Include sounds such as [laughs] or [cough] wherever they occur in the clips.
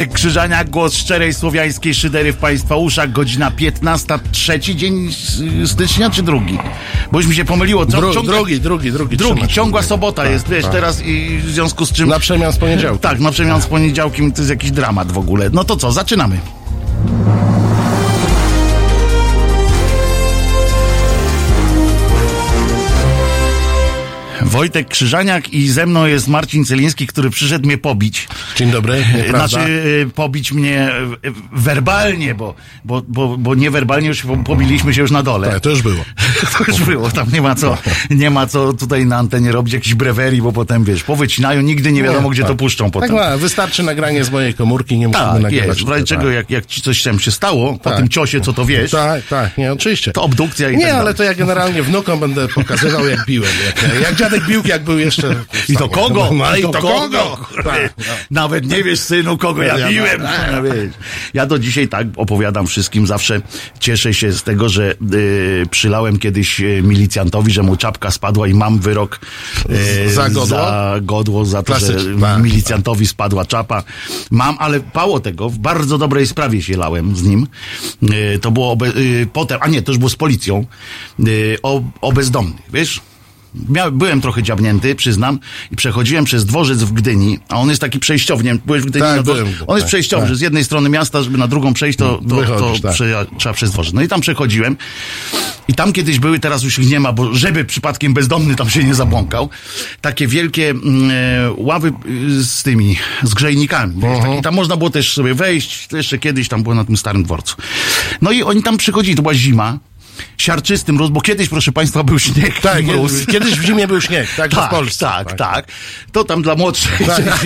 Wojtek Krzyżaniak, głos szczerej słowiańskiej szydery w Państwa uszach, godzina 15, trzeci dzień stycznia czy drugi? Bo już mi się pomyliło. Co, Dru, drugi, drugi, drugi. Drugi, trzymaj się. ciągła sobota Tak, jest, wiesz, tak. teraz i w związku z czym... Na przemian z poniedziałku. Tak, na przemian z poniedziałkiem to jest jakiś dramat w ogóle. No to co, zaczynamy. Wojtek Krzyżaniak i ze mną jest Marcin Celiński, który przyszedł mnie pobić. Dzień dobry, nieprawda? Znaczy y, pobić mnie y, werbalnie, bo, bo, bo, bo niewerbalnie już po- pobiliśmy się już na dole. Tak, to już było. [laughs] To już było, tam nie ma co, nie ma co tutaj na antenie robić jakichś brewerii, bo potem wiesz, powycinają, nigdy nie wiadomo gdzie to puszczą Tak potem. ma, wystarczy nagranie z mojej komórki, nie musimy Tak, nagrywać. jest. W razie czego, jak, jak ci coś tam się stało, po Tak. tym ciosie, co to wiesz, Tak, tak, nie, oczywiście. to obdukcja i Nie, tak ale dalej. to ja generalnie wnukom będę pokazywał, jak biłem. Jak, jak dziadek bił, jak był jeszcze... I to kogo? No, Ale i to kogo? Tak, no. Nawet nie wiesz, synu, kogo ja biłem. No. Ja do dzisiaj tak opowiadam wszystkim, zawsze cieszę się z tego, że y, przylałem kiedyś y, milicjantowi, że mu czapka spadła i mam wyrok y, Za godło? za godło, za to, że Klasyczne. Tak, milicjantowi spadła czapa. Mam, ale mało tego, w bardzo dobrej sprawie się lałem z nim. Y, to było obe, y, potem, a nie, to już było z policją, y, o, o bezdomnych, wiesz? Byłem trochę dziabnięty, przyznam, i przechodziłem przez dworzec w Gdyni, a on jest taki przejściowy, nie wiem, byłeś w Gdyni? Tak, na dworze? byłem, on jest tak, przejściowy, tak. z jednej strony miasta, żeby na drugą przejść, to, to, to Wychodzisz, tak. prze, trzeba przez dworzec. No i tam przechodziłem i tam kiedyś były, teraz już ich nie ma, bo żeby przypadkiem bezdomny tam się nie zabłąkał, takie wielkie mm, e, ławy y, z tymi, z grzejnikami. wiesz, Mhm. tak, I tam można było też sobie wejść, to jeszcze kiedyś tam było na tym starym dworcu. No i oni tam przychodzili, to była zima, siarczystym mróz, bo kiedyś, proszę Państwa, był śnieg Tak, mróz. kiedyś w zimie był śnieg, także Tak, w Polsce. tak, tak. To tam dla młodszych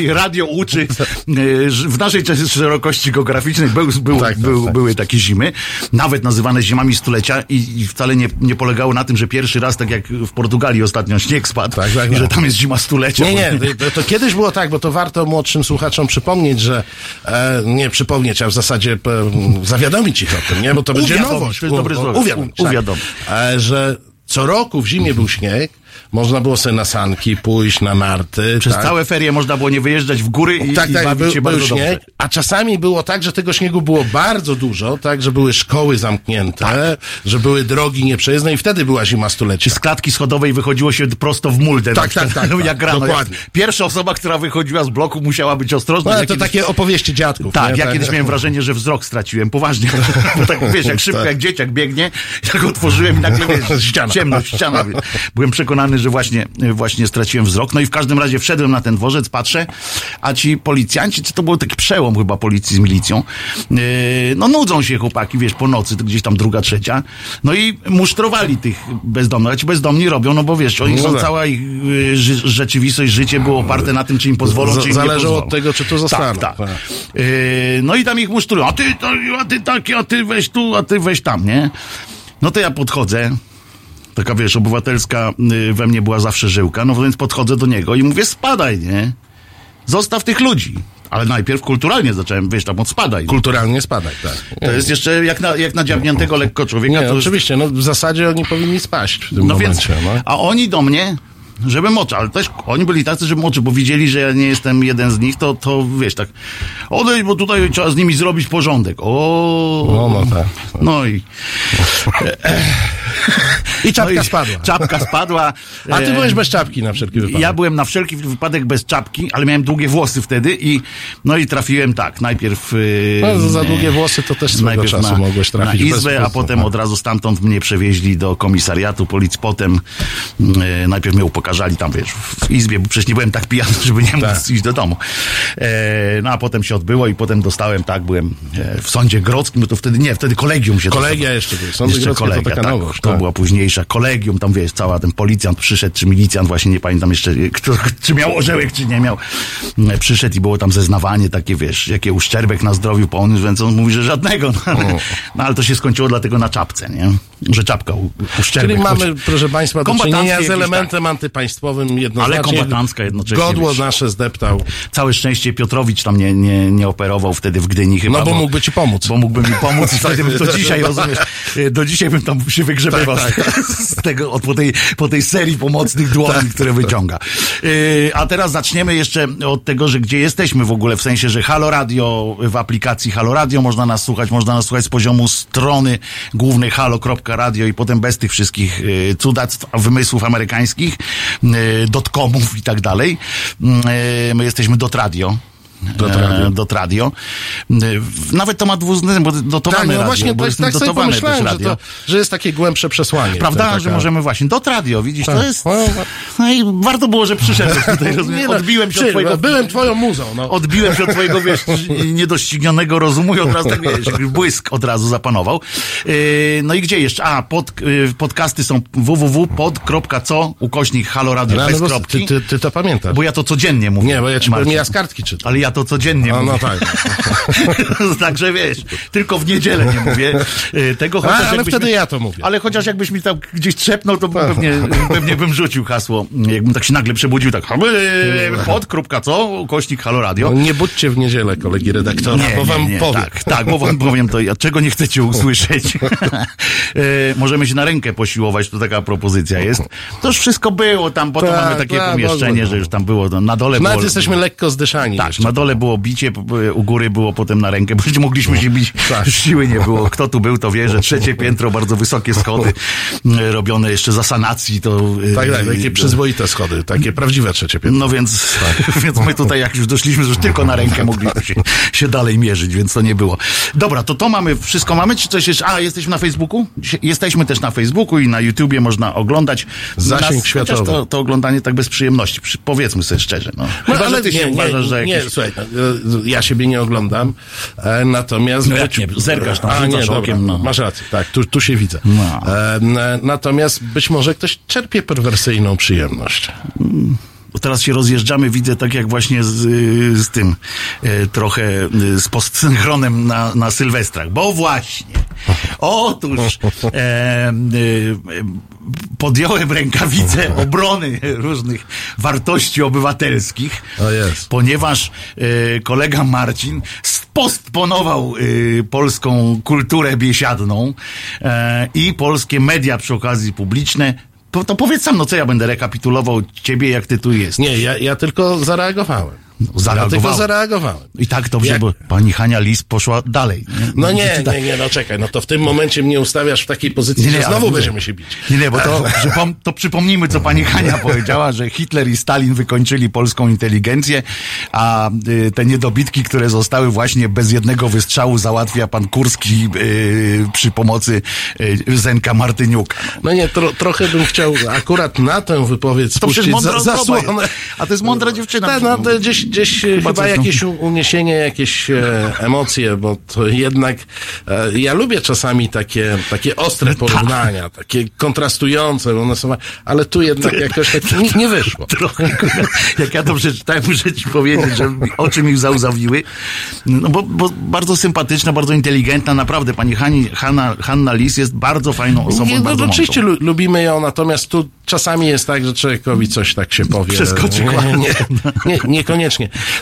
radio uczy. e, W naszej części szerokości geograficznej był, był, Tak, tak, był, tak. były takie zimy, nawet nazywane zimami stulecia i, i wcale nie, nie polegało na tym, że pierwszy raz, tak jak w Portugalii ostatnio śnieg spadł, Tak, tak, i że tak. tam jest zima stulecia. Nie, nie, to, to kiedyś było tak, bo to warto młodszym słuchaczom przypomnieć, że e, nie przypomnieć, a w zasadzie e, zawiadomić ich o tym, nie? Bo to będzie nowość. to jest dobre U-. Uwiadomić. Tak. uwiadomić. E, że co roku w zimie był śnieg, można było sobie na sanki pójść, na narty. Przez tak. całe ferie można było nie wyjeżdżać w góry i, tak, i tak, bawić był, się był bardzo śnieg, dobrze. a czasami było tak, że tego śniegu było bardzo dużo, tak, że były szkoły zamknięte, Tak. że były drogi nieprzejezdne i wtedy była zima stulecia. Z klatki schodowej wychodziło się prosto w muldę. Tak, na tak, przykład, tak, [laughs] tak, jak rano. dokładnie. Pierwsza osoba, która wychodziła z bloku musiała być ostrożna. No, ale to kiedyś- takie opowieści dziadków. Tak, nie? ja kiedyś miałem wrażenie, że wzrok straciłem, poważnie. [laughs] Tak wiesz, jak [laughs] szybko, Tak. jak dzieciak biegnie, jak otworzyłem i nagle wiesz, Ściana. ciemność, ściana. Byłem przekonany, że właśnie, właśnie straciłem wzrok. No i w każdym razie wszedłem na ten dworzec, patrzę, a ci policjanci, czy to był taki przełom chyba policji z milicją, yy, no nudzą się chłopaki, wiesz, po nocy, to gdzieś tam druga, trzecia, no i musztrowali tych bezdomnych, a ci bezdomni robią, no bo wiesz, oni No są, tak. cała ich yy, rzeczywistość, życie było oparte na tym, czy im pozwolą, czy im nie zależało pozwolą. od tego, czy tu zostaną. Tak, tak. Tak. Yy, no i tam ich musztrują. A ty, to, a ty taki, a ty weź tu, a ty weź tam, nie? No to ja podchodzę. Taka wiesz, obywatelska y, we mnie była zawsze żyłka, no więc podchodzę do niego i mówię, spadaj, nie? Zostaw tych ludzi. Ale najpierw kulturalnie zacząłem, wiesz, tam od spadaj. Kulturalnie spadać, tak. To jest jeszcze jak na, jak na dziabniętego lekko człowieka. Nie, oczywiście, no w zasadzie oni powinni spaść w tym no więc, momencie. no. a oni do mnie, żeby moczy, ale też oni byli tacy, żeby moczy, bo widzieli, że ja nie jestem jeden z nich, to, to wiesz, tak, odejdź, bo tutaj trzeba z nimi zrobić porządek. O, No, no tak. no i I czapka no i spadła. Czapka spadła. A ty E, byłeś bez czapki na wszelki wypadek. Ja byłem na wszelki wypadek bez czapki, ale miałem długie włosy wtedy i no i trafiłem tak, najpierw yy, No, za- długie włosy to też swego czasu na, mogłeś trafić na bez izbę, a włosów, potem tak. od razu stamtąd mnie przewieźli do komisariatu policji, potem yy, najpierw mnie upokarzali tam, wiesz, w izbie, bo przecież nie byłem tak pijany, żeby nie móc Tak. iść do domu. E, no a potem się odbyło i potem dostałem, tak, byłem e, w sądzie grodzkim, bo to wtedy, nie, wtedy kolegium się Kolegia jeszcze były. Sądy jeszcze grodzkie to taka tak, nowość, to tak. była późniejsza. Kolegium, tam wiesz, cała ten policjant przyszedł, czy milicjant, właśnie nie pamiętam jeszcze, [laughs] kto, czy miał orzełek, czy nie miał. Mm, Przyszedł i było tam zeznawanie takie, wiesz, jakie uszczerbek na zdrowiu poniósł, więc on mówi, że żadnego. No, ale, no ale to się skończyło dlatego na czapce, nie? Że czapka u- uszczerbek. Czyli mamy, choć- proszę Państwa, do czynienia z elementem antypaństwowym jednoznacznie. Ale kombatancka jednocześnie, Godło wiesz. nasze zdeptał. Całe szczęście Piotrowicz tam nie, nie, nie operował wtedy w Gdyni chyba. No bo mógłby ci pomóc. Bo mógłby mi pomóc i wtedy bym do [laughs] dzisiaj, rozumiesz, do dzisiaj bym tam się wygrzebał wylatywał [laughs] z tego, od, po, tej, po tej serii pomocnych dłoni, które wyciąga. Yy, a teraz zaczniemy jeszcze od tego, że gdzie jesteśmy w ogóle, w sensie, że Halo Radio, w aplikacji Halo Radio można nas słuchać, można nas słuchać z poziomu strony głównej halo.radio i potem bez tych wszystkich yy, cudactw, wymysłów amerykańskich, yy, dotcomów i tak dalej. Yy, my jesteśmy dot radio. Dot radio. E, dot radio. E, Nawet to ma dwuznaczne, bo dotowane Tak, no radio, właśnie, bo tak, jest tak sobie pomyślałem, że, radio. to, że jest takie głębsze przesłanie. Prawda, To że taka- możemy właśnie. Dot radio, widzisz, to Tak. jest. No, i warto było, że przyszedłeś tutaj, [laughs] rozumiem. No, Odbiłem się od twojego. Byłem twoją muzą, no. Odbiłem się od twojego, wiesz, [laughs] niedoścignionego rozumu i od razu tak, wiesz, błysk od razu zapanował. Yy, no i gdzie jeszcze? A, pod, podcasty są www.pod.co ukośnik halo radio No, bez no, kropki. ty, ty, ty to pamiętasz. Bo ja to codziennie mówię. Nie, bo ja ci powiem, ja z kartki czytam. Ale ja to codziennie No, mówię. no tak. [laughs] Także wiesz, tylko w niedzielę nie mówię y, tego. A, chociaż ale jakbyś wtedy mi- ja to mówię. Ale chociaż jakbyś mi tam gdzieś trzepnął, to pewnie, pewnie bym rzucił hasło. Jakbym tak się nagle przebudził, tak pod, kropka, co? Kośnik Halo Radio. No, nie budźcie w niedzielę kolegi redaktora, bo wam powiem. Tak, tak, bo wam powiem to, czego nie chcecie usłyszeć. [laughs] E, Możemy się na rękę posiłować, to taka propozycja jest. To już wszystko było, tam potem Tak, mamy takie tak, pomieszczenie, mogło. że już tam było, no, na dole Nawet było... jesteśmy lekko zdyszani. Tak, na dole było bicie, u góry było potem na rękę, bo mogliśmy się bić, Tak. siły nie było. Kto tu był, to wie, że trzecie piętro, bardzo wysokie schody, e, robione jeszcze za sanacji, to... e, Tak, tak, takie przyzwoite schody, takie prawdziwe trzecie piętro. no więc, Tak. [laughs] więc my tutaj jak już doszliśmy, już tylko na rękę mogliśmy się, się dalej mierzyć, więc to nie było. Dobra, to to mamy, wszystko mamy, czy coś jeszcze? A, jesteśmy na Facebooku? Jesteśmy też na Facebooku i na YouTubie można oglądać. Zasięg Nas, światowy. To, to oglądanie tak bez przyjemności, przy, powiedzmy sobie szczerze. No. Chyba, że ty się uważasz, że nie, jakiś... słuchaj, e, ja siebie nie oglądam, e, natomiast... No jak nie, zerkasz tam, A, nie, dobra, okiem, no. masz rację, tak, tu, tu się widzę. No. E, natomiast być może ktoś czerpie perwersyjną przyjemność. Bo teraz się rozjeżdżamy, widzę tak jak właśnie z, y, z tym trochę y, z postsynchronem na, na Sylwestrach. Bo właśnie, otóż e, e, podjąłem rękawice obrony różnych wartości obywatelskich, ponieważ e, kolega Marcin postponował e, polską kulturę biesiadną e, i polskie media przy okazji publiczne. To, to powiedz sam, no co ja będę rekapitulował ciebie, jak ty tu jest. Nie, ja, ja tylko zareagowałem. Ja zareagował. tylko zareagowałem. I tak dobrze, Jak- bo pani Hania Lis poszła dalej. No nie, nie, nie, no czekaj, no to w tym momencie mnie ustawiasz w takiej pozycji, Nie, że nie, ale znowu będziemy się bić. Nie, nie, bo to, [laughs] przypom- to przypomnijmy, co pani Hania [laughs] powiedziała, że Hitler i Stalin wykończyli polską inteligencję, a y, te niedobitki, które zostały właśnie bez jednego wystrzału załatwia pan Kurski y, przy pomocy y, Zenka Martyniuka. No nie, tro, trochę bym chciał akurat na tę wypowiedź To spuścić za, zasłonę. A to jest mądra dziewczyna. Tak, no to gdzieś, gdzieś chyba, coś tam- jakieś u- uniesienie, jakieś e, emocje, bo to jednak e, ja lubię czasami takie, takie ostre porównania, takie kontrastujące, bo one są, ale tu jednak [laughs] jakoś tak nie, nie wyszło. Trochę, jak ja to przeczytałem, muszę ci powiedzieć, że oczy mi załzawiły. No bo, bo bardzo sympatyczna, bardzo inteligentna, naprawdę. Pani Hani, Hanna, Hanna Lis jest bardzo fajną osobą, Nie, no, bardzo oczywiście lu, lubimy ją, natomiast tu czasami jest tak, że człowiekowi coś tak się powie. Przeskoczy nie, nie, nie, niekoniecznie.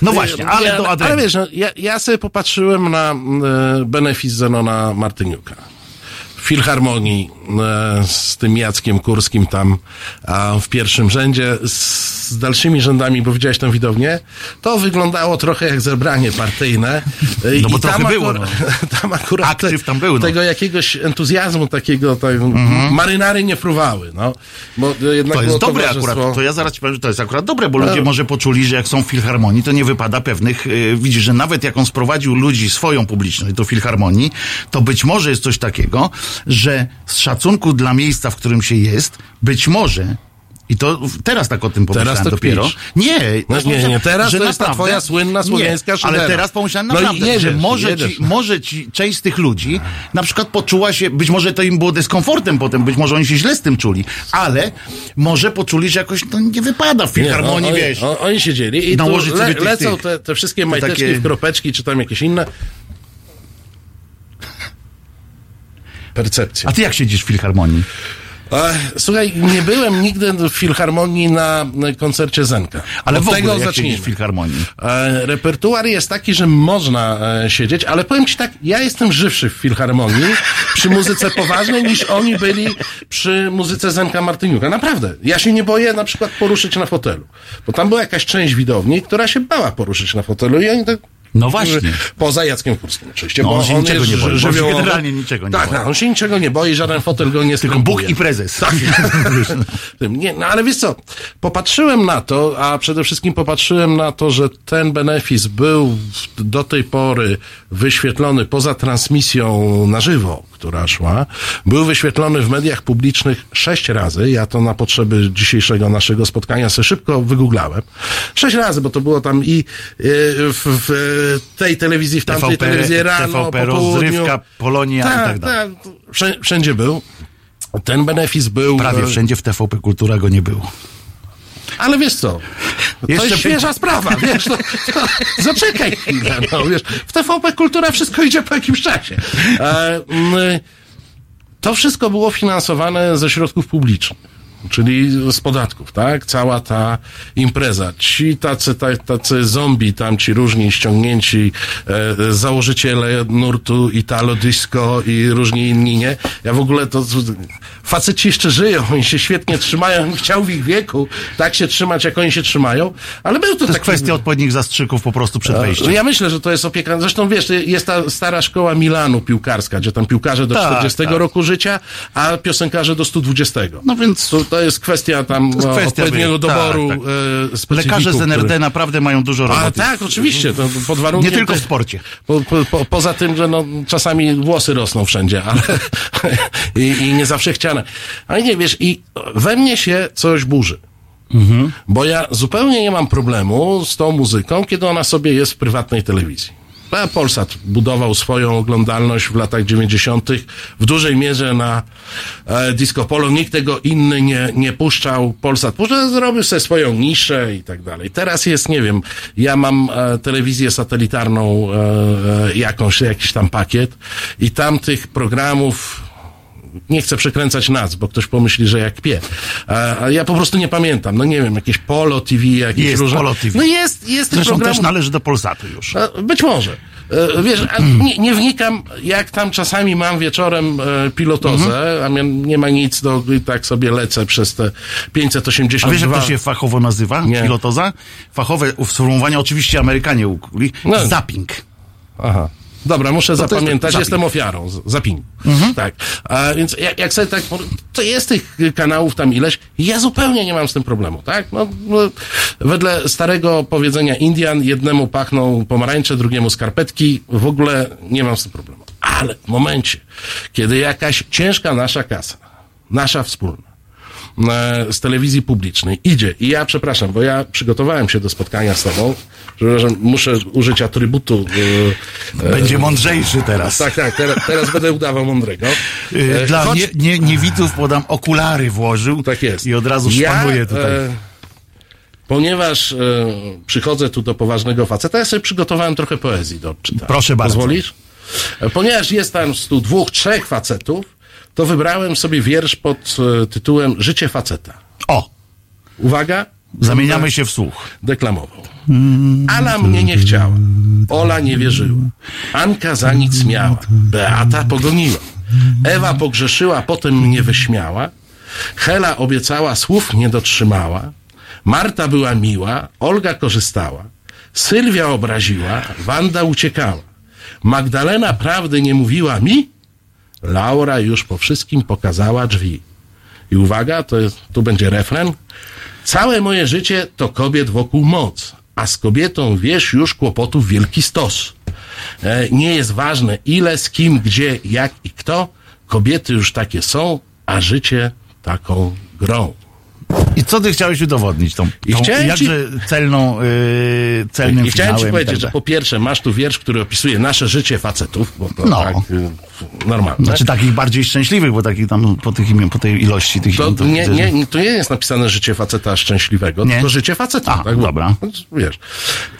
No właśnie, ale ja, to Adrian. Ale wiesz, no, ja, ja sobie popatrzyłem na e, benefis Zenona Martyniuka. W Filharmonii e, z tym Jackiem Kurskim tam w pierwszym rzędzie z, dalszymi rzędami, bo widziałeś tę widownię, to wyglądało trochę jak zebranie partyjne. [laughs] E, No bo i trochę tam było, no. [laughs] tam akurat Aktyw tam był, no. tego jakiegoś entuzjazmu takiego, tak, marynary nie fruwały, no. Bo jednak To było jest dobre towarzystwo- akurat, to ja zaraz ci powiem, że to jest akurat dobre, bo ludzie No. może poczuli, że jak są w filharmonii, to nie wypada pewnych, yy, widzisz, że nawet jak on sprowadził ludzi, swoją publiczność do filharmonii, to być może jest coś takiego, że z szacunku dla miejsca, w którym się jest, być może i to teraz tak o tym pomyślałem Teraz to dopiero. Nie, No teraz nie, nie, teraz że to jest ta twoja słynna słowiańska nie, Ale teraz pomyślałem No naprawdę, jedziesz, że może jedziesz. ci, może ci część z tych ludzi na przykład poczuła się, być może to im było dyskomfortem potem, być może oni się źle z tym czuli, ale może poczuli, że jakoś to nie wypada w Nie, filharmonii, no, wiesz. Oni, oni siedzieli i Nałożyć le, lecą tych- te, te wszystkie majteczki takie- w kropeczki, czy tam jakieś inne. Percepcja. A ty jak siedzisz w filharmonii? E, Słuchaj, nie byłem nigdy w Filharmonii na koncercie Zenka. Ale Od w ogóle tego jak zacznijmy. w filharmonii. E, repertuar jest taki, że można e, siedzieć, ale powiem ci tak, ja jestem żywszy w filharmonii przy muzyce poważnej niż oni byli przy muzyce Zenka Martyniuka. Naprawdę. Ja się nie boję na przykład poruszyć na fotelu. Bo tam była jakaś część widowni, która się bała poruszyć na fotelu i oni tak No właśnie. Poza Jackiem Kurskim oczywiście. No, bo on się niczego jest nie boi, bo on się generalnie niczego nie tak, boi. Tak, on się niczego nie boi, żaden fotel go nie Tylko Bóg i prezes. Tak. [laughs] Nie, no ale wiesz co, popatrzyłem na to, a przede wszystkim popatrzyłem na to, że ten benefis był do tej pory wyświetlony poza transmisją na żywo, która szła, był wyświetlony w mediach publicznych sześć razy. Ja to na potrzeby dzisiejszego naszego spotkania sobie szybko wygooglałem. Sześć razy, bo to było tam i e, w, w tej telewizji, w tamtej TVP, telewizji rano, TVP, po południu. rozrywka, Polonia i tak dalej. tak, wszędzie, wszędzie był. Ten benefis był... Prawie e, wszędzie w TVP Kultura go nie było. Ale wiesz co? To Jeszcze jest świeża sprawa, wiesz, to, zaczekaj chwilę, no, wiesz, w TVP Kultura wszystko idzie po jakimś czasie. E, to wszystko było finansowane ze środków publicznych. Czyli z podatków, tak? Cała ta impreza. Ci tacy, ta, tacy zombie, tam ci różni ściągnięci e, założyciele nurtu Italo Disco i różni inni, nie? Ja w ogóle to... Faceci jeszcze żyją, oni się świetnie trzymają, chciał w ich wieku tak się trzymać, jak oni się trzymają, ale był to, To jest taki... kwestia odpowiednich zastrzyków po prostu przed wejściem. Ja myślę, że to jest opieka. Zresztą wiesz, jest ta stara szkoła Milanu piłkarska, gdzie tam piłkarze do Tak, 40 tak. roku życia, a piosenkarze do 120. No więc To, to jest kwestia tam jest e, kwestia, odpowiedniego wie- doboru tak, tak. lekarze z NRD które- naprawdę mają dużo A roboty. tak, oczywiście, to pod warunkiem... Nie tylko w sporcie. Po, po, po, poza tym, że no, czasami włosy rosną wszędzie, ale [laughs] i, i nie zawsze chciane. Ale nie, wiesz, i we mnie się coś burzy. Bo ja zupełnie nie mam problemu z tą muzyką, kiedy ona sobie jest w prywatnej telewizji. Polsat budował swoją oglądalność w latach 90. w dużej mierze na e, Disco Polo. Nikt tego inny nie, nie puszczał. Polsat puszczał, zrobił sobie swoją niszę i tak dalej. Teraz jest, nie wiem, ja mam e, telewizję satelitarną, e, e, jakąś, jakiś tam pakiet i tam tych programów nie chcę przekręcać nazw, bo ktoś pomyśli, że jak pie. A, a ja po prostu nie pamiętam. No nie wiem, jakieś Polo TV, jakieś Jest różne... Polo TV. No jest, jest Zresztą programów. też należy do Polsatu już. E, Być może. E, Wiesz, a nie, nie wnikam, jak tam czasami mam wieczorem e, pilotozę, a mnie nie ma nic, do, i tak sobie lecę przez te A 582. wiesz, jak to się fachowo nazywa? Nie. Pilotoza? Fachowe sformułowania oczywiście Amerykanie ukuli. No. Zapping. Aha. Dobra, muszę to jest zapamiętać, zapping. jestem ofiarą, zapin. Tak. A więc jak, jak sobie tak, to jest tych kanałów tam ileś, ja zupełnie nie mam z tym problemu, tak? No, no, wedle starego powiedzenia Indian, jednemu pachną pomarańcze, drugiemu skarpetki, w ogóle nie mam z tym problemu. Ale w momencie, kiedy jakaś ciężka nasza kasa, nasza wspólna, z telewizji publicznej idzie i ja przepraszam, bo ja przygotowałem się do spotkania z tobą, że muszę użyć atrybutu e, Będzie mądrzejszy teraz. tak, tak, teraz, teraz będę udawał mądrego. E, Dla choć- nie, nie, niewidzów podam okulary włożył. Tak jest. I od razu szpanuje tutaj. E, ponieważ e, przychodzę tu do poważnego faceta, ja sobie przygotowałem trochę poezji do odczytania. Proszę bardzo. Pozwolisz? E, Ponieważ jest tam tu dwóch, trzech facetów, to wybrałem sobie wiersz pod e, tytułem Życie faceta. O, Uwaga, zamieniamy się w słuch. deklamował. Ala mnie nie chciała. Ola nie wierzyła. Anka za nic miała. Beata pogoniła. Ewa pogrzeszyła, potem mnie wyśmiała. Hela obiecała, słów nie dotrzymała. Marta była miła, Olga korzystała. Sylwia obraziła, Wanda uciekała. Magdalena prawdy nie mówiła mi. Laura już po wszystkim pokazała drzwi. I uwaga, to jest, tu będzie refren. Całe moje życie to kobiet wokół moc, a z kobietą wiesz już kłopotów wielki stos. E, nie jest ważne ile, z kim, gdzie, jak i kto. Kobiety już takie są, a życie taką grą. I co ty chciałeś udowodnić? Tą, I tą jakże celną, yy, celnym I chciałem ci i powiedzieć, tak że po pierwsze masz tu wiersz, który opisuje nasze życie facetów, bo to No. tak, y, normalne. Znaczy takich bardziej szczęśliwych, bo takich tam po, tych, imion- po tej ilości tych To imion to nie, widzę, nie, to nie jest napisane życie faceta szczęśliwego, Nie? tylko życie faceta. A, tak? Dobra. Wiesz.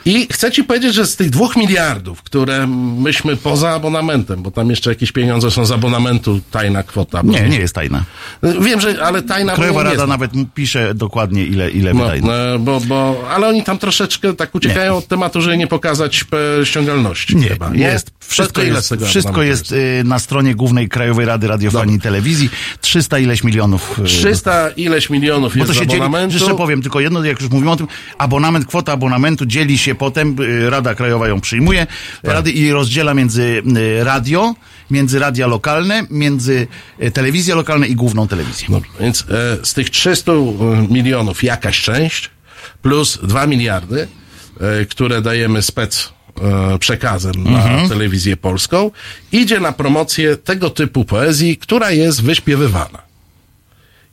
I chcę ci powiedzieć, że z tych dwóch miliardów, które myśmy poza abonamentem, bo tam jeszcze jakieś pieniądze są z abonamentu, tajna kwota. Nie, nie jest tajna. Wiem, że, ale tajna Krajowa nie Rada znam. nawet pisze dokładnie ile, ile No, wydaje. e, bo, bo, ale oni tam troszeczkę tak uciekają od tematu, żeby nie pokazać e, ściągalności. Nie, chyba, jest. Wszystko, ile jest, wszystko abonamentu jest y, na stronie głównej Krajowej Rady Radiofonii i Telewizji. 300 ileś milionów. y, 300 ileś milionów Bo jest to się dzieli, jeszcze powiem tylko jedno, jak już mówimy o tym, abonament, kwota abonamentu dzieli się potem, y, Rada Krajowa ją przyjmuje, Tak. rady i rozdziela między y, radio, między radia lokalne, między y, telewizję lokalną i główną telewizję. Więc e, z tych 300 milionów jakaś część plus 2 miliardy, e, które dajemy spec e, przekazem na telewizję polską, idzie na promocję tego typu poezji, która jest wyśpiewywana.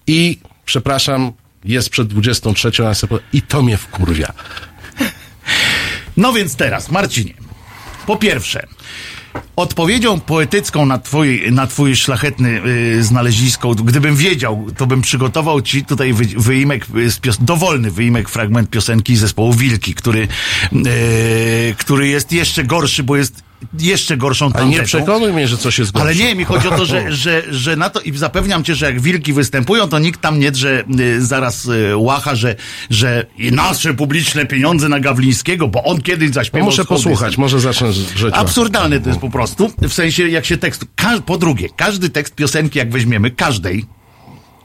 I, przepraszam, jest przed 23, a ja sobie powiem, i to mnie wkurwia. No więc teraz, Marcinie, po pierwsze, odpowiedzią poetycką na twój, na twój szlachetny y, znalezisko, gdybym wiedział, to bym przygotował ci tutaj wy, wyimek, z pios- dowolny wyimek, fragment piosenki zespołu Wilki, który, y, który jest jeszcze gorszy, bo jest jeszcze gorszą Ale tandetą. nie przekonuj mnie, że coś jest gorsze. Ale nie, mi chodzi o to, że, [laughs] że, że na to i zapewniam cię, że jak wilki występują, to nikt tam nie drze y, zaraz y, łacha, że, że i nasze publiczne pieniądze na Gawlińskiego, bo on kiedyś No zaśpiewał muszę schody. posłuchać, może zacznę drzeć. Absurdalne to jest po prostu, w sensie jak się tekst, ka- po drugie, każdy tekst piosenki jak weźmiemy, każdej,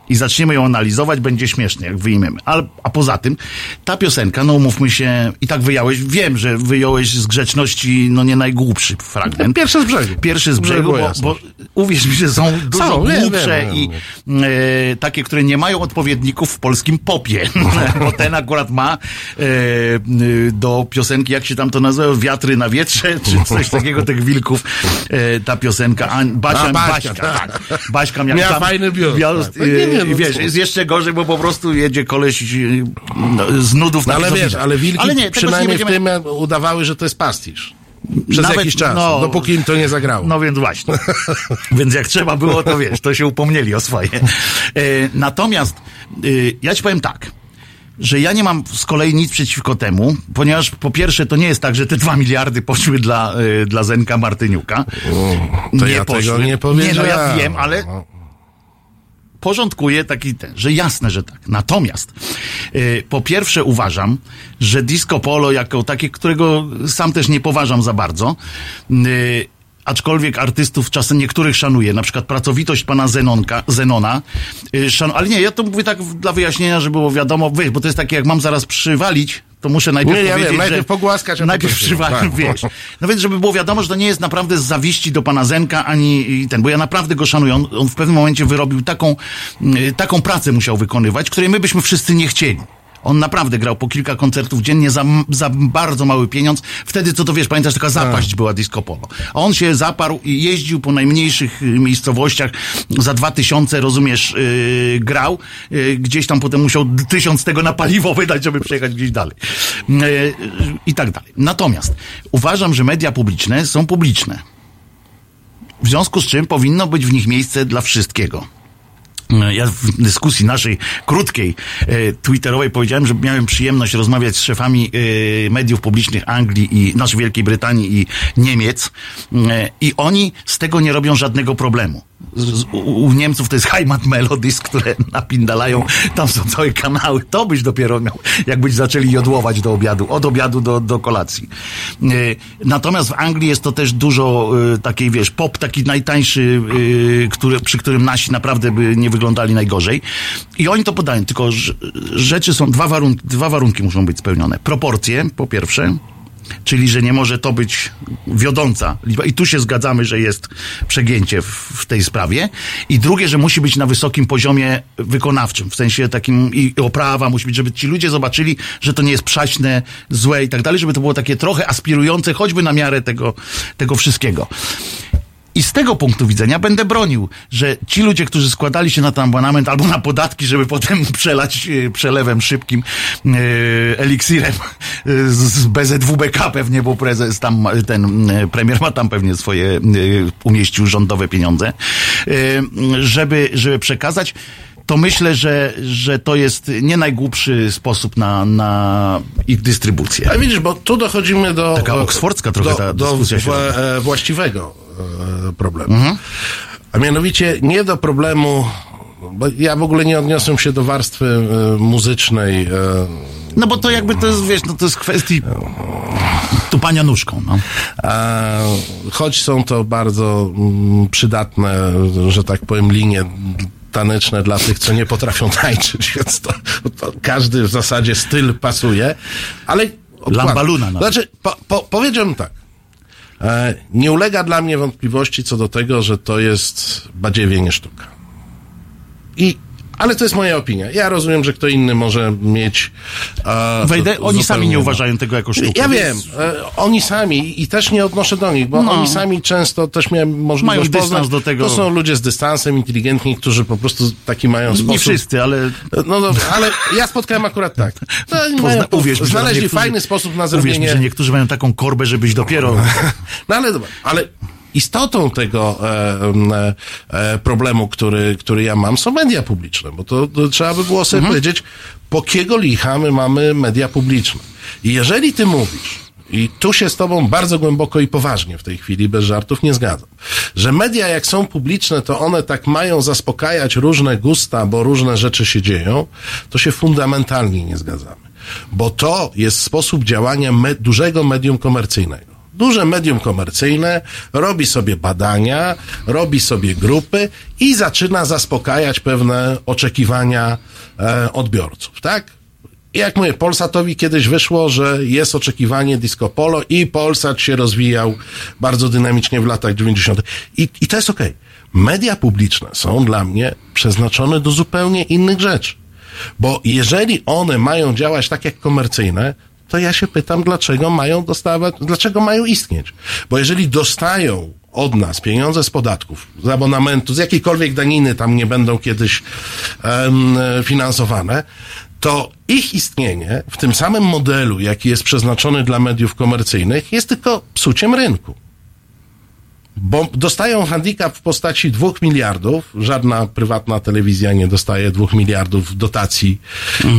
i zaczniemy ją analizować, będzie śmiesznie, jak wyjmiemy. A, a poza tym, ta piosenka, no umówmy się, i tak wyjąłeś, wiem, że wyjąłeś z grzeczności, no nie najgłupszy fragment. Pierwszy z brzegu. Pierwszy z Żeby brzegu, bo, bo uwierz mi, że są dużo Są, głupsze wiem, i e, takie, które nie mają odpowiedników w polskim popie. [laughs] bo ten akurat ma e, e, do piosenki, jak się tam to nazywa, Wiatry na wietrze, [laughs] czy coś takiego, tych wilków, e, ta piosenka. A, Basia, A, Baśka, Baśka, tak. tak. Baśka miała, Miała tam, fajny biust, biust, tak. Nie, nie, e, no wiesz, jest jeszcze gorzej, bo po prostu jedzie koleś e, no, z nudów No na ale wiesz, ale wilki Ale nie, tego nie przynajmniej będziemy- w tym udawały, że to jest pastisz. Przez Nawet, jakiś czas, no, dopóki im to nie zagrało. No więc właśnie. [laughs] więc jak trzeba było, to wiesz, to się upomnieli o swoje. E, natomiast e, ja ci powiem tak. Że ja nie mam z kolei nic przeciwko temu, ponieważ po pierwsze to nie jest tak, że te dwa miliardy poszły dla, e, dla Zenka Martyniuka. to ja tego nie Nie, no ja powiedziałem. wiem, ale No. Porządkuje taki ten, że jasne, że tak. Natomiast y, po pierwsze uważam, że disco polo jako takie, którego sam też nie poważam za bardzo, y, aczkolwiek artystów czasem niektórych szanuję, na przykład pracowitość pana Zenonka, Zenona, y, szan, ale nie, ja to mówię tak dla wyjaśnienia, żeby było wiadomo, wiesz, bo to jest takie, jak mam zaraz przywalić, to muszę najpierw Nie, ja powiedzieć, wiem, najpierw pogłaskać, a Najpierw tak. wiesz. No więc, żeby było wiadomo, że to nie jest naprawdę z zawiści do pana Zenka, ani ten, bo ja naprawdę go szanuję. On, on w pewnym momencie wyrobił taką, y, taką pracę musiał wykonywać, której my byśmy wszyscy nie chcieli. On naprawdę grał po kilka koncertów dziennie za, za bardzo mały pieniądz. Wtedy, co to wiesz, pamiętasz, taka zapaść była disco polo. A on się zaparł i jeździł po najmniejszych y, miejscowościach. Za dwa tysiące, rozumiesz, yy, grał. Yy, gdzieś tam potem musiał tysiąc tego na paliwo wydać, żeby przejechać gdzieś dalej. Yy, I tak dalej. Natomiast uważam, że media publiczne są publiczne. W związku z czym powinno być w nich miejsce dla wszystkiego. Ja w dyskusji naszej krótkiej e, twitterowej powiedziałem, że miałem przyjemność rozmawiać z szefami e, mediów publicznych Anglii i naszej Wielkiej Brytanii i Niemiec e, i oni z tego nie robią żadnego problemu. U, Niemców to jest Heimat Melodies, które napindalają, tam są całe kanały, to byś dopiero miał, jakbyś zaczęli jodłować do obiadu, od obiadu do, do kolacji. E, Natomiast w Anglii jest to też dużo e, takiej, wiesz, pop taki najtańszy, e, który, przy którym nasi naprawdę by nie wyglądali najgorzej. I oni to podają, tylko rzeczy są, dwa warunki, dwa warunki muszą być spełnione. Proporcje, po pierwsze, czyli że nie może to być wiodąca liczba. I tu się zgadzamy, że jest przegięcie w, w tej sprawie. I drugie, że musi być na wysokim poziomie wykonawczym, w sensie takim i oprawa musi być, żeby ci ludzie zobaczyli, że to nie jest przaśne, złe i tak dalej, żeby to było takie trochę aspirujące, choćby na miarę tego, tego wszystkiego. I z tego punktu widzenia będę bronił, że ci ludzie, którzy składali się na ten abonament albo na podatki, żeby potem [laughs] przelać e, przelewem szybkim e, eliksirem e, z, BZWBK pewnie, bo prezes tam, ten premier ma tam pewnie swoje, umieścił rządowe pieniądze, żeby, żeby przekazać, to myślę, że, że to jest nie najgłupszy sposób na, na ich dystrybucję. A widzisz, bo tu dochodzimy do... Taka oksfordzka trochę do, ta do dyskusja się w, robi. e, właściwego e, problemu. A mianowicie nie do problemu, bo ja w ogóle nie odniosłem się do warstwy e, muzycznej. E, No bo to jakby to jest, wiesz, no to jest kwestii tupania nóżką, no. a choć są to bardzo mm, przydatne, że tak powiem, linie taneczne dla tych, co nie potrafią [laughs] tańczyć, więc to, to każdy w zasadzie styl pasuje, ale... Lambaluna nawet. Znaczy, po, po, powiedziałbym tak. E, nie ulega dla mnie wątpliwości co do tego, że to jest badziewie, nie sztuka. I, ale to jest moja opinia. Ja rozumiem, że kto inny może mieć. E, Wejdę, oni sami nie uważają tego jako sztukę. Ja wiem, e, oni sami i też nie odnoszę do nich, bo No. oni sami często też miałem Mają możliwość dystans poznać. do tego. To są ludzie z dystansem, inteligentni, którzy po prostu taki mają sposób. Nie wszyscy, ale No dobra, ale ja spotkałem akurat tak. Mają, pozna, uwierz mi, znaleźli niektórzy- fajny sposób na Uwierz mi, zrobienie. że niektórzy mają taką korbę, żebyś dopiero... [laughs] No ale dobra, ale istotą tego e, e, e, problemu, który, który ja mam, są media publiczne, bo to, to trzeba by było sobie Mhm. powiedzieć, po kiego licha my mamy media publiczne. I jeżeli ty mówisz, i tu się z tobą bardzo głęboko i poważnie w tej chwili, bez żartów, nie zgadzam. Że media, jak są publiczne, to one tak mają zaspokajać różne gusta, bo różne rzeczy się dzieją, to się fundamentalnie nie zgadzamy. Bo to jest sposób działania me- dużego medium komercyjnego. Duże medium komercyjne robi sobie badania, robi sobie grupy i zaczyna zaspokajać pewne oczekiwania e, odbiorców, tak? Jak mówię, Polsatowi kiedyś wyszło, że jest oczekiwanie disco polo i Polsat się rozwijał bardzo dynamicznie w latach 90. I, i to jest okej. Media publiczne są dla mnie przeznaczone do zupełnie innych rzeczy. Bo jeżeli one mają działać tak jak komercyjne, to ja się pytam, dlaczego mają dostawać, dlaczego mają istnieć. Bo jeżeli dostają od nas pieniądze z podatków, z abonamentu, z jakiejkolwiek daniny tam nie będą kiedyś em, finansowane, to ich istnienie w tym samym modelu, jaki jest przeznaczony dla mediów komercyjnych, jest tylko psuciem rynku. Bo dostają handicap w postaci dwóch miliardów, żadna prywatna telewizja nie dostaje dwóch miliardów dotacji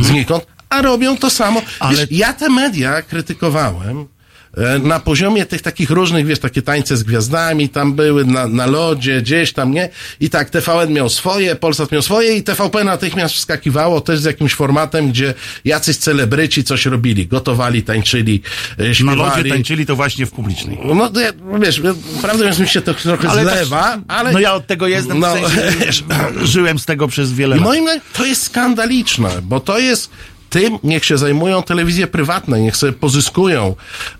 znikąd, a robią to samo. Ale- Wiesz, ja te media krytykowałem e, na poziomie tych takich różnych, wiesz, takie tańce z gwiazdami tam były, na, na lodzie, gdzieś tam, nie? I tak TVN miał swoje, Polsat miał swoje i TVP natychmiast wskakiwało też z jakimś formatem, gdzie jacyś celebryci coś robili, gotowali, tańczyli, e, Na śpiewali. lodzie tańczyli to właśnie w publicznej. No, wiesz, prawdę mówiąc, mi się to trochę Ale tak- zlewa, ale... No ja od tego jestem, No, w sensie, wiesz, [clears throat] żyłem z tego przez wiele I lat. moim zdaniem to jest skandaliczne, bo to jest tym, niech się zajmują telewizje prywatne, niech sobie pozyskują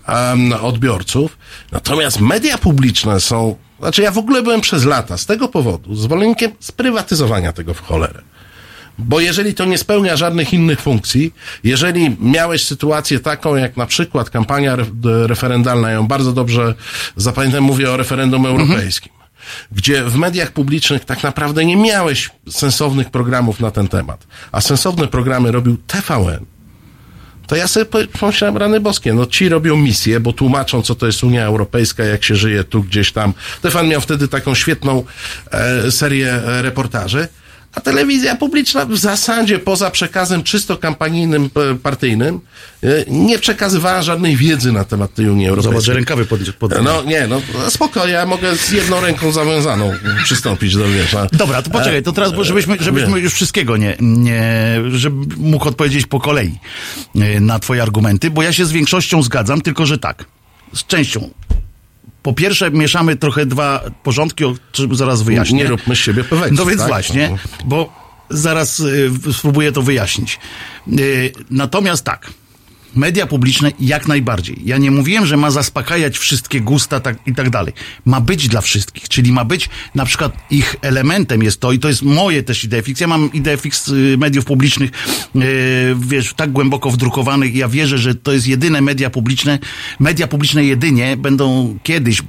um, odbiorców. Natomiast media publiczne są, znaczy ja w ogóle byłem przez lata z tego powodu zwolennikiem sprywatyzowania tego w cholerę. Bo jeżeli to nie spełnia żadnych innych funkcji, jeżeli miałeś sytuację taką, jak na przykład kampania referendalna, ją bardzo dobrze zapamiętam, mówię o referendum europejskim, gdzie w mediach publicznych tak naprawdę nie miałeś sensownych programów na ten temat, a sensowne programy robił TVN, to ja sobie po- pomyślałem, rany boskie, no ci robią misję, bo tłumaczą, co to jest Unia Europejska, jak się żyje tu gdzieś tam. Stefan miał wtedy taką świetną e, serię e, reportaży, a telewizja publiczna w zasadzie poza przekazem czysto kampanijnym, e, partyjnym, e, nie przekazywała żadnej wiedzy na temat tej Unii Zobacz, Europejskiej. rękawy pod, pod... No nie, no spoko, ja mogę z jedną ręką zawiązaną przystąpić do wiesza. Dobra, to poczekaj, to teraz, bo żebyśmy, żebyśmy już wszystkiego nie, nie, żebym mógł odpowiedzieć po kolei e, na twoje argumenty, bo ja się z większością zgadzam, tylko że tak, z częścią. Po pierwsze, mieszamy trochę dwa porządki, o czym zaraz wyjaśnię. Nie róbmy z siebie pewnego. No więc tak? właśnie, bo zaraz y, spróbuję to wyjaśnić. Y, natomiast tak, media publiczne jak najbardziej. Ja nie mówiłem, że ma zaspokajać wszystkie gusta tak, i tak dalej. Ma być dla wszystkich, czyli ma być na przykład ich elementem jest to i to jest moje też idee fix. Ja mam ideę fix y, mediów publicznych, y, wiesz, tak głęboko wdrukowanych. Ja wierzę, że to jest jedyne media publiczne. Media publiczne jedynie będą kiedyś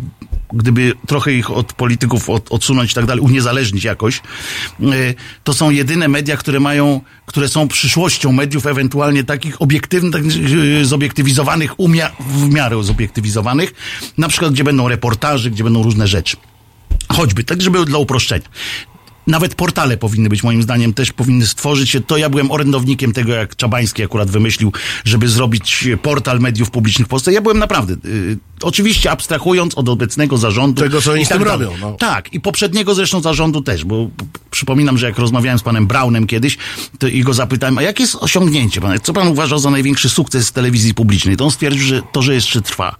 gdyby trochę ich od polityków od, odsunąć i tak dalej, uniezależnić jakoś, y, to są jedyne media, które mają, które są przyszłością mediów, ewentualnie takich obiektywnych, tak, y, zobiektywizowanych, umia- w miarę zobiektywizowanych, na przykład gdzie będą reportaże, gdzie będą różne rzeczy. Choćby, tak żeby dla uproszczenia. Nawet portale powinny być, moim zdaniem, też powinny stworzyć się. To ja byłem orędownikiem tego, jak Czabański akurat wymyślił, żeby zrobić portal mediów publicznych w Polsce. Ja byłem naprawdę, y, oczywiście abstrahując od obecnego zarządu. Tego, co oni tak dalej. robią, no. Tak, i poprzedniego zresztą zarządu też, bo przypominam, że jak rozmawiałem z panem Braunem kiedyś to i go zapytałem, a jakie jest osiągnięcie pan? Co pan uważa za największy sukces telewizji publicznej? To on stwierdził, że to, że jeszcze trwa.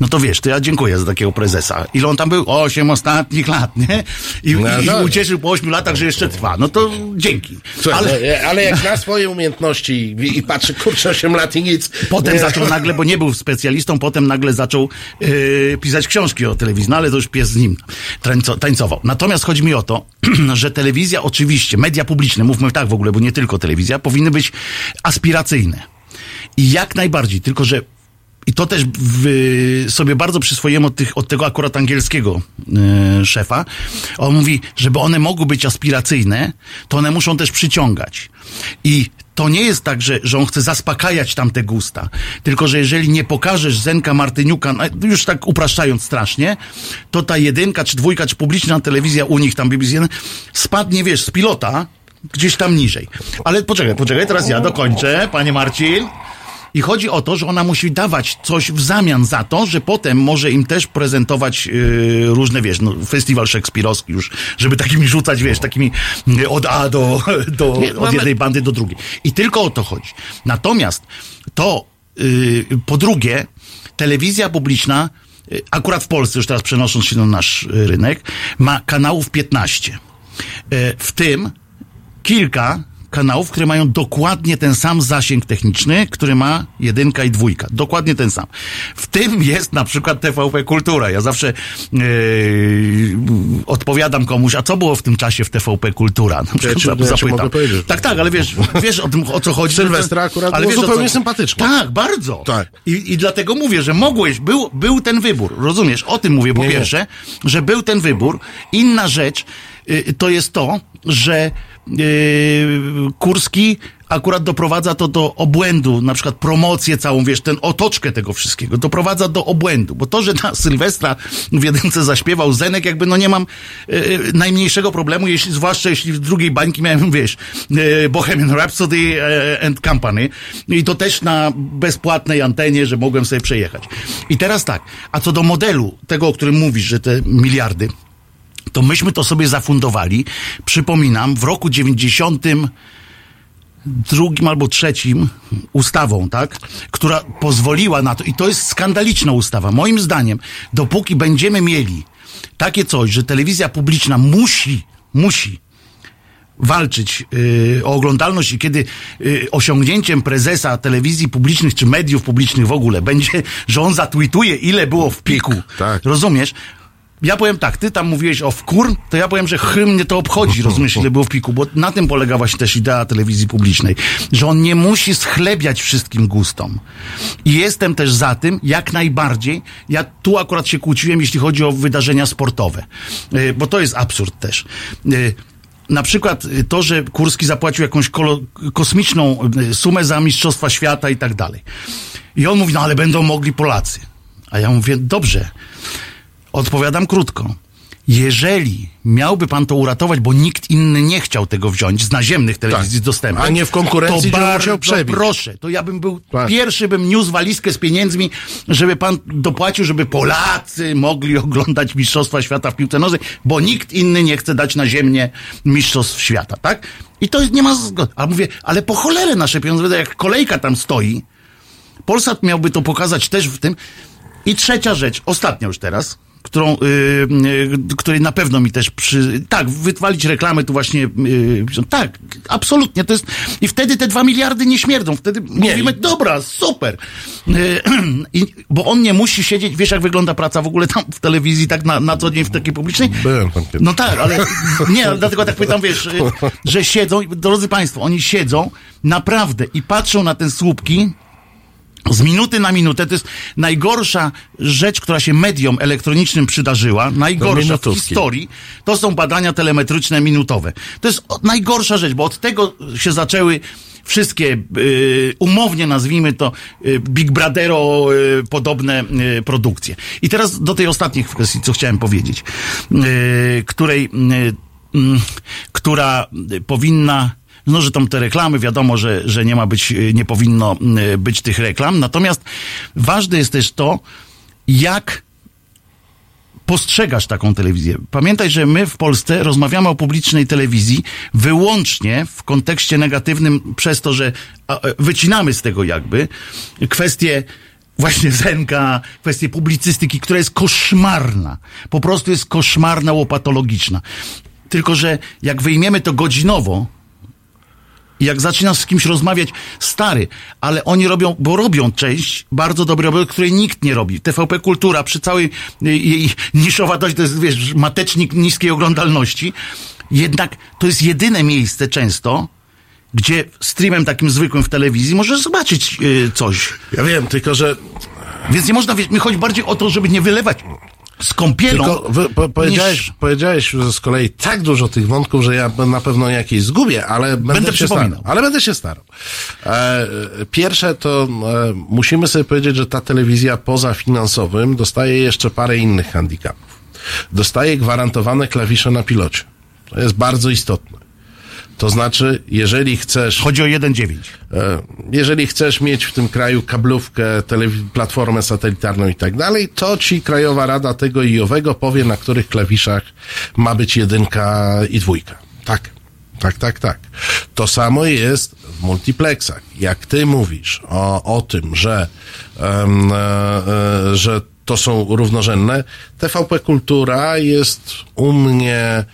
No to wiesz, to ja dziękuję za takiego prezesa. Ile on tam był? Osiem ostatnich lat, nie? I, No, i, i no. ucieszył po ośmiu latach, że jeszcze trwa. No to dzięki. Słuchaj, Ale ale... ale jak na swoje umiejętności i, i patrzy, kurczę, 8 lat i nic. potem Nie. zaczął nagle, bo nie był specjalistą, potem nagle zaczął yy, pisać książki o telewizji, no ale to już pies z nim tańco, tańcował. Natomiast chodzi mi o to, [clears throat] że telewizja oczywiście, media publiczne, mówmy tak w ogóle, bo nie tylko telewizja, powinny być aspiracyjne. I jak najbardziej, tylko że i to też w, sobie bardzo przyswoiłem od, tych, od tego akurat angielskiego e, szefa. On mówi, żeby one mogły być aspiracyjne, to one muszą też przyciągać. I to nie jest tak, że, że on chce zaspokajać tamte gusta. Tylko, że jeżeli nie pokażesz Zenka Martyniuka, no, już tak upraszczając strasznie, to ta jedynka, czy dwójka, czy publiczna telewizja u nich tam BBC spadnie, wiesz, z pilota gdzieś tam niżej. Ale poczekaj, poczekaj, teraz ja dokończę, panie Marcin. I chodzi o to, że ona musi dawać coś w zamian za to, że potem może im też prezentować yy, różne, wiesz, no, festiwal szekspirowski już, żeby takimi rzucać, wiesz, takimi yy, od A do, [laughs] do Nie, od mamy- jednej bandy do drugiej. I tylko o to chodzi. Natomiast to, yy, po drugie, telewizja publiczna, yy, akurat w Polsce, już teraz przenosząc się na nasz rynek, ma kanałów 15. Yy, w tym kilka kanałów, które mają dokładnie ten sam zasięg techniczny, który ma jedynka i dwójka. Dokładnie ten sam. W tym jest na przykład TVP Kultura. Ja zawsze yy, odpowiadam komuś, a co było w tym czasie w TVP Kultura? Na przykład ja ci zapytam. mogę powiedzieć. Tak, tak, ale wiesz, wiesz o tym, o co chodzi. Sylwestra akurat było wiesz, o co- zupełnie sympatyczne. Tak, bardzo. Tak. I, I dlatego mówię, że mogłeś, był, był ten wybór. Rozumiesz? O tym mówię po Nie, nie. pierwsze, że był ten wybór. Inna rzecz to jest to, że y, Kurski akurat doprowadza to do obłędu, na przykład promocję całą, wiesz, ten otoczkę tego wszystkiego, doprowadza do obłędu, bo to, że na Sylwestra w jedynce zaśpiewał Zenek, jakby no nie mam y, najmniejszego problemu, jeśli, zwłaszcza jeśli w drugiej bańki miałem, [laughs] wiesz, y, Bohemian Rhapsody y, and Company i to też na bezpłatnej antenie, że mogłem sobie przejechać. I teraz tak, a co do modelu, tego, o którym mówisz, że te miliardy, to myśmy to sobie zafundowali, przypominam, w roku 90 drugim albo trzecim ustawą, tak, która pozwoliła na to, i to jest skandaliczna ustawa, moim zdaniem, dopóki będziemy mieli takie coś, że telewizja publiczna musi, musi walczyć yy, o oglądalność i kiedy yy, osiągnięciem prezesa telewizji publicznych czy mediów publicznych w ogóle będzie, że on zatweetuje ile było w piku. Tak. Rozumiesz? Ja powiem tak, ty tam mówiłeś o wkur, to ja powiem, że chy mnie to obchodzi, [laughs] rozumiesz, ile było w piku, bo na tym polega właśnie też idea telewizji publicznej, że on nie musi schlebiać wszystkim gustom. I jestem też za tym, jak najbardziej, ja tu akurat się kłóciłem, jeśli chodzi o wydarzenia sportowe, Yy, bo to jest absurd też. Yy, na przykład y, to, że Kurski zapłacił jakąś kosmiczną sumę za Mistrzostwa Świata i tak dalej. I on mówi, no ale będą mogli Polacy. A ja mówię, dobrze. Odpowiadam krótko. Jeżeli miałby pan to uratować, bo nikt inny nie chciał tego wziąć z naziemnych telewizji Tak. z dostępem. A nie w konkurencji, to bardzo przebić. proszę, to ja bym był, Tak. pierwszy bym niósł walizkę z pieniędzmi, żeby pan dopłacił, żeby Polacy mogli [laughs] oglądać Mistrzostwa Świata w piłce nożnej, bo nikt inny nie chce dać na ziemię Mistrzostw Świata, tak? I to nie ma zgody. A mówię, ale po cholerę nasze pieniądze, jak kolejka tam stoi, Polsat miałby to pokazać też w tym. I trzecia rzecz, ostatnia już teraz, którą, yy, yy, której na pewno mi też przy... Tak, wytwalić reklamy tu właśnie... Yy, tak, absolutnie, to jest... I wtedy te dwa miliardy nie śmierdzą. Wtedy mówimy, dobra, super. [clears throat] I, bo on nie musi siedzieć... Wiesz, jak wygląda praca w ogóle tam w telewizji, tak na, na co dzień w takiej publicznej? Byłem tam kiedyś. No tak, ale nie, dlatego tak pytam, wiesz, y, że siedzą, drodzy Państwo, oni siedzą naprawdę i patrzą na te słupki z minuty na minutę. To jest najgorsza rzecz, która się mediom elektronicznym przydarzyła, najgorsza w historii, to są badania telemetryczne minutowe. To jest najgorsza rzecz, bo od tego się zaczęły wszystkie, y, umownie nazwijmy to, y, Big Brothero y, podobne y, produkcje. I teraz do tej ostatniej kwestii, co chciałem powiedzieć, y, której, y, mm, która powinna no, że tam te reklamy, wiadomo, że, że nie ma być, nie powinno y, być tych reklam. Natomiast ważne jest też to, jak postrzegasz taką telewizję. Pamiętaj, że my w Polsce rozmawiamy o publicznej telewizji wyłącznie w kontekście negatywnym przez to, że e, wycinamy z tego jakby kwestie właśnie Zenka, kwestie publicystyki, która jest koszmarna. Po prostu jest koszmarna, łopatologiczna. Tylko, że jak wyjmiemy to godzinowo, jak zaczynasz z kimś rozmawiać, stary, ale oni robią, bo robią część bardzo dobrej roboty, której nikt nie robi. TVP Kultura przy całej y, jej niszowatości, to jest, wiesz, matecznik niskiej oglądalności. Jednak to jest jedyne miejsce często, gdzie streamem takim zwykłym w telewizji możesz zobaczyć y, coś. Ja wiem, tylko że Więc nie można, mi chodzi bardziej o to, żeby nie wylewać z kąpielą. Tylko wy, po, powiedziałeś, niż- powiedziałeś z kolei tak dużo tych wątków, że ja na pewno jakieś zgubię, ale będę, Będę się starał. Ale będę się starał. E, pierwsze to e, musimy sobie powiedzieć, że ta telewizja poza finansowym dostaje jeszcze parę innych handicapów. Dostaje gwarantowane klawisze na pilocie. To jest bardzo istotne. To znaczy, jeżeli chcesz Chodzi o 1,9. E, Jeżeli chcesz mieć w tym kraju kablówkę, platformę satelitarną i tak dalej, to ci Krajowa Rada tego i owego powie, na których klawiszach ma być jedynka i dwójka. Tak. Tak, tak, tak. To samo jest w multiplexach. Jak ty mówisz o, o tym, że, em, e, że to są równorzędne, TVP Kultura jest u mnie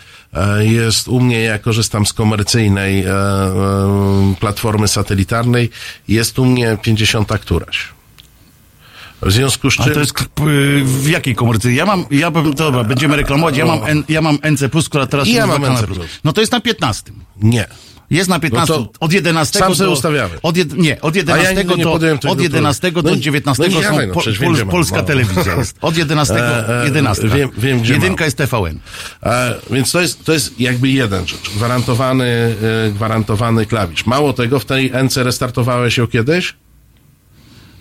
jest u mnie, ja korzystam z komercyjnej e, e, platformy satelitarnej, jest u mnie 50 któraś. W związku z A czym... to jest w jakiej komercji? Ja mam, ja bym, to dobra, będziemy reklamować. Ja mam, ja mam NC+, która teraz ja mam NC+. Kanal No to jest na 15. Nie. Jest na 15. No od 11 sam do, ustawiamy. Od jed, nie, od A ja 11 nigdy nie do, podjąłem tego od 11 trudu. do No i- 19 no i są no po, przecież wiem, pol, polska No. telewizja jest. Od 11, E, e, 11. wiem- wiem, gdzie Jedynka mam. jest TVN. E, więc to jest, to jest jakby jeden rzecz. Gwarantowany, e, gwarantowany klawisz. Mało tego, w tej NC restartowałeś ją kiedyś?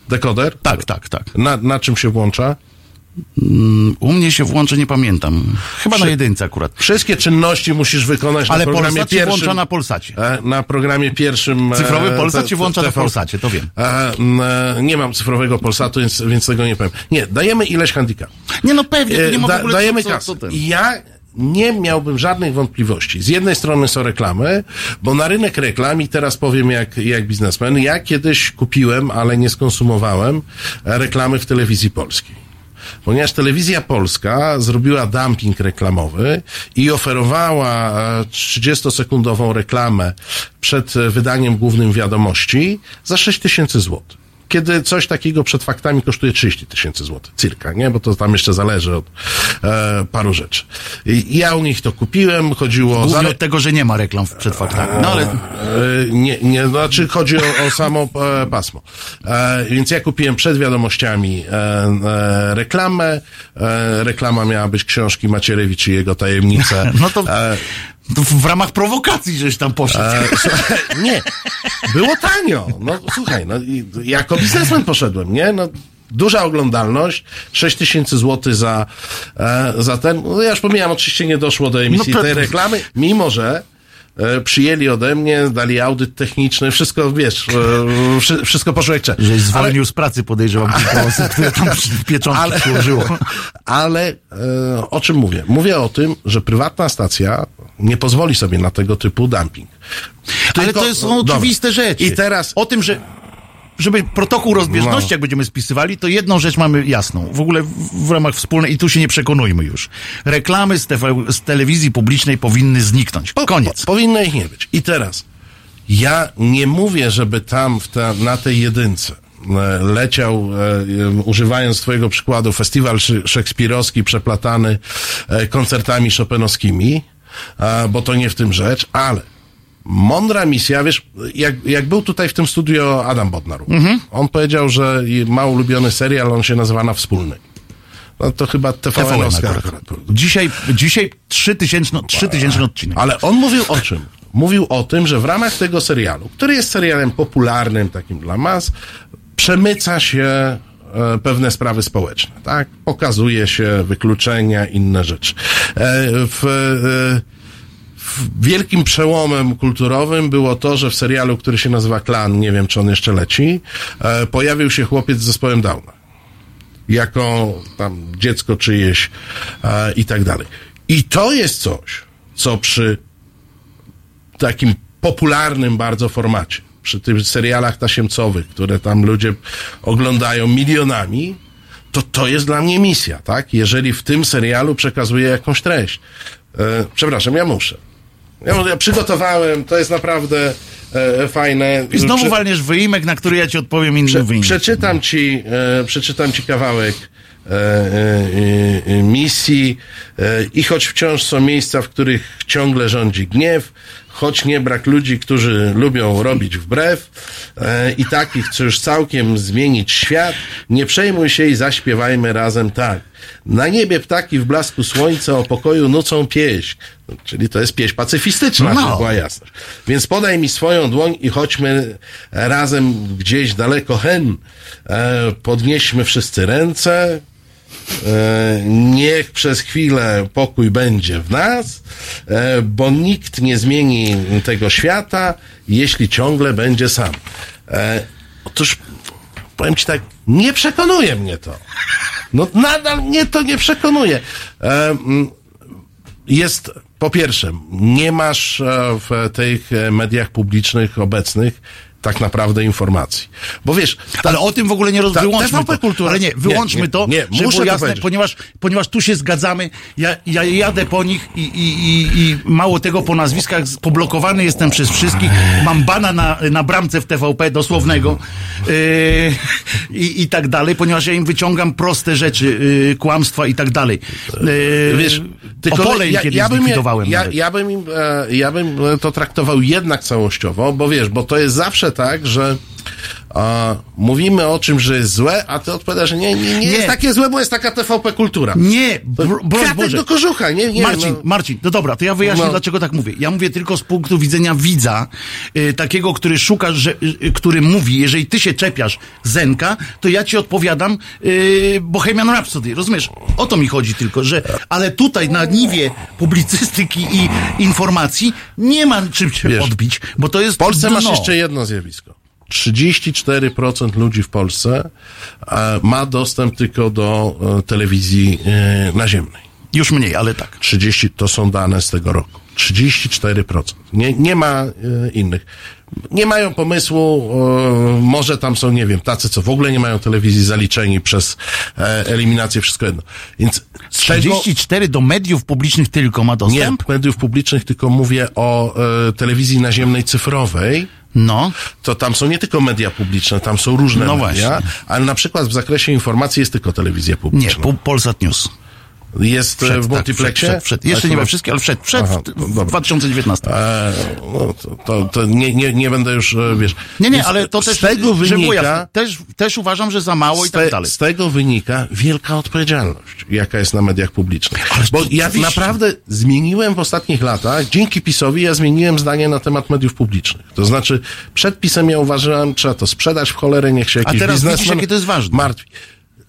Dekoder? Tak, tak, tak. Na, na czym się włącza? U mnie się włączy, nie pamiętam. Chyba na Przy- jedynce akurat. Wszystkie czynności musisz wykonać Ale na programie Polsat pierwszym. włącza na Polsacie. E, Na programie pierwszym. e, Cyfrowy Polsat się włącza na. Polsacie, to wiem. E, Nie mam cyfrowego Polsatu, więc, więc tego nie powiem. Nie, dajemy ileś handicap. Nie no pewnie, to nie ma w Da, ogóle dajemy co, co, co ja nie miałbym żadnych wątpliwości. Z jednej strony są reklamy, bo na rynek reklam, i teraz powiem jak, jak biznesmen, ja kiedyś kupiłem, ale nie skonsumowałem reklamy w telewizji polskiej. Ponieważ telewizja polska zrobiła dumping reklamowy i oferowała e, 30-sekundową reklamę przed e, wydaniem głównym wiadomości za 6 tysięcy złotych kiedy coś takiego przed faktami kosztuje 30 tysięcy złotych, cirka, nie? Bo to tam jeszcze zależy od e, paru rzeczy. I ja u nich to kupiłem, chodziło o... Zale- od tego, że nie ma reklam przed faktami. No ale E, nie, nie, znaczy chodzi o, o samo e, pasmo. E, więc ja kupiłem przed wiadomościami e, e, reklamę. Reklama miała być książki Macierewicz i jego tajemnice. [laughs] No to, To w ramach prowokacji żeś tam poszedł. E, [laughs] słuchaj, nie, było tanio. No słuchaj, no, jako biznesmen poszedłem, nie? No, duża oglądalność, 6 tysięcy złotych za, e, za ten. No, ja już pomijam, oczywiście nie doszło do emisji No tej reklamy, mimo że przyjęli ode mnie, dali audyt techniczny, wszystko, wiesz, e, wszy, wszystko poszło jak trzeba. Żeś zwolnił z pracy, podejrzewam, kilka osób, które tam pieczątki Ale- przyłożyło. Ale e, o czym mówię? Mówię o tym, że prywatna stacja nie pozwoli sobie na tego typu dumping. Ale Tylko- to jest- są dobra. oczywiste rzeczy. I teraz O tym, że żeby protokół rozbieżności, No. jak będziemy spisywali, to jedną rzecz mamy jasną. W ogóle w, w ramach wspólnej, i tu się nie przekonujmy już. Reklamy z, TV, z telewizji publicznej powinny zniknąć. Koniec. Po, powinno ich nie być. I teraz, ja nie mówię, żeby tam ta, na tej jedynce e, leciał, e, używając twojego przykładu, festiwal szekspirowski przeplatany e, koncertami chopinowskimi, e, bo to nie w tym rzecz, ale Mądra misja, wiesz, jak, jak był tutaj w tym studio Adam Bodnar, on powiedział, że ma ulubiony serial, on się nazywa Na Wspólnej. No to chyba TVN TVN akurat. Dzisiaj, dzisiaj 3000, 3000 odcinek. Ale on mówił o czym? Mówił o tym, że w ramach tego serialu, który jest serialem popularnym takim dla mas, przemyca się e, pewne sprawy społeczne, tak? Pokazuje się wykluczenia, inne rzeczy. E, w, e, w wielkim przełomem kulturowym było to, że w serialu, który się nazywa Klan, nie wiem czy on jeszcze leci, e, pojawił się chłopiec z zespołem Downa. Jako tam dziecko czyjeś e, i tak dalej. I to jest coś, co przy takim popularnym bardzo formacie, przy tych serialach tasiemcowych, które tam ludzie oglądają milionami, to to jest dla mnie misja, tak? Jeżeli w tym serialu przekazuję jakąś treść. E, przepraszam, ja muszę. Ja, ja przygotowałem, to jest naprawdę e, fajne. I znowu Prze- walniesz wyimek, na który ja ci odpowiem innym Prze, wyimkiem. przeczytam ci, e, przeczytam ci kawałek e, e, e, misji i choć wciąż są miejsca, w których ciągle rządzi gniew, choć nie brak ludzi, którzy lubią robić wbrew e, i takich, co już całkiem zmienić świat, nie przejmuj się i zaśpiewajmy razem tak. Na niebie ptaki w blasku słońca o pokoju nucą pieśń. Czyli to jest pieśń pacyfistyczna, No. była jasność. Więc podaj mi swoją dłoń i chodźmy razem gdzieś daleko hen. E, podnieśmy wszyscy ręce. E, niech przez chwilę pokój będzie w nas, e, bo nikt nie zmieni tego świata, jeśli ciągle będzie sam. E, otóż powiem ci tak, nie przekonuje mnie to. No nadal mnie to nie przekonuje. Jest, po pierwsze, nie masz w tych mediach publicznych obecnych tak naprawdę informacji. Bo wiesz, ta, Ale o tym w ogóle nie roz... Ta- wyłączmy TVP to. Kultura- Ale nie, Nie, wyłączmy nie, to, nie, żeby muszę to jasne, powiedzieć. ponieważ, ponieważ tu się zgadzamy. Ja, ja jadę po nich i, i, i, i mało tego po nazwiskach poblokowany jestem przez wszystkich. Mam bana na, na bramce w TVP dosłownego yy, i, i tak dalej, ponieważ ja im wyciągam proste rzeczy, yy, kłamstwa i tak dalej. Yy, Wiesz, Opole im kiedyś bym, je- zlikwidowałem ja, nawet. ja, bym, im, e, ja bym e, to traktował jednak całościowo, bo wiesz, bo to jest zawsze tak, że a, mówimy o czymś, że jest złe, a ty odpowiadasz, że nie, nie, nie, Nie. jest takie złe, bo jest taka TVP kultura. Nie, bro, Kwiatek Boże. do kożucha, nie, nie Marcin, no. Marcin, no dobra, to ja wyjaśnię, No. dlaczego tak mówię. Ja mówię tylko z punktu widzenia widza, y, takiego, który szuka, że, y, który mówi, jeżeli ty się czepiasz Zenka, to ja ci odpowiadam y, Bohemian Rhapsody, rozumiesz? O to mi chodzi tylko, że, ale tutaj na niwie publicystyki i informacji nie ma czym się Wiesz, odbić, bo to jest W Polsce dno. masz jeszcze jedno zjawisko. 34% ludzi w Polsce e, ma dostęp tylko do e, telewizji e, naziemnej. Już mniej, ale tak. 30 to są dane z tego roku. 34%. Nie, nie ma innych. Nie mają pomysłu, może tam są, nie wiem, tacy, co w ogóle nie mają telewizji zaliczeni przez eliminację, wszystko jedno. Więc z tego, 34 do mediów publicznych tylko ma nie dostęp? mediów publicznych, tylko mówię o telewizji naziemnej cyfrowej, No. to tam są nie tylko media publiczne, tam są różne No media, właśnie. ale na przykład w zakresie informacji jest tylko telewizja Nie, publiczna. po, Polsat News. Jest e, w tak, multiplexie? wszedł, wszedł. Jeszcze A nie we wszystkie, ale wszedł, wszedł Aha, w, w dobra. 2019. E, no, to, to, to nie, nie, nie będę już, e, wiesz... Nie, nie, ale to z też, tego żeby było wynika, jasne, też, też uważam, że za mało i z, tak dalej. z tego wynika wielka odpowiedzialność, jaka jest na mediach publicznych. Ale Bo ja naprawdę zmieniłem w ostatnich latach, dzięki PiSowi, ja zmieniłem zdanie na temat mediów publicznych. To znaczy, przed PiSem ja uważałem, trzeba to sprzedać w cholerę, niech się jakiś teraz biznesmen widzisz, jakie to jest ważne. martwi.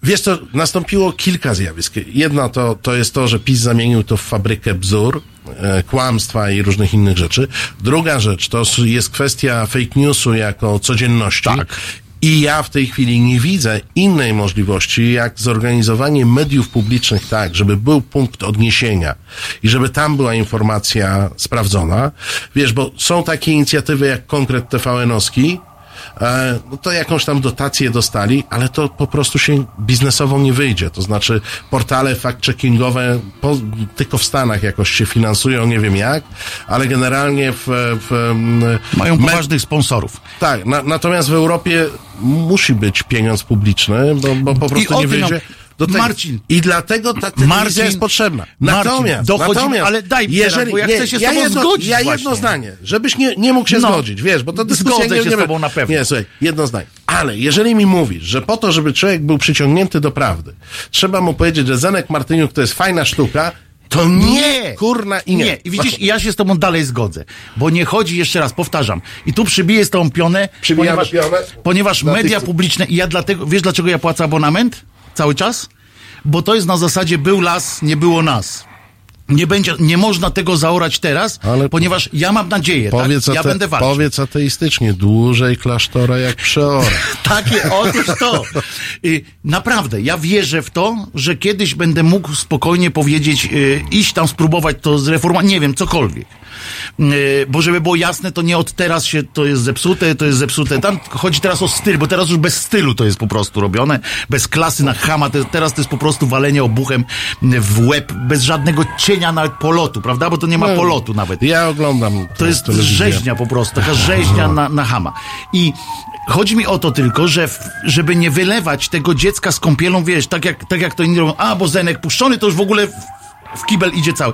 Wiesz co, nastąpiło kilka zjawisk. Jedno to, to jest to, że PiS zamienił to w fabrykę bzdur, e, kłamstwa i różnych innych rzeczy. Druga rzecz to jest kwestia fake newsu jako codzienności. Tak. I ja w tej chwili nie widzę innej możliwości, jak zorganizowanie mediów publicznych tak, żeby był punkt odniesienia i żeby tam była informacja sprawdzona. Wiesz, bo są takie inicjatywy jak Konkret TVN-owski, no to jakąś tam dotację dostali, ale to po prostu się biznesowo nie wyjdzie. To znaczy portale fact-checkingowe po, tylko w Stanach jakoś się finansują, nie wiem jak, ale generalnie w, w mm, Mają poważnych sponsorów. tak, na, natomiast w Europie musi być pieniądz publiczny, bo, bo po prostu nie wyjdzie. Tego. Marcin. I dlatego ta telewizja jest potrzebna. Natomiast, dochodzi- natomiast ale daj teraz, bo ja chcę się z tobą jedno, zgodzić Ja jedno właśnie. zdanie, żebyś nie, nie mógł się No. zgodzić, wiesz, bo to dyskusja Zgodzę nie, się nie z tobą na pewno. Nie, słuchaj, jedno zdanie. Ale jeżeli mi mówisz, że po to, żeby człowiek był przyciągnięty do prawdy, trzeba mu powiedzieć, że Zenek Martyniuk to jest fajna sztuka, to nie, kurna i nie. Nie, i widzisz, i ja się z tobą dalej zgodzę. Bo nie chodzi, jeszcze raz, powtarzam, i tu przybiję z tą pionę, Przybijamy ponieważ, pionę? ponieważ media tych- publiczne, i ja dlatego, wiesz dlaczego ja płacę abonament cały czas? Bo to jest na zasadzie był las, nie było nas. Nie będzie, nie można tego zaorać teraz, Ale- ponieważ ja mam nadzieję, Powiedz, tak? ja ate, będę walczył. powiedz ateistycznie, dłużej klasztora jak przeora. [laughs] Takie, otóż to. Y, naprawdę, ja wierzę w to, że kiedyś będę mógł spokojnie powiedzieć, y, iść tam spróbować to zreformować, nie wiem, cokolwiek. Y, bo żeby było jasne, to nie od teraz się to jest zepsute, to jest zepsute. Tam chodzi teraz o styl, bo teraz już bez stylu to jest po prostu robione, bez klasy na chama, to, teraz to jest po prostu walenie obuchem w łeb, bez żadnego cienia nawet polotu, prawda? Bo to nie ma No, polotu nawet. Ja oglądam To jest telewizję. rzeźnia po prostu, taka [laughs] rzeźnia na, na hama. I chodzi mi o to tylko, że żeby nie wylewać tego dziecka z kąpielą, wiesz, tak jak, tak jak to inni robią, a bo Zenek puszczony, to już w ogóle w, kibel idzie cały.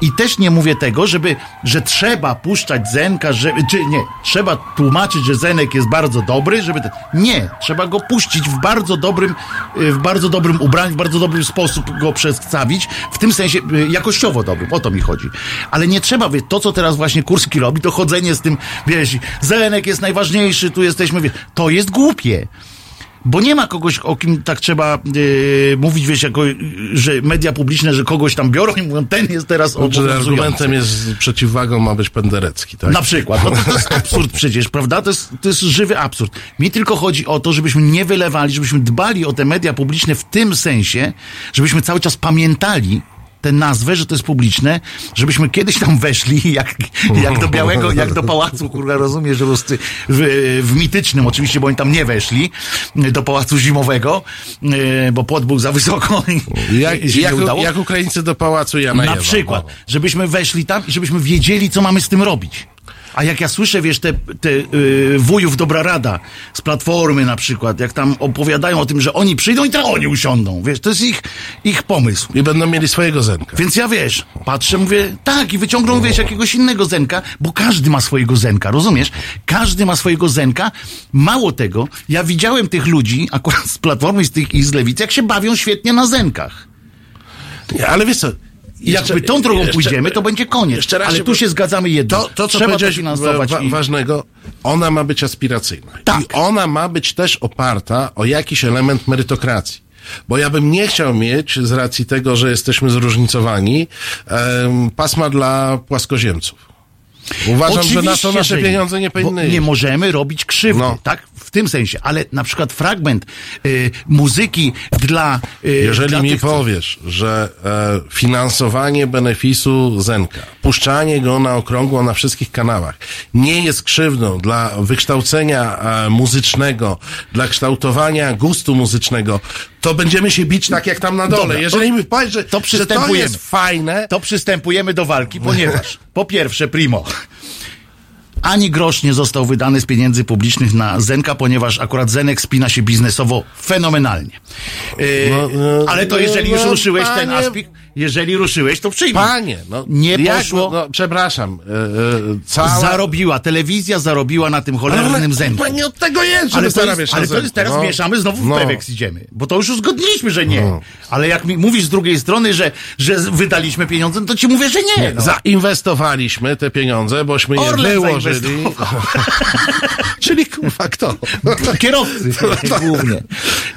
I też nie mówię tego, żeby, że trzeba puszczać Zenka, że, czy nie, trzeba tłumaczyć, że Zenek jest bardzo dobry, żeby, te, nie, trzeba go puścić w bardzo dobrym, y, w bardzo dobrym ubraniu, w bardzo dobrym sposób go przedstawić, w tym sensie y, jakościowo dobrym, o to mi chodzi. Ale nie trzeba, wie, to co teraz właśnie Kurski robi, to chodzenie z tym, wiesz, Zenek jest najważniejszy, tu jesteśmy, wiesz, to jest głupie. Bo nie ma kogoś, o kim tak trzeba yy, mówić, wiesz, jako, yy, że media publiczne, że kogoś tam biorą i mówią, ten jest teraz Czy obowiązujący. argumentem jest przeciwwagą ma być Penderecki, tak? Na przykład. No to, to jest absurd przecież, prawda? To jest, to jest żywy absurd. Mi tylko chodzi o to, żebyśmy nie wylewali, żebyśmy dbali o te media publiczne w tym sensie, żebyśmy cały czas pamiętali tę nazwę, że to jest publiczne, żebyśmy kiedyś tam weszli, jak, jak do białego, jak do pałacu, kurwa, rozumiesz, że w, w mitycznym oczywiście, bo oni tam nie weszli, do pałacu zimowego, e, bo płot był za wysoko i, Jak, i się jak, nie udało. jak Ukraińcy do pałacu Jana Na przykład, O. żebyśmy weszli tam i żebyśmy wiedzieli, co mamy z tym robić. A jak ja słyszę, wiesz, te, te y, wujów Dobra Rada z Platformy na przykład, jak tam opowiadają o tym, że oni przyjdą i to oni usiądą, wiesz, to jest ich, ich pomysł. I będą mieli swojego Zenka. Więc ja, wiesz, patrzę, mówię, tak, i wyciągną, wiesz, jakiegoś innego Zenka, bo każdy ma swojego Zenka, rozumiesz? Każdy ma swojego Zenka. Mało tego, ja widziałem tych ludzi, akurat z Platformy i z, tych, i z Lewicy, jak się bawią świetnie na Zenkach. Nie, ale wiesz co, jakby tą drogą jeszcze- pójdziemy, to będzie koniec. jeszcze raz Ale się- tu się zgadzamy jedno. To, to co Trzeba powiedziałeś finansować. wa- i... ważnego, ona ma być aspiracyjna. Tak. I ona ma być też oparta o jakiś element merytokracji. Bo ja bym nie chciał mieć, z racji tego, że jesteśmy zróżnicowani, pasma dla płaskoziemców. Uważam, że na to Oczywiście, nasze pieniądze nie powinny Nie możemy robić krzywdy, No. tak? W tym sensie. Ale na przykład fragment y, muzyki dla... Y, Jeżeli dla mi tych, powiesz, że e, finansowanie benefisu Zenka, puszczanie go na okrągło na wszystkich kanałach nie jest krzywdą dla wykształcenia e, muzycznego, dla kształtowania gustu muzycznego, to będziemy się bić tak jak tam na dole. Dobra, Jeżeli to- mi powiesz, że to że to jest fajne, To przystępujemy do walki, ponieważ po pierwsze, primo, ani grosz nie został wydany z pieniędzy publicznych na Zenka, ponieważ akurat Zenek spina się biznesowo fenomenalnie. Yy, No, no, ale to jeżeli już no, ruszyłeś ten aspekt, jeżeli ruszyłeś, to przyjmij. panie, no, Nie jak- poszło. No, przepraszam, e, e, cała... Zarobiła, telewizja zarobiła na tym cholernym Zenku. Panie od tego jest, Ale to jest, ale to jest teraz no. mieszamy, znowu w No. Peweks idziemy. Bo to już uzgodniliśmy, że nie. Ale jak mi mówisz z drugiej strony, że, że wydaliśmy pieniądze, no to ci mówię, że nie. No. Zainwestowaliśmy te pieniądze, bośmy je Orlen wyłożyli. [laughs] Czyli kurwa kto? Kierowcy [laughs] głównie.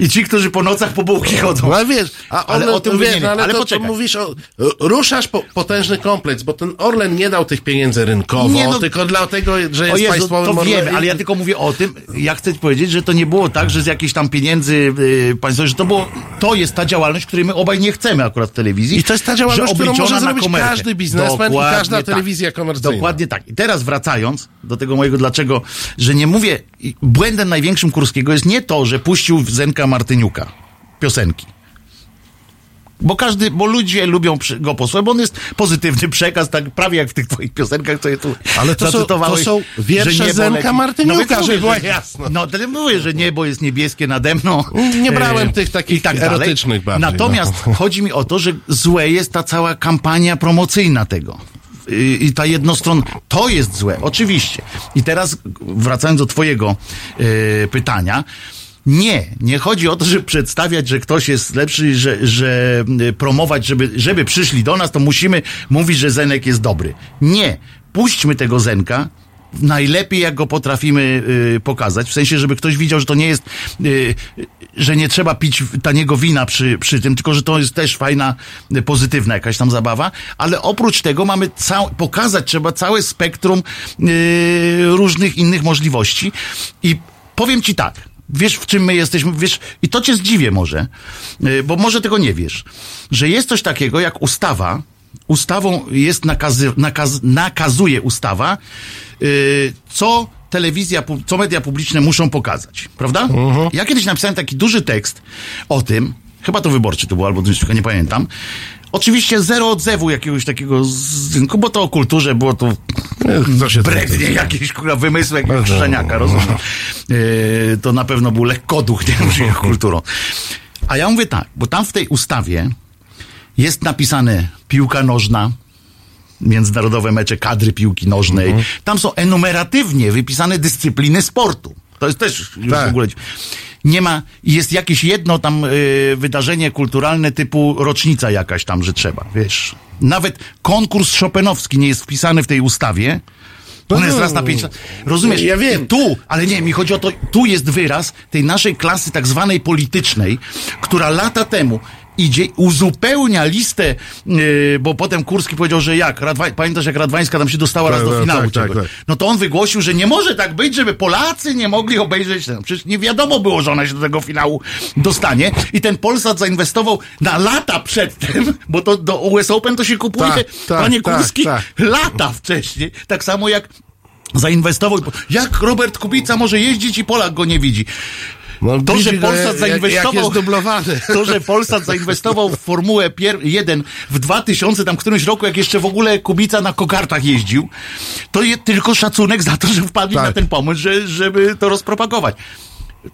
I ci, którzy po nocach po bułki chodzą. No ale wiesz, a Ale Orlen, o tym wiesz, nie, nie, no, ale, ale to, to poczekaj. Mówisz o, ruszasz po, potężny kompleks, bo ten Orlen nie dał tych pieniędzy rynkowo, Nie, no- tylko dlatego, że jest Jezu, państwowym to wiemy, ale ja tylko mówię o tym, ja chcę powiedzieć, że to nie było tak, że z jakichś tam pieniędzy yy, państwowych, że to było, to jest ta działalność, której my obaj nie chcemy akurat w telewizji. I to jest ta działalność, którą może zrobić komercję. każdy biznesmen i Dokładnie każda tak. telewizja komercyjna. Dokładnie tak. I teraz wracając do tego mojego dlaczego, że nie mówię, i błędem największym Kurskiego jest nie to, że puścił Zenka Martyniuka piosenki. Bo każdy, bo ludzie lubią go posłuchać, bo on jest pozytywny przekaz, tak prawie jak w tych twoich piosenkach, co je tu Ale to są- to są wiersze Zenka leci. Martyniuka, mówię, żeby była że- jasna. No, to mówię, że niebo jest niebieskie nade mną. Nie brałem E, tych takich tak erotycznych bardziej, Natomiast no. chodzi mi o to, że złe jest ta cała kampania promocyjna tego. I i ta jednostronna, to jest złe, oczywiście. I teraz wracając do twojego e, pytania, nie, nie chodzi o to, żeby przedstawiać, że ktoś jest lepszy, że, że promować, żeby, żeby przyszli do nas, to musimy mówić, że Zenek jest dobry. Nie. Puśćmy tego Zenka, najlepiej jak go potrafimy y, pokazać, w sensie, żeby ktoś widział, że to nie jest, y, że nie trzeba pić taniego wina przy, przy tym, tylko że to jest też fajna, y, pozytywna jakaś tam zabawa, ale oprócz tego mamy cał, pokazać trzeba całe spektrum y, różnych innych możliwości. I powiem ci tak, Wiesz, w czym my jesteśmy, wiesz, i to cię zdziwię może, y, bo może tego nie wiesz, że jest coś takiego jak ustawa, ustawą jest nakazy, nakaz, nakazuje ustawa, y, co telewizja, co media publiczne muszą pokazać, prawda? Ja kiedyś napisałem taki duży tekst o tym, chyba to wyborczy to było, albo coś, nie pamiętam. Oczywiście zero odzewu jakiegoś takiego z rynku, bo to o kulturze było to brednie jakieś kurwa wymysły jakiegoś szczeniaka, rozumiem. Yy, to na pewno był lekkoduch, nie kulturą. A ja mówię tak, bo tam w tej ustawie jest napisane piłka nożna, międzynarodowe mecze kadry piłki nożnej. Mhm. Tam są enumeratywnie wypisane dyscypliny sportu. To jest też już Tak. w ogóle. Nie ma, jest jakieś jedno tam y, wydarzenie kulturalne typu rocznica jakaś tam, że trzeba, wiesz. Nawet konkurs Chopinowski nie jest wpisany w tej ustawie. On No, jest raz na pięć lat. Rozumiesz? ja wiem. Tu, ale nie, mi chodzi o to, tu jest wyraz tej naszej klasy tak zwanej politycznej, która lata temu idzie, uzupełnia listę, yy, bo potem Kurski powiedział, że jak, Radwa, pamiętasz jak Radwańska tam się dostała Tak, raz do tak, finału tak, tak, tak. No to on wygłosił, że nie może tak być, żeby Polacy nie mogli obejrzeć ten. Przecież nie wiadomo było, że ona się do tego finału dostanie. I ten Polsat zainwestował na lata przedtem, bo to do US Open to się kupuje, Tak, tak, panie Kurski, lata wcześniej. Tak samo jak zainwestował. Jak Robert Kubica może jeździć i Polak go nie widzi? No, To, że Polsat zainwestował. [laughs] To, że Polsat zainwestował w Formułę 1 w 2000 tam którymś roku, jak jeszcze w ogóle Kubica na kokartach jeździł, to jest tylko szacunek za to, że wpadli Tak. na ten pomysł, że, żeby to rozpropagować.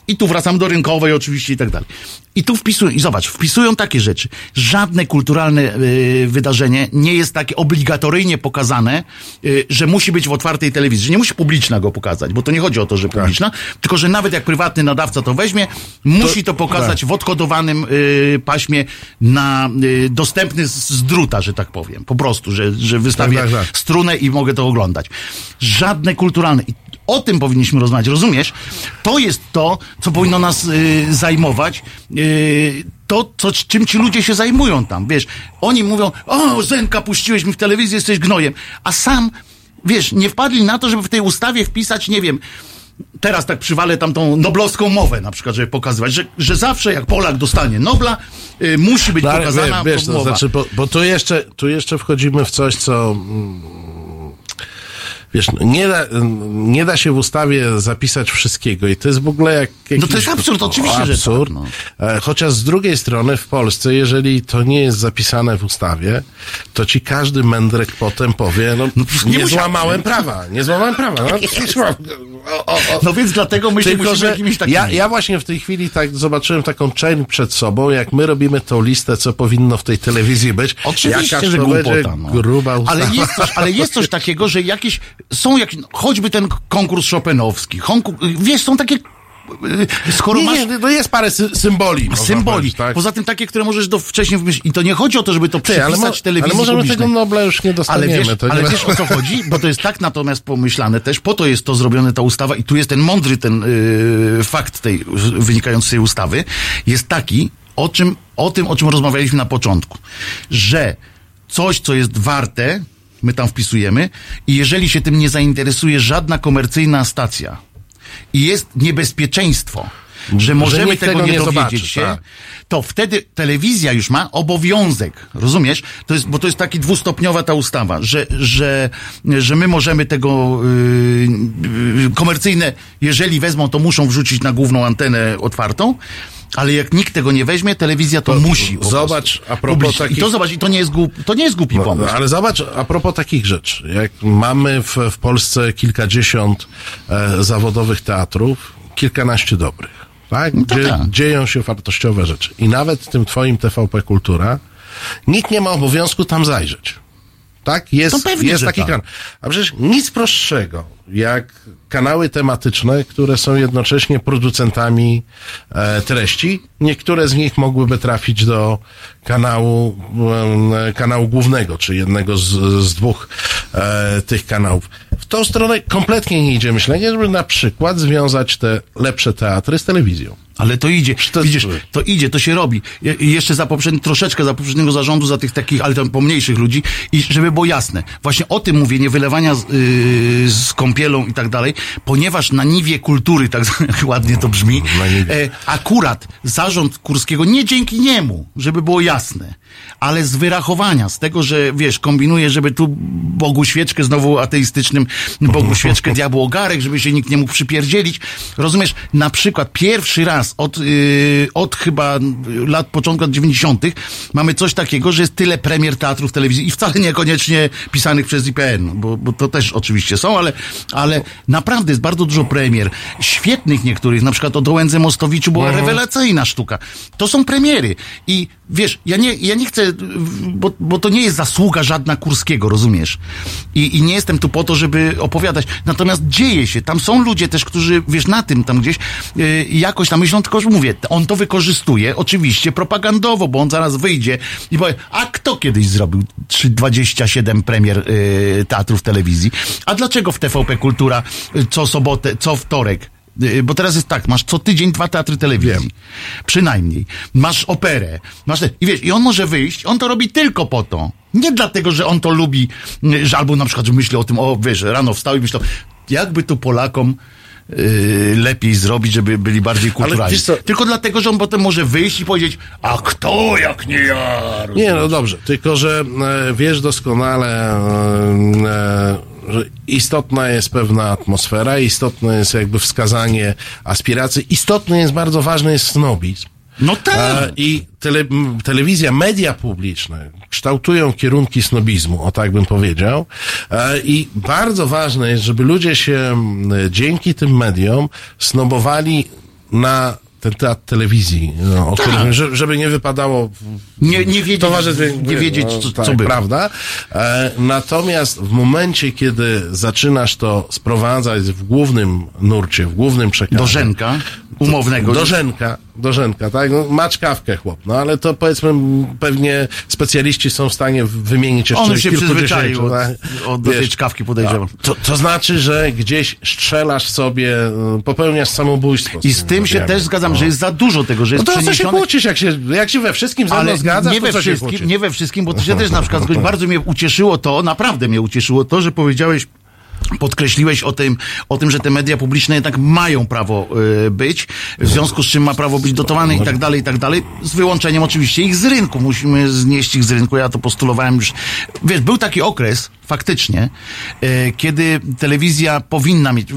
I tu wracam do rynkowej oczywiście i tak dalej. I tu wpisują, i zobacz, wpisują takie rzeczy. Żadne kulturalne y, wydarzenie nie jest takie obligatoryjnie pokazane, y, że musi być w otwartej telewizji, że nie musi publiczna go pokazać, bo to nie chodzi o to, że publiczna, tylko że nawet jak prywatny nadawca to weźmie, musi to, pokazać w odkodowanym y, paśmie na dostępny z, z druta, że tak powiem. Po prostu, że, że wystawię Tak, tak, tak. strunę i mogę to oglądać. Żadne kulturalne. I o tym powinniśmy rozmawiać, rozumiesz? To jest to, co powinno nas y, zajmować. Y, to, co, czym ci ludzie się zajmują tam, wiesz. Oni mówią, o, Zenka, puściłeś mi w telewizji, jesteś gnojem. A sam, wiesz, nie wpadli na to, żeby w tej ustawie wpisać, nie wiem, teraz tak przywalę tam tą noblowską mowę na przykład, żeby pokazywać, że, że zawsze jak Polak dostanie Nobla, y, musi być No, ale pokazana wie- wiesz, to mowa. znaczy, bo, bo tu, jeszcze, tu jeszcze wchodzimy w coś, co. Wiesz, no, nie da, nie da się w ustawie zapisać wszystkiego i to jest w ogóle jak jakiś No to jest absurd, oczywiście, że absurd. tak, E, Chociaż z drugiej strony w Polsce, jeżeli to nie jest zapisane w ustawie, to ci każdy mędrek potem powie, no, nie nie, musiał. złamałem prawa, nie złamałem prawa. No, [laughs] o, o, o. No więc dlatego my się Tylko, musimy że jakimiś takimi... ja, ja właśnie w tej chwili tak zobaczyłem taką chain przed sobą, jak my robimy tą listę, co powinno w tej telewizji być. Oczywiście, Jakaż że głupota. No. Gruba ustawa. ale, jest coś, ale jest coś [laughs] takiego, że jakieś są jakieś, no, choćby ten konkurs Chopinowski, honku, wiesz, są takie, y, skoro Nie, masz nie, no jest parę sy symboli. symboli, powiedzieć, tak? poza tym takie, które możesz do wcześniej wymyślić. I to nie chodzi o to, żeby to Ty, ale, telewizji ale możemy publicznej. tego Nobla już nie Ale dostaniemy. wiesz, to nie ale wiesz o co chodzi? Bo to jest tak natomiast pomyślane też, po to jest to zrobione ta ustawa i tu jest ten mądry ten yy, fakt tej wynikający z tej ustawy, jest taki, o czym, o tym, o czym rozmawialiśmy na początku, że coś, co jest warte, my tam wpisujemy i jeżeli się tym nie zainteresuje żadna komercyjna stacja i jest niebezpieczeństwo, że możemy nikt tego, nie nie dowiedzieć się, tak. to wtedy telewizja już ma obowiązek, rozumiesz? To jest, bo to jest taki dwustopniowa ta ustawa, że, że, że my możemy tego yy, yy, komercyjne, jeżeli wezmą, to muszą wrzucić na główną antenę otwartą, Ale jak nikt tego nie weźmie, telewizja to, musi. po zobacz, prostu a propos publicznie. takich- I to zobacz, i to nie jest, głup, to nie jest głupi No, pomysł. ale zobacz, a propos takich rzeczy, jak mamy w, w Polsce kilkadziesiąt e, zawodowych teatrów, kilkanaście dobrych, tak? to Gdzie tak. dzieją się wartościowe rzeczy. I nawet w tym twoim TVP Kultura nikt nie ma obowiązku tam zajrzeć. Tak? Jest, To pewnie, jest taki tak. kanał. A przecież nic prostszego, jak kanały tematyczne, które są jednocześnie producentami e, treści. Niektóre z nich mogłyby trafić do kanału, e, kanału głównego, czy jednego z, z dwóch e, tych kanałów. W tą stronę kompletnie nie idzie myślenie, żeby na przykład związać te lepsze teatry z telewizją. Ale to idzie, to- widzisz, to idzie, to się robi. Je, jeszcze za poprzedni, troszeczkę za poprzedniego zarządu, za tych takich, ale tam pomniejszych ludzi i żeby było jasne. Właśnie o tym mówię, nie wylewania z, yy, z i tak dalej, ponieważ na niwie kultury, tak [laughs] ładnie to brzmi, e, akurat zarząd Kurskiego, nie dzięki niemu, żeby było jasne, ale z wyrachowania, z tego, że wiesz, kombinuje, żeby tu Bogu świeczkę, znowu ateistycznym Bogu świeczkę, diabłu ogarek, żeby się nikt nie mógł przypierdzielić. Rozumiesz, na przykład pierwszy raz od, yy, od chyba lat, początku lat 90. mamy coś takiego, że jest tyle premier teatrów telewizji i wcale niekoniecznie pisanych przez IPN, bo, bo to też oczywiście są, ale, ale naprawdę jest bardzo dużo premier, świetnych niektórych, na przykład o Dołędze Mostowiczu była rewelacyjna sztuka. To są premiery i wiesz, ja nie, ja nie chcę, bo, bo to nie jest zasługa żadna Kurskiego, rozumiesz? I, I nie jestem tu po to, żeby opowiadać. Natomiast dzieje się. Tam są ludzie też, którzy, wiesz, na tym tam gdzieś yy, jakoś tam myślą, tylko że mówię, on to wykorzystuje, oczywiście propagandowo, bo on zaraz wyjdzie i powie, a kto kiedyś zrobił trzy- 27 premier yy, teatrów telewizji? A dlaczego w TVP Kultura yy, co sobotę, co wtorek? Y, Bo teraz jest tak, masz co tydzień dwa teatry telewizji. Przynajmniej. Masz operę. Masz te, I wiesz, i on może wyjść, on to robi tylko po to. Nie dlatego, że on to lubi, y, że albo na przykład, że myśli o tym, o wiesz, rano wstał i myślał, jakby tu Polakom y, lepiej zrobić, żeby byli bardziej kulturalni. Tylko dlatego, że on potem może wyjść i powiedzieć, a kto jak nie ja? Nie, no dobrze, tylko że e, wiesz doskonale, e, że istotna jest pewna atmosfera, istotne jest jakby wskazanie aspiracji, istotny jest, bardzo ważny jest snobizm. No tak. E, I tele, telewizja, media publiczne kształtują kierunki snobizmu, o tak bym powiedział. E, I bardzo ważne jest, żeby ludzie się dzięki tym mediom snobowali na ten teatr telewizji, no, o Tak. którym, że- żeby nie wypadało Nie, nie wiedzieć, towarzystwie, nie wiedzieć no, co, tak, co było. prawda? E, natomiast w momencie, kiedy zaczynasz to sprowadzać w głównym nurcie, w głównym przekazie. Do Rzęka umownego. Do Rzęka, do Rzęka, tak? No, ma czkawkę chłop, no ale to powiedzmy pewnie specjaliści są w stanie wymienić jeszcze On się przyzwyczaił od, tak? od do tej Wiesz, czkawki podejrzewam. to, to znaczy, że gdzieś strzelasz sobie, y, popełniasz samobójstwo. I z tym się też zgadzam, że jest za dużo tego, że No jest to o co się kłócisz, jak się, jak się we wszystkim ze mną zgadzasz, nie to we wszystkim, nie we wszystkim, bo to się [laughs] też na przykład zgodzi. bardzo mnie ucieszyło to, naprawdę mnie ucieszyło to, że powiedziałeś podkreśliłeś o tym, o tym, że te media publiczne jednak mają prawo y, być, w związku z czym ma prawo być dotowane i tak dalej, i tak dalej, z wyłączeniem oczywiście ich z rynku. Musimy znieść ich z rynku, ja to postulowałem już. Wiesz, był taki okres, faktycznie, y, kiedy telewizja powinna mieć,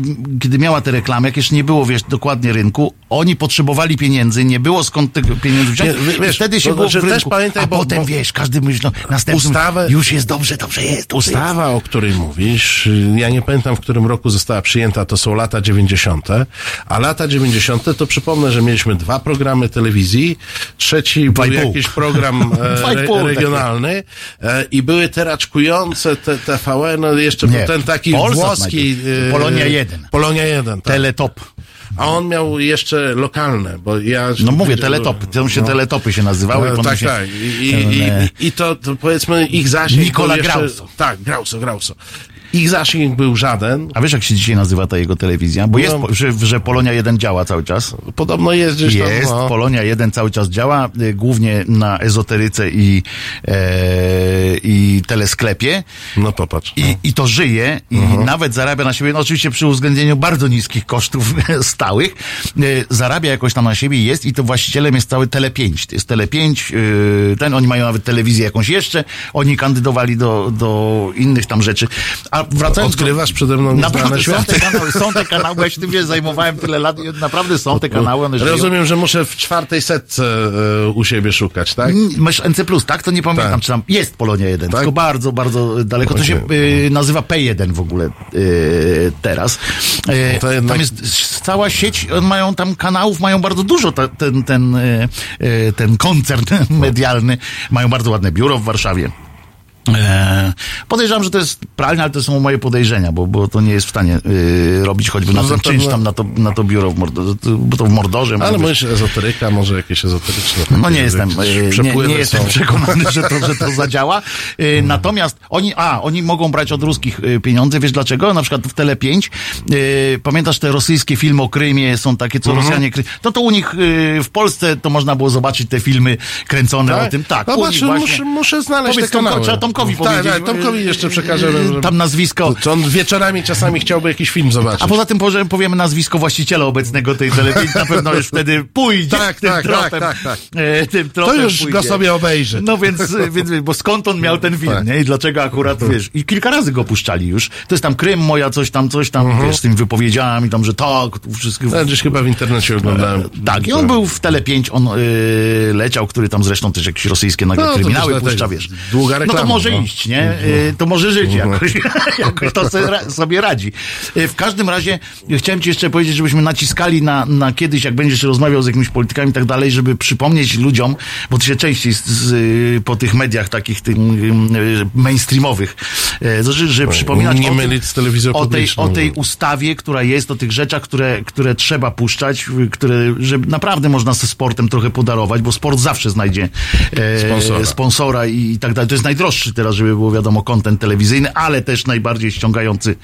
kiedy miała te reklamy, jak jeszcze nie było, wiesz, dokładnie rynku, oni potrzebowali pieniędzy, nie było skąd tych pieniędzy wziąć, Nie, wiesz, wtedy się to było znaczy w rynku. pamiętaj, a bo- potem, bo- wiesz, każdy myśli, no, następnym, Ustawę- już jest dobrze, dobrze jest, dobrze jest. Ustawa, o której mówisz, y, ja nie pamiętam, w którym roku została przyjęta, to są lata 90., a lata 90. to przypomnę, że mieliśmy dwa programy telewizji, trzeci Dwa był jakiś program e, [laughs] re, takie. regionalny e, i były te raczkujące te TVN, no jeszcze Nie, był ten taki Polsat włoski... najpierw. e, Polonia 1. Polonia 1, tak. Teletop. A on miał jeszcze lokalne, bo ja... No mówię, teletopy. To się teletopy się nazywały. Potem tak, się, tak. I, i, i, I to, to powiedzmy ich zasięg... Nikola jeszcze, Grauso. Tak, Grauso, Grauso. Ich zasięg był żaden. A wiesz, jak się dzisiaj nazywa ta jego telewizja? Bo No. jest, po- że, że Polonia 1 działa cały czas. Podobno jest gdzieś tam... Jest, no. Polonia 1 cały czas działa, y, głównie na ezoteryce i e, i telesklepie. No popatrz. I, I to żyje i nawet zarabia na siebie, no oczywiście przy uwzględnieniu bardzo niskich kosztów [laughs] stałych, y, zarabia jakoś tam na siebie jest i to właścicielem jest cały Tele5. To jest Tele5, y, ten, oni mają nawet telewizję jakąś jeszcze, oni kandydowali do, do innych tam rzeczy. A wracając Odkrywasz do, przede mną Naprawdę nieznane są te, kanały, są te kanały, ja się tym wiesz, zajmowałem tyle lat i naprawdę są te kanały, one żyją. Rozumiem, że muszę w czwartej setce e, u siebie szukać, tak? Masz NC+, tak? To nie pamiętam, Tak. czy tam jest Polonia 1, Tak? tylko bardzo, bardzo daleko. To się y, nazywa P1 w ogóle y, teraz. Y, To jednak- Tam jest cała sieć, mają tam kanałów, mają bardzo dużo, ta, ten, ten, y, y, ten koncern [laughs] medialny. Mają bardzo ładne biuro w Warszawie. E, podejrzewam, że to jest pralnia, ale to są moje podejrzenia, bo, bo to nie jest w stanie y, robić choćby na No zapewne- czynsz tam na to, na to biuro w Mordorze, bo to w Mordorze. Ale mówisz ezoteryka, może jakieś ezoteryczne. No nie jestem, e, nie, nie jestem przekonany, że to, że to [laughs] zadziała. E, Natomiast oni, a, oni mogą brać od ruskich e, pieniądze, wiesz dlaczego? Na przykład w Tele 5, e, pamiętasz te rosyjskie filmy o Krymie, są takie, co Mhm. Rosjanie. To to u nich e, w Polsce to można było zobaczyć te filmy kręcone o tym. Tak, Zobacz, właśnie. muszę, muszę znaleźć Powiedz te kanały. Tomkowi tak, powiedzieć. Tak, Tomkowi jeszcze przekażę. E, Tam nazwisko. To on wieczorami czasami chciałby jakiś film zobaczyć. A poza tym powie- powiemy nazwisko właściciela obecnego tej telewizji, na pewno już wtedy pójdzie Tak, tym tak, tropem. tak, tak, tak. E, tym to już pójdzie. go sobie obejrzy. No więc, więc, bo skąd on miał ten film, Tak. nie? I dlaczego akurat, wiesz, i kilka razy go puszczali już. To jest tam Krym moja, coś tam, coś tam, Mhm. wiesz, z tymi wypowiedziami tam, że tak, tu wszystkich... Ja gdzieś chyba w internecie oglądałem. Tak, i on był w Tele 5, on y, leciał, który tam zresztą też jakieś rosyjskie nagle No, kryminały puszcza, wiesz. Długa No to reklama, może no. iść, nie? Y, to może żyć jakoś, [laughs] jakoś to sobie, ra- sobie radzi. Y, w każdym razie y, chciałem ci jeszcze powiedzieć, żebyśmy naciskali na, na kiedyś, jak będziesz rozmawiał z jakimiś politykami i tak dalej, żeby przypomnieć ludziom, bo ty się częściej z, z, po tych mediach takich tym, y, mainstreamowych, y, że, że przypominać nie o, mylić z telewizją o tej, o tej ustawie, która jest, o tych rzeczach, które, które trzeba puszczać, które, że naprawdę można ze sportem trochę podarować, bo sport zawsze znajdzie e, Sponsora. sponsora i, i tak dalej. To jest najdroższy teraz, żeby było wiadomo, kontent telewizyjny, ale też najbardziej ściągający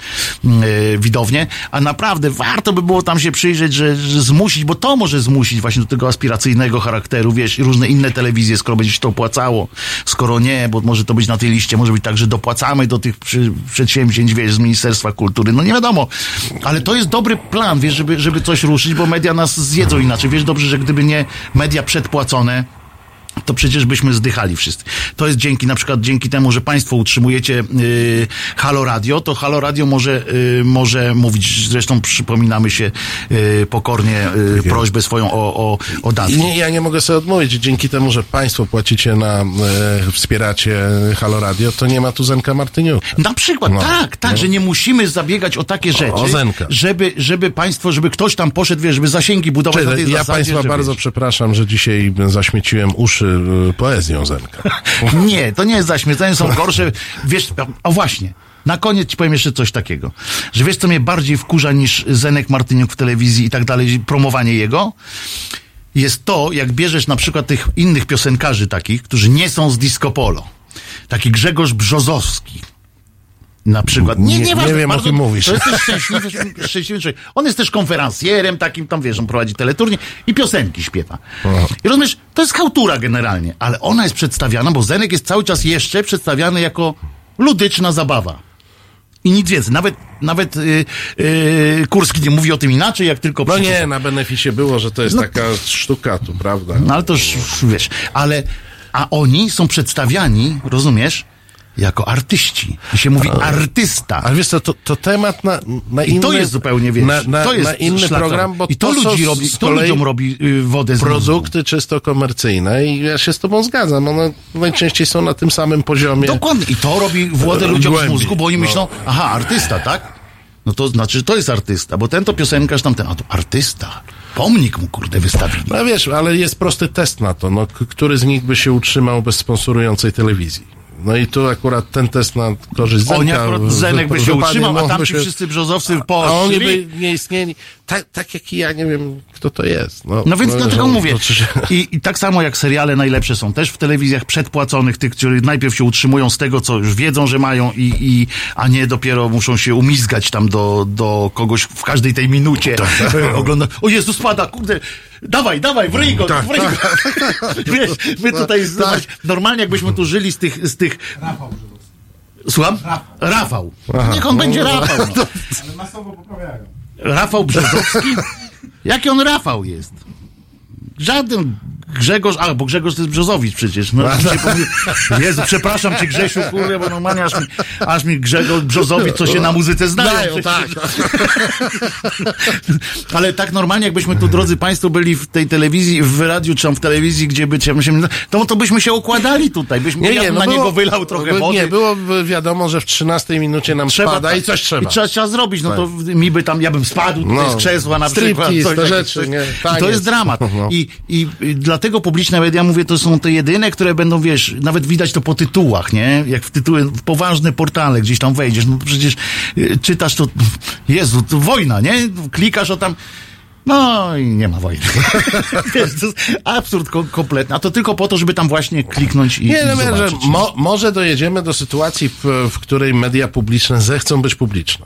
e, widownię, a naprawdę warto by było tam się przyjrzeć, że, że zmusić, bo to może zmusić właśnie do tego aspiracyjnego charakteru, wiesz, różne inne telewizje, skoro będzie się to opłacało, skoro nie, bo może to być na tej liście, może być tak, że dopłacamy do tych przy, przedsięwzięć, wiesz, z Ministerstwa Kultury, no nie wiadomo, ale to jest dobry plan, wiesz, żeby, żeby coś ruszyć, bo media nas zjedzą inaczej, wiesz dobrze, że gdyby nie media przedpłacone, to przecież byśmy zdychali wszyscy. To jest dzięki, na przykład dzięki temu, że państwo utrzymujecie y, Halo Radio, to Halo Radio może, y, może mówić, zresztą przypominamy się y, pokornie y, prośbę swoją o, o, o datki. Nie, ja nie mogę sobie odmówić. Dzięki temu, że państwo płacicie na, e, wspieracie Halo Radio, to nie ma tu Zenka Martyniuka. Na przykład, No, tak, tak, że nie musimy zabiegać o takie rzeczy, o Zenka. żeby, żeby państwo, żeby ktoś tam poszedł, wiesz, żeby zasięgi budować Czyli ja zasadzie, państwa bardzo wiesz, przepraszam, że dzisiaj zaśmieciłem uszy e, poezją Zenka. [laughs] Nie, to nie jest zaśmiecenie, są gorsze. Wiesz, o właśnie. Na koniec ci powiem jeszcze coś takiego, że wiesz, co mnie bardziej wkurza niż Zenek Martyniuk w telewizji i tak dalej, promowanie jego? Jest to, jak bierzesz na przykład tych innych piosenkarzy takich, którzy nie są z disco polo. Taki Grzegorz Brzozowski. Na przykład. Nie- nieważne, nie wiem, o bardzo- kim mówisz. To jest też szczęśliwy, [laughs] szczęśliwy człowiek. On jest też konferencjerem takim, tam wiesz, on prowadzi teleturnie i piosenki śpiewa. I rozumiesz, to jest chałtura generalnie, ale ona jest przedstawiana, bo Zenek jest cały czas jeszcze przedstawiany jako ludyczna zabawa. I nic więcej. Nawet, nawet yy, yy, Kurski nie mówi o tym inaczej, jak tylko No nie, na beneficie było, że to jest taka sztuka tu, prawda? No ale to już, wiesz, ale, a oni są przedstawiani, rozumiesz, jako artyści. I się mówi artysta. Ale wiesz co, to, to temat na, na I inny... to jest zupełnie, wiesz, na, na, to jest na inny program, bo I to, są ludzi z- robi, z to ludziom robi y, wodę z mózgu. produkty czysto komercyjne i ja się z tobą zgadzam. One najczęściej są na tym samym poziomie. Dokładnie. I to robi wodę ludziom z Głębiej. mózgu, bo oni No. myślą, aha, artysta, tak? No to znaczy, że to jest artysta, bo ten to piosenkarz, tamten, a to artysta. Pomnik mu, kurde, wystawili. No wiesz, ale jest prosty test na to. No, który z nich by się utrzymał bez sponsorującej telewizji? No i tu akurat ten test na korzyść Zenka... Oni akurat Zenek by się utrzymał, a tamci się- wszyscy brzozowcy A oni by nie istnieli. Tak, tak jak i ja nie wiem, kto to jest. No, No więc dlatego że- mówię. czy- I, I tak samo jak seriale najlepsze są też w telewizjach przedpłaconych, tych, którzy najpierw się utrzymują z tego, co już wiedzą, że mają, i, i, a nie dopiero muszą się umizgać tam do, do kogoś w każdej tej minucie. Tak. [laughs] Ogląda. O Jezu, spada, kurde. Dawaj, dawaj, wryj go, Tak, wryj go. [laughs] Wiesz, my tutaj, zobacz, normalnie jakbyśmy tu żyli z tych, z tych... Rafał. Słucham? Rafał. Niech on będzie Rafał. No. Ale masowo poprawiają. Rafał Brzozowski? Jaki on Rafał jest? Żaden Grzegorz, a, bo Grzegorz to jest Brzozowicz przecież. No, [laughs] Jezu, przepraszam cię Grzesiu, kurde, bo normalnie aż mi, aż mi Grzegorz Brzozowicz, co się na muzyce znają. Tak. [laughs] Ale tak normalnie, jakbyśmy tu, drodzy Państwo, byli w tej telewizji, w radiu, czy w telewizji, gdzie by się, to, to byśmy się układali tutaj, byśmy ja na niego wylał trochę było- wody. Nie, było wiadomo, że w 13 minucie nam spada i coś trzeba. I trzeba, trzeba zrobić. No to mi by tam, ja bym spadł tutaj No. z krzesła na Striptease, przykład. coś takiego, rzeczy, coś. nie? To jest dramat. [laughs] No. I, i, I dlatego publiczne media, mówię, to są te jedyne, które będą, wiesz, nawet widać to po tytułach, nie? Jak w tytuły, w poważne portale gdzieś tam wejdziesz, no przecież y, czytasz to, Jezu, to wojna, nie? Klikasz o tam, no i nie ma wojny. [laughs] Wiesz, to jest absurd ko- kompletny. A to tylko po to, żeby tam właśnie kliknąć i, Nie, i no wiem, że mo, może dojedziemy do sytuacji, w, w której media publiczne zechcą być publiczne.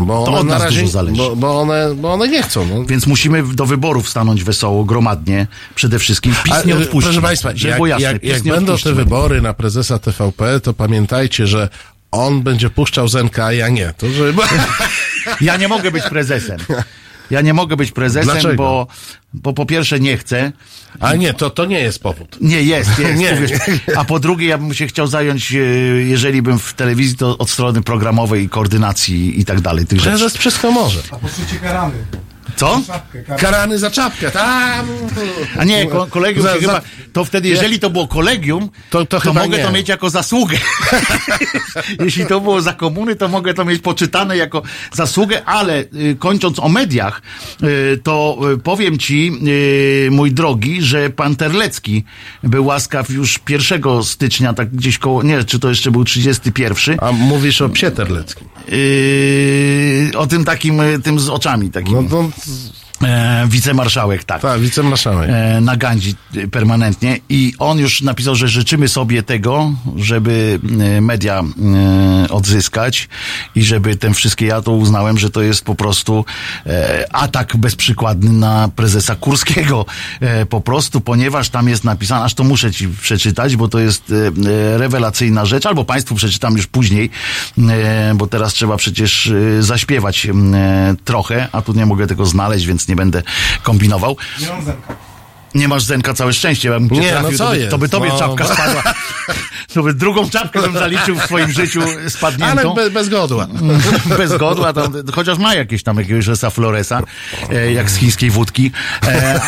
Bo To one od na nas razie, dużo zależy. Bo, bo, one, bo one nie chcą. No. Więc musimy do wyborów stanąć wesoło, gromadnie, przede wszystkim. PiS A, nie e, odpuści. Proszę Państwa, jak, jasne, jak, jak będą odpuści. te wybory na prezesa TVP, to pamiętajcie, że on będzie puszczał Zenka, a ja nie. To żeby... Ja nie mogę być prezesem. [laughs] Ja nie mogę być prezesem, Dlaczego? bo, bo po pierwsze nie chcę. A nie, to, to nie jest powód. Nie, jest, [laughs] jest. Nie, uwierz. A po drugie, ja bym się chciał zająć, e, jeżeli bym w telewizji, to od strony programowej i koordynacji i tak dalej. Tych rzeczy. Prezes wszystko może. A poczucie karany. Co? Czapkę, karany. Karany za czapkę, tam. A nie, ko- kolegium Za- chyba, to wtedy, jeżeli to było kolegium, To- to chyba mogę nie. to mieć jako zasługę. [laughs] Jeśli to było za komuny, to mogę to mieć poczytane jako zasługę, ale y, kończąc o mediach, y, to y, powiem ci, y, mój drogi, że pan Terlecki był łaskaw już 1 stycznia, tak gdzieś koło, nie, czy to jeszcze był 31, A mówisz o psie terleckim. Y, o tym takim, tym z oczami takim, No to, e, wicemarszałek, tak tak, wicemarszałek. e, na Gandzi e, permanentnie i on już napisał, że życzymy sobie tego, żeby e, media e, odzyskać i żeby ten wszystkie, ja to uznałem, że to jest po prostu e, atak bezprzykładny na prezesa Kurskiego. Po prostu, ponieważ tam jest napisane, aż to muszę ci przeczytać, bo to jest rewelacyjna rzecz, albo Państwu przeczytam już później, bo teraz trzeba przecież zaśpiewać trochę, a tu nie mogę tego znaleźć, więc nie będę kombinował. Nie mam zerka. Nie masz zenka, całe szczęście, cię Nie, trafił, no co to, by, jest? to by tobie No. czapka spadła. [laughs] To by drugą czapkę bym zaliczył w swoim życiu Ale spadniętą. bez, bez godła. [laughs] Bez godła, tam, chociaż ma jakieś tam jakiegoś Resa Floresa, e, jak z chińskiej wódki. E,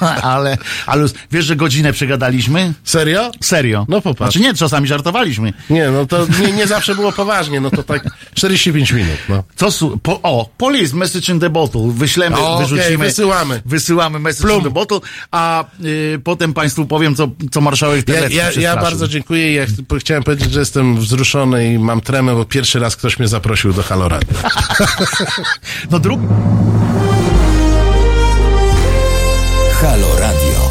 a, [laughs] ale, ale wiesz, że godzinę przegadaliśmy? Serio? Serio. No popatrz. Znaczy nie, czasami żartowaliśmy. Nie, no to nie, nie zawsze było poważnie, no to tak 45 minut, no. Co su- po, o, police message in the bottle. Wyślemy, O, wyrzucimy. wysyłamy. Wysyłamy message Plum. in the bottle, a y, potem państwu powiem, co, co marszałek Ja, Terlecki ja, ja przestraszył. Bardzo dziękuję ja ch- chciałem powiedzieć, że jestem wzruszony i mam tremę, bo pierwszy raz ktoś mnie zaprosił do Halo Radio. [laughs] No drugi. Halo Radio.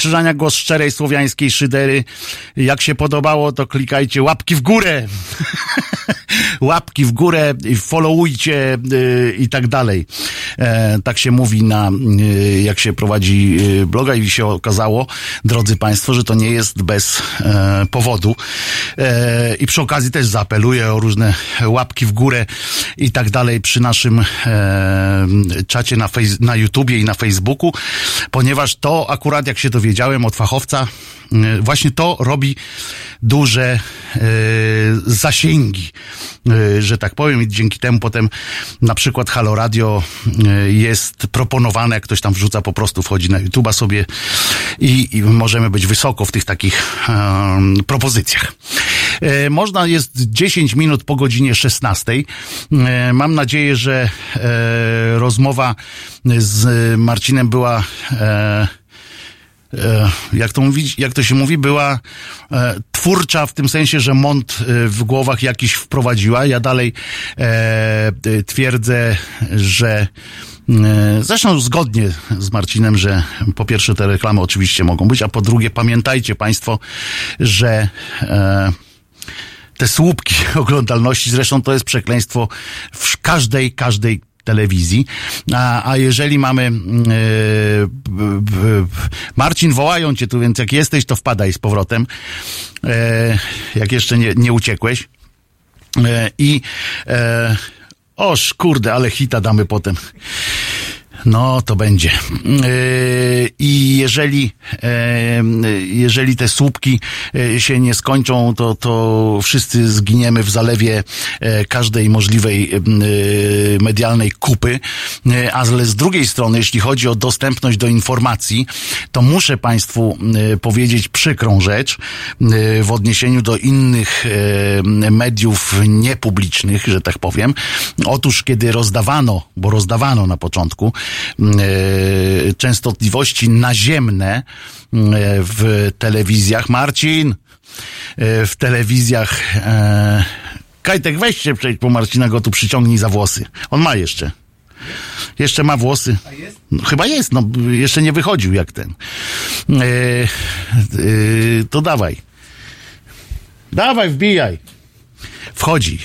Krzyżania, głos szczerej słowiańskiej szydery. Jak się podobało, to klikajcie łapki w górę. [laughs] łapki w górę, followujcie y, i tak dalej. E, tak się mówi na, y, jak się prowadzi y, bloga i się okazało, drodzy Państwo, że to nie jest bez e, powodu. E, I przy okazji też zaapeluję o różne łapki w górę i tak dalej przy naszym czacie na, fejs- na YouTubie i na Facebooku, ponieważ to akurat, jak się dowiedziałem od fachowca, właśnie to robi duże zasięgi, że tak powiem, i dzięki temu potem na przykład Halo Radio e, jest proponowane, jak ktoś tam wrzuca, po prostu wchodzi na YouTube'a sobie i, i możemy być wysoko w tych takich em, propozycjach. Można jest 10 minut po godzinie 16. E, Mam nadzieję, że e, rozmowa z Marcinem była jak to jak to się mówi, była twórcza w tym sensie, że mąd e, w głowach jakiś wprowadziła. Ja dalej e, twierdzę, że e, Zresztą zgodnie z Marcinem, że po pierwsze te reklamy oczywiście mogą być, a po drugie pamiętajcie Państwo, że e, te słupki [laughs] oglądalności, zresztą to jest przekleństwo w każdej, każdej telewizji. A, a jeżeli mamy b, Marcin, wołają cię tu, więc jak jesteś, to wpadaj z powrotem. E, jak jeszcze nie, nie uciekłeś. E, I e, oż kurde, ale hita damy potem. No, to będzie. Yy, I jeżeli, yy, jeżeli te słupki yy, się nie skończą, to, to wszyscy zginiemy w zalewie każdej możliwej medialnej kupy. Ale z drugiej strony, jeśli chodzi o dostępność do informacji, to muszę Państwu powiedzieć przykrą rzecz w odniesieniu do innych mediów niepublicznych, że tak powiem. Otóż, kiedy rozdawano, bo rozdawano na początku, częstotliwości naziemne e, w telewizjach. Marcin, e, w telewizjach. E, Kajtek, weź się przejdź po Marcina, go tu przyciągnij za włosy. On ma jeszcze. Jeszcze ma włosy. No, chyba jest, no jeszcze nie wychodził jak ten. E, e, to dawaj. Dawaj, wbijaj. Wchodzi.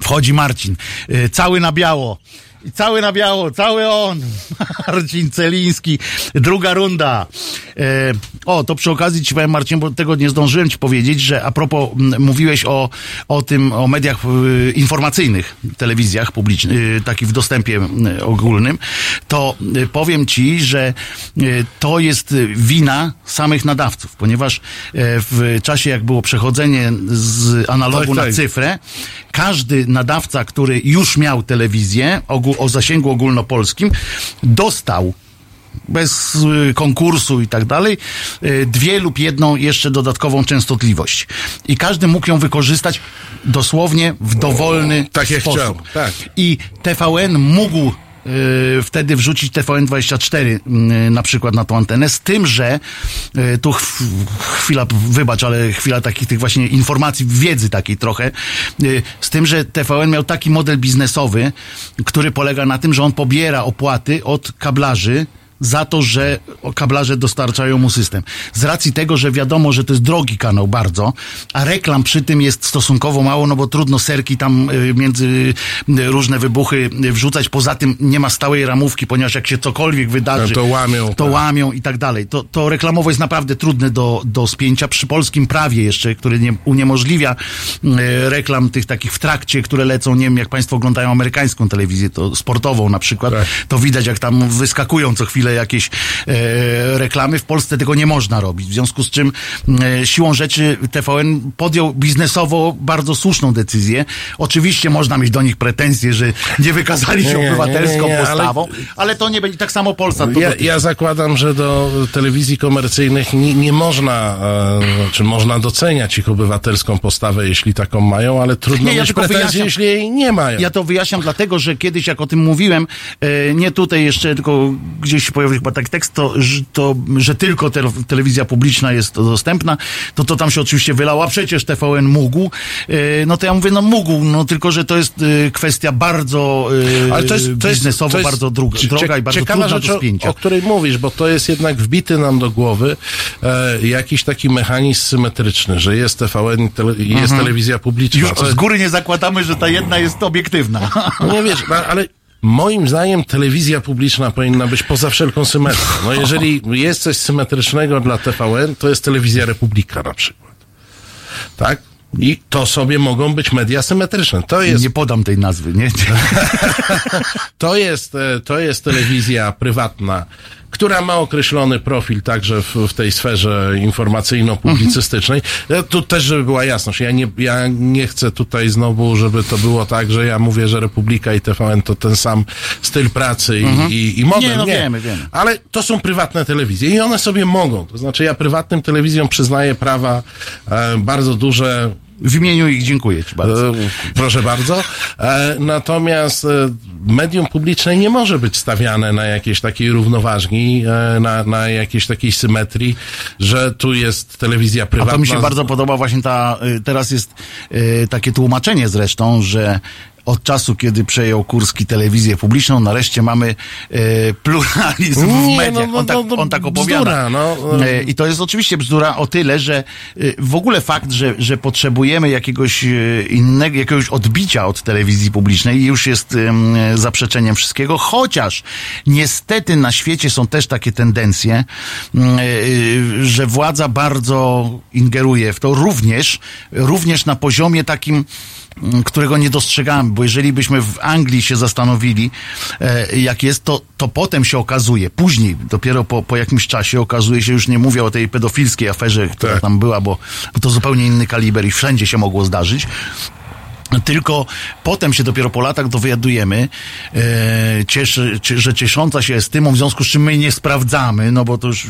Wchodzi Marcin. E, cały na biało. I cały na biało, cały on. [laughs] Marcin Celiński. Druga runda. E, o, to przy okazji ci powiem, Marcin, bo tego nie zdążyłem ci powiedzieć, że a propos, m, mówiłeś o, o tym, o mediach y, informacyjnych, telewizjach publicznych, y, taki w dostępie y, ogólnym, to y, powiem ci, że y, to jest wina samych nadawców, ponieważ y, w czasie, jak było przechodzenie z analogu Tak, na tak. cyfrę, każdy nadawca, który już miał telewizję ogół, o zasięgu ogólnopolskim, dostał bez y, konkursu i tak dalej, y, dwie lub jedną jeszcze dodatkową częstotliwość. I każdy mógł ją wykorzystać dosłownie w dowolny Tak jak sposób. chciał, tak. I TVN mógł y, wtedy wrzucić TVN24 y, na przykład na tą antenę, z tym, że y, tu ch- chwila, wybacz, ale chwila takich tych właśnie informacji, wiedzy takiej trochę, y, z tym, że TVN miał taki model biznesowy, który polega na tym, że on pobiera opłaty od kablarzy, za to, że kablarze dostarczają mu system. Z racji tego, że wiadomo, że to jest drogi kanał bardzo, a reklam przy tym jest stosunkowo mało, no bo trudno serki tam y, między y, różne wybuchy wrzucać. Poza tym nie ma stałej ramówki, ponieważ jak się cokolwiek wydarzy, to łamią, to tak. łamią i tak dalej. To, to reklamowo jest naprawdę trudne do, do spięcia. Przy polskim prawie jeszcze, które nie, uniemożliwia y, reklam tych takich w trakcie, które lecą, nie wiem, jak Państwo oglądają amerykańską telewizję, to sportową na przykład, Tak. to widać, jak tam wyskakują co chwilę jakieś e, reklamy. W Polsce tego nie można robić. W związku z czym e, siłą rzeczy TVN podjął biznesowo bardzo słuszną decyzję. Oczywiście można mieć do nich pretensje, że nie wykazali się Nie, nie, nie, obywatelską nie, ale- postawą, ale... to nie będzie tak samo Polsat. To Ja, ja zakładam, że do telewizji komercyjnych nie, nie można, e, czy można doceniać ich obywatelską postawę, jeśli taką mają, ale trudno Nie, ja mieć pretensje, wyjaśniam. jeśli jej nie mają. Ja to wyjaśniam dlatego, że kiedyś jak o tym mówiłem, e, nie tutaj jeszcze, tylko gdzieś się pojawił chyba taki tekst, to, że- to, że tylko te, telewizja publiczna jest dostępna, to to tam się oczywiście wylało, a przecież TVN mógł. E, no to ja mówię, no mógł, no tylko, że to jest e, kwestia bardzo e, Ale to jest, to jest, biznesowo to jest bardzo droga, droga i bardzo ciekawa trudna rzecz, do o- spięcia. o której mówisz, bo to jest jednak wbity nam do głowy e, jakiś taki mechanizm symetryczny, że jest TVN, tele, jest telewizja publiczna. Mhm. Już z góry nie zakładamy, że ta jedna jest obiektywna. No nie wiesz, no, ale moim zdaniem telewizja publiczna powinna być poza wszelką symetrią. No jeżeli jest coś symetrycznego dla TVN, to jest telewizja Republika na przykład. Tak? I to sobie mogą być media symetryczne. To jest, Nie podam tej nazwy, nie? [laughs] [laughs] to jest, e, to jest telewizja prywatna, która ma określony profil także w, w tej sferze informacyjno-publicystycznej. Tu też, żeby była jasność, ja nie, ja nie chcę tutaj znowu, żeby to było tak, że ja mówię, że Republika i TVN to ten sam styl pracy i, i, i model. Nie, no wiemy, wiemy. Ale to są prywatne telewizje i one sobie mogą. To znaczy ja prywatnym telewizjom przyznaję prawa e, bardzo duże W imieniu ich dziękuję Ci bardzo. E, Proszę bardzo. E, Natomiast e, medium publiczne nie może być stawiane na jakiejś takiej równoważni, na, na jakiejś takiej symetrii, że tu jest telewizja A prywatna. to mi się bardzo podoba właśnie ta, y, teraz jest y, takie tłumaczenie zresztą, że od czasu, kiedy przejął Kurski telewizję publiczną, nareszcie mamy y, pluralizm w Nie, mediach. no, no, on, tak, no, no, on tak bzdura, opowiada. no. Y, I to jest oczywiście bzdura o tyle, że y, w ogóle fakt, że, że potrzebujemy jakiegoś y, innego, jakiegoś odbicia od telewizji publicznej już jest zaprzeczeniem wszystkiego, chociaż niestety na świecie są też takie tendencje, y, że władza bardzo ingeruje w to również, również na poziomie takim, którego nie dostrzegamy, bo jeżeli byśmy w Anglii się zastanowili, e, jak jest, to, to potem się okazuje, później, dopiero po, po jakimś czasie okazuje się, już nie mówię o tej pedofilskiej aferze, która Tak. tam była, bo, bo to zupełnie inny kaliber i wszędzie się mogło zdarzyć, tylko potem się dopiero po latach dowiadujemy, e, cieszy, cie- że ciesząca się estymą, w związku z czym my nie sprawdzamy, no bo to już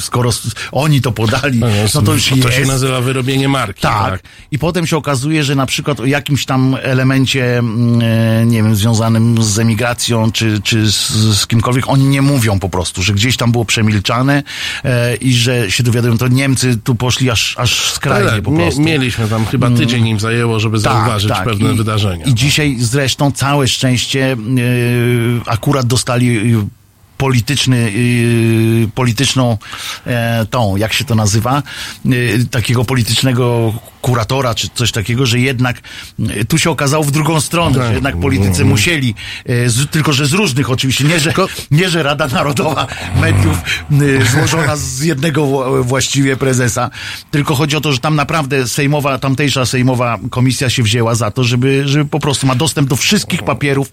skoro oni to podali, No, jest- no to już to jest. się nazywa wyrobienie marki. Tak. I potem się okazuje, że na przykład o jakimś tam elemencie, mm, e, nie wiem, związanym z emigracją, czy, czy z, z kimkolwiek, oni nie mówią po prostu, że gdzieś tam było przemilczane e, i że się dowiadują, to Niemcy tu poszli aż, aż skrajnie Tak, po prostu. mieliśmy tam chyba tydzień im zajęło, żeby zauważyć pewne I, wydarzenia. I dzisiaj zresztą całe szczęście yy, akurat dostali yy, polityczny, yy, polityczną e, tą, jak się to nazywa, yy, takiego politycznego kuratora, czy coś takiego, że jednak yy, tu się okazało w drugą stronę, Tak. że jednak politycy musieli, yy, z, tylko że z różnych oczywiście, nie że, nie, że Rada Narodowa Mediów złożona z jednego wła- właściwie prezesa, tylko chodzi o to, że tam naprawdę sejmowa, tamtejsza sejmowa komisja się wzięła za to, żeby, żeby po prostu ma dostęp do wszystkich papierów.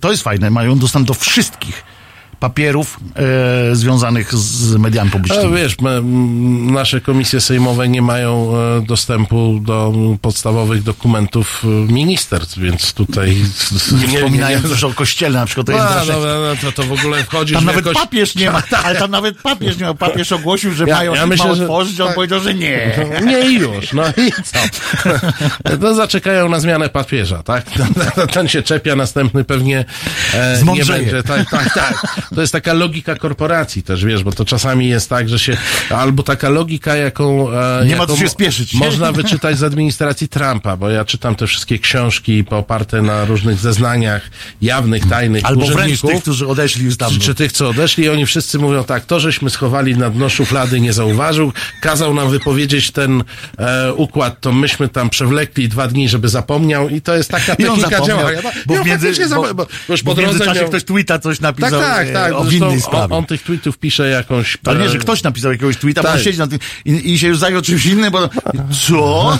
To jest fajne, mają dostęp do wszystkich papierów e, związanych z mediami publicznymi. wiesz, my, nasze komisje sejmowe nie mają e, dostępu do podstawowych dokumentów e, ministerstw, więc tutaj... Nie wspominając już o kościele na przykład, to jest No, no, no, to, to w ogóle wchodzisz Tam nawet jakoś... papież nie ma, [laughs] ale tam nawet papież nie ma. Papież ogłosił, że Ja- mają ja myślę, ma że- otworzyć, on tak. powiedział, że nie. [laughs] Nie już, no i co? [laughs] No zaczekają na zmianę papieża, tak? Ten się czepia, następny pewnie e, nie będzie. Tak, tak, tak. To jest taka logika korporacji też, wiesz, bo to czasami jest tak, że się, albo taka logika, jaką... E, Nie ma jaką co się spieszyć. Można wyczytać z administracji Trumpa, bo ja czytam te wszystkie książki oparte na różnych zeznaniach jawnych, tajnych Albo wręcz tych, którzy odeszli już dawno. czy tych, co odeszli, oni wszyscy mówią tak, to żeśmy schowali na dno szuflady, nie zauważył, kazał nam wypowiedzieć ten e, układ, to myśmy tam przewlekli dwa dni, żeby zapomniał i to jest taka technika działania. bo w, między, bo, bo, bo już po w drodze międzyczasie miał... ktoś tweeta coś Tak, napisał tak, e, tak. o winnej on, sprawie. on tych tweetów pisze jakąś... Ale nie, e, że ktoś napisał jakiegoś tweeta, bo on tak. siedzi na tym i, i się już zajął czymś innym, bo co?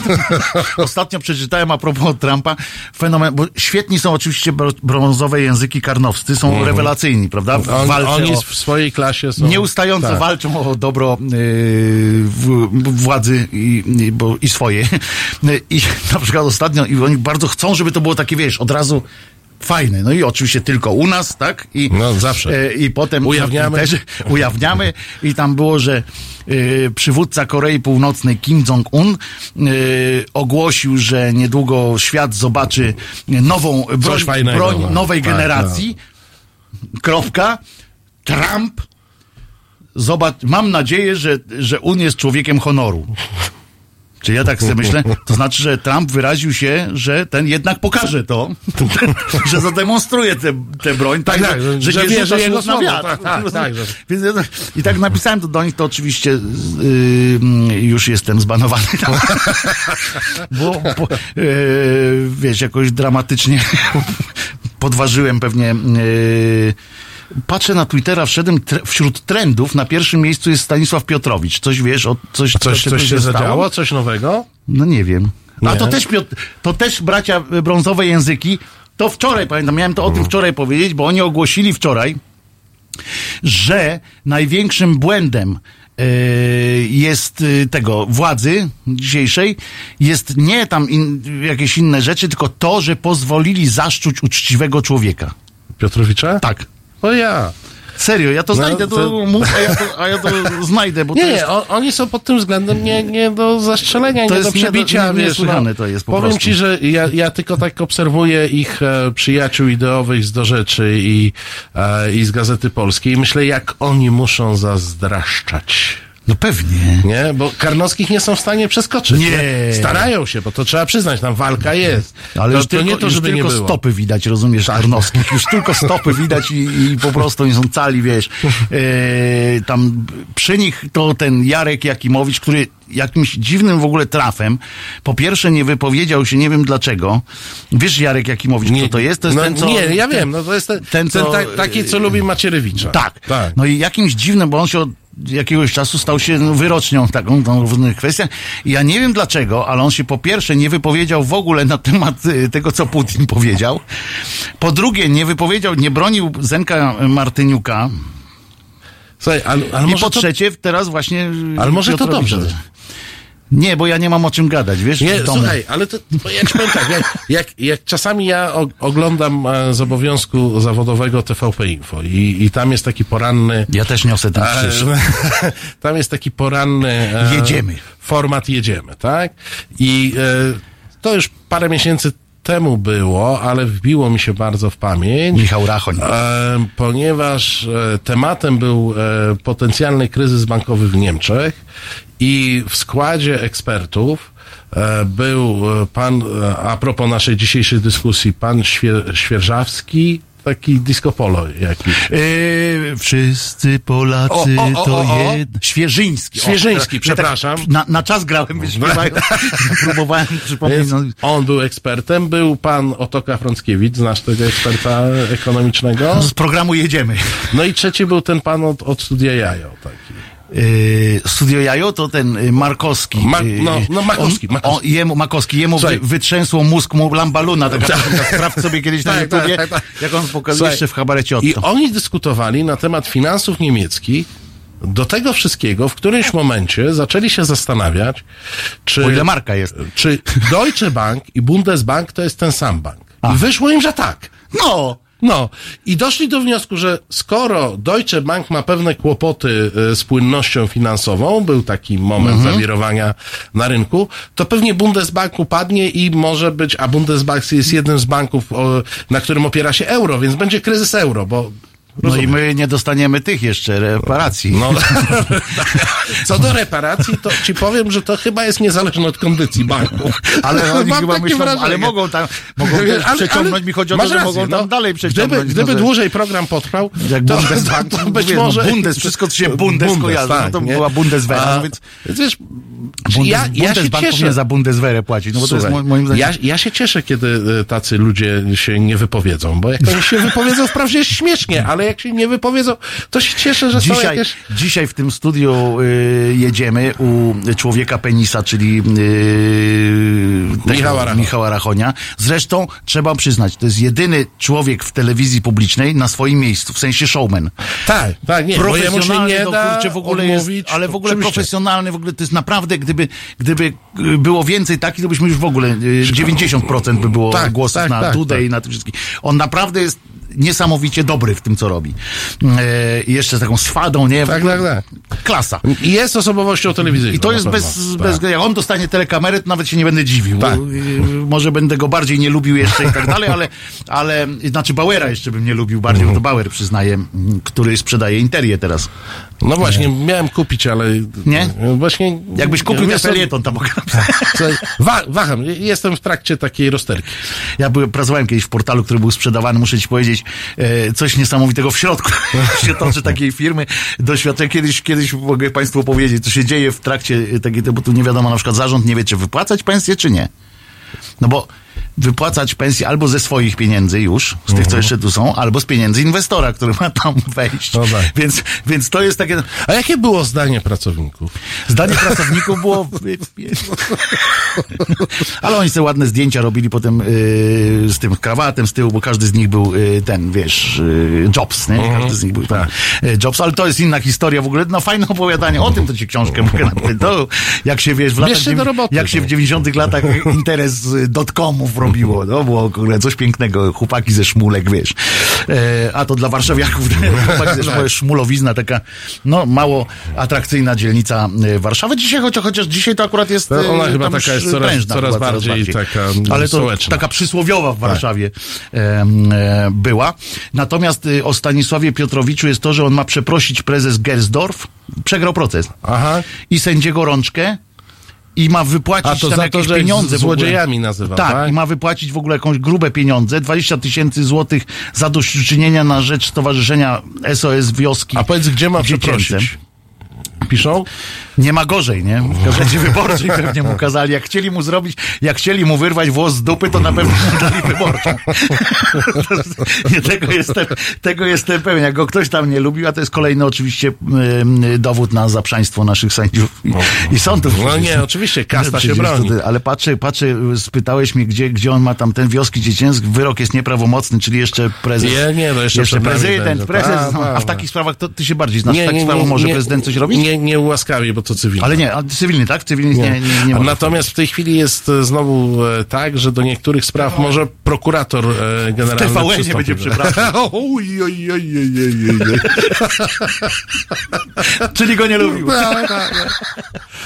[laughs] Ostatnio przeczytałem a propos Trumpa fenomen, bo świetni są oczywiście brązowe języki karnowscy, są rewelacyjni, prawda? Mhm. On, oni o, w swojej klasie są... Nieustająco tak. walczą o dobro yy, w, władzy i, i, bo, i swoje. I na przykład ostatnio, i oni bardzo chcą, żeby to było takie, wiesz, od razu fajne. No i oczywiście tylko u nas, tak? I, No, zawsze. e, I potem Ujawniamy. Też ujawniamy i tam było, że e, przywódca Korei Północnej Kim Jong-un e, ogłosił, że niedługo świat zobaczy nową broń, fajnego, broń no. nowej Tak, generacji. Kropka. Trump Zobacz, mam nadzieję, że, że Un jest człowiekiem honoru. Czy ja tak sobie myślę? To znaczy, że Trump wyraził się, że ten jednak pokaże to, [laughs] że zademonstruje tę broń, tak, tak, że, że że nie wierzy jego na wiatr. tak, tak, [laughs] tak, że- tak- I tak napisałem to do nich, to oczywiście yy, już jestem zbanowany. [laughs] Bo, bo yy, wiesz, jakoś dramatycznie podważyłem pewnie... Yy, Patrzę na Twittera, wszedłem tre- wśród trendów, na pierwszym miejscu jest Stanisław Piotrowicz. Coś wiesz, o coś, Coś, co coś się stało? zadziało? Coś nowego? No nie wiem. A Nie. to też, Piotr, to też bracia y, brązowe języki. To wczoraj, pamiętam, miałem to o tym wczoraj powiedzieć, bo oni ogłosili wczoraj, że największym błędem y, jest y, tego władzy dzisiejszej jest nie tam in, jakieś inne rzeczy, tylko to, że pozwolili zaszczuć uczciwego człowieka. Piotrowicza? Tak. O ja. Serio, ja to No, znajdę, to, to- mów, a ja to, a ja to [laughs] znajdę, bo Nie, to nie, jest... on, oni są pod tym względem nie, nie do zastrzelenia, To nie do nie przebicia. nie- wiesz, niesłychane no. to jest po Powiem prostu. ci, że ja, ja tylko tak obserwuję ich e, przyjaciół ideowych z Do Rzeczy i, e, i z Gazety Polskiej i myślę, jak oni muszą zazdraszczać. No pewnie. Nie? Bo Karnowskich nie są w stanie przeskoczyć. Nie. Starają się, bo to trzeba przyznać, tam walka jest. Ale to, już to tylko, nie to, już żeby nie tylko było. Tak. stopy widać, rozumiesz, Tarnowskich. Już tylko stopy widać i, i po prostu oni są cali, wiesz. E, tam przy nich to ten Jarek Jakimowicz, który jakimś dziwnym w ogóle trafem, po pierwsze nie wypowiedział się, nie wiem dlaczego. Wiesz Jarek Jakimowicz, kto to jest? To jest no, ten, co... Nie, ja wiem, no to jest ten, ten, ten, co- ta, taki, co lubi Macierewicza. Tak. tak. No i jakimś dziwnym, bo on się od jakiegoś czasu stał się no, wyrocznią taką w różnych kwestiach. I ja nie wiem dlaczego, ale on się po pierwsze nie wypowiedział w ogóle na temat y, tego, co Putin [laughs] powiedział. Po drugie, nie wypowiedział, nie bronił Zenka Martyniuka. Słuchaj, ale, ale I po to, trzecie, teraz właśnie... y, ale może to Piotrowicza. dobrze. Nie, bo ja nie mam o czym gadać, wiesz? Nie, w domu. słuchaj, ale to, to ja ci powiem tak, jak, jak, jak czasami ja oglądam e, z obowiązku zawodowego TVP Info i, i tam jest taki poranny... Ja też niosę ten e, krzyż. [laughs] tam jest taki poranny... E, Jedziemy. Format jedziemy, tak? I to już parę miesięcy temu było, ale wbiło mi się bardzo w pamięć. Michał Rachoń. Ponieważ tematem był potencjalny kryzys bankowy w Niemczech i w składzie ekspertów e, był e, pan, e, a propos naszej dzisiejszej dyskusji, pan Świe- Świerżawski, taki disco polo jakiś. Yy, wszyscy Polacy O, o, o, to jedno. Świeżyński. Świeżyński, Ja przepraszam. na, na czas grałem, wiesz, śpiewając. [laughs] Próbowałem przypomnieć. No, on był ekspertem, był pan Otoka Frąckiewicz, znasz tego eksperta ekonomicznego. z programu jedziemy. No i trzeci był ten pan od, od studia Jajo, taki. Yy, Studio Jajo to ten y, Markowski. Ma- yy, no, no, Makowski, On, on, jemu, Makowski, jemu Słuchaj. wy, wytrzęsło mózg mu lambaluna, taka piosenka, sprawdź sobie kiedyś na Tak, tak, YouTubie, tak, tak. jak on pokazuje Słuchaj, jeszcze w kabarecie I oni dyskutowali na temat finansów niemieckich. Do tego wszystkiego w którymś momencie zaczęli się zastanawiać, czy, O ile marka jest. czy Deutsche Bank i Bundesbank to jest ten sam bank. I wyszło im, że tak. No! No, i doszli do wniosku, że skoro Deutsche Bank ma pewne kłopoty e, z płynnością finansową, był taki moment zawirowania na rynku, to pewnie Bundesbank upadnie i może być, a Bundesbank jest jednym z banków, na którym opiera się euro, więc będzie kryzys euro, bo No i my nie dostaniemy tych jeszcze reparacji. No, [laughs] co do reparacji, to ci powiem, że to chyba jest niezależne od kondycji banku. Ale oni [laughs] Mam chyba myślą, wrażenie. ale mogą tam, mogą Ale- przeciągnąć, ale mi chodzi o to, że rację, mogą tam no. dalej przeciągnąć. Gdyby, gdyby no, że- dłużej program potrwał, Jak to, Bundesbank, to, to mówię, być no, może... Bundes, wszystko co się Bundes kojarzy, no to była Bundeswehra, no więc- Wiesz, Bundes, ja, ja się Bundesbank cieszę. powinien za Bundeswehrę płacić, no bo to jest Słuchaj, mo- moim zdaniem... ja, ja się cieszę, kiedy e, tacy ludzie się nie wypowiedzą, bo jak oni się wypowiedzą, wprawdzie jest śmiesznie, ale jak się nie wypowiedzą, to się cieszę, że są Dzisiaj, jakieś... dzisiaj w tym studiu y, jedziemy u człowieka penisa, czyli y, Michała Rachonia. Michała Rachonia. Zresztą trzeba przyznać, to jest jedyny człowiek w telewizji publicznej na swoim miejscu, w sensie showman. Tak, tak, nie, profesjonalny, nie da kurczę, w ogóle jest, ale w ogóle oczywiście. profesjonalny, w ogóle to jest naprawdę, gdyby, gdyby y, było więcej takich, to byśmy już w ogóle y, 90% by było Tak, głosów tak, na tak, Dudę tak. i na tym wszystkim. On naprawdę jest niesamowicie dobry w tym, co robi. E, i jeszcze z taką swadą, nie? Tak, tak, tak. Klasa. I jest osobowością telewizyjną. I to jest pewno. bez, Tak. bez, jak on dostanie telekamerę, to nawet się nie będę dziwił. Tak. Y, może będę go bardziej nie lubił jeszcze i tak dalej, ale, ale, znaczy Bauera jeszcze bym nie lubił bardziej, Mhm. bo to Bauer przyznaje, m, który sprzedaje Interię teraz. No właśnie, miałem kupić, ale... Nie? Właśnie... Jakbyś kupił ten felieton, tam [laughs] wa waham, jestem w trakcie takiej rozterki. Ja byłem, pracowałem kiedyś w portalu, który był sprzedawany, muszę ci powiedzieć, e, coś niesamowitego w środku [laughs] się toczy takiej firmy. Doświadczę kiedyś, kiedyś mogę Państwu powiedzieć, co się dzieje w trakcie e, takiej, bo tu nie wiadomo, na przykład zarząd nie wie, czy wypłacać pensję, czy nie. No bo wypłacać pensję albo ze swoich pieniędzy już, z tych, co jeszcze tu są, albo z pieniędzy inwestora, który ma tam [laughs] wejść. No tak. Więc, więc to jest takie... A jakie było zdanie pracowników? Zdanie pracowników było. [laughs] Ale oni sobie ładne zdjęcia robili potem yy, z tym krawatem z tyłu, bo każdy z nich był yy, ten, wiesz, yy, Jobs, nie? Każdy z nich był tak. Yy, Jobs, ale to jest inna historia w ogóle. No fajne opowiadanie o tym, to ci książkę mogę [laughs] napisać. Jak się wiesz, w latach, roboty, jak się no. w 90 latach interes y, dotcomów robiło. To było kurde, coś pięknego. Chłopaki ze szmulek, wiesz. E, a to dla warszawiaków [laughs] chłopaki ze szmulek, szmulowizna, taka no mało atrakcyjna dzielnica y, Warszawy. Dzisiaj, chociaż, chociaż dzisiaj to akurat jest y, ona chyba tam taka jest coraz- prężna coraz chyba, bardziej taka, Ale to sołeczna. taka przysłowiowa w Warszawie e, była. Natomiast y, o Stanisławie Piotrowiczu jest to, że on ma przeprosić prezes Gersdorf. Przegrał proces. Aha. I sędziego Rączkę. I ma wypłacić A to tam za jakieś to, że pieniądze. złodziejami nazywał, tak? i ma wypłacić w ogóle jakąś grube pieniądze, 20 tysięcy złotych zadośćuczynienia na rzecz Stowarzyszenia SOS Wioski. A powiedz, gdzie ma przeprosić? Piszą? Nie ma gorzej, nie? W gazecie wyborczej pewnie mu kazali. Jak chcieli mu zrobić, jak chcieli mu wyrwać włos z dupy, to na pewno mu dali wyborczą. [laughs] nie, tego, jestem, tego jestem pewien. Jak go ktoś tam nie lubił, a to jest kolejny oczywiście dowód na zaprzaństwo naszych sędziów i, i sądów. No nie, oczywiście, kasta się broni. to- Ale patrzę, patrzę, spytałeś mnie, gdzie, gdzie on ma tam ten wioski dziecięskie. Wyrok jest nieprawomocny, czyli jeszcze prezes. Nie, nie, no jeszcze nami prezydent, prezes. Ta, no, ta, a w ta. takich sprawach to ty się bardziej znasz. w takich sprawach może prezydent coś robić? Nie, nie ułaskawi, bo to cywilne. Ale nie, a cywilny, tak? Cywilny nie, nie, nie, nie może. Natomiast w tej chwili jest e, znowu e, tak, że do niektórych spraw może prokurator e, generalny TVN nie będzie oj. Czyli go nie lubił.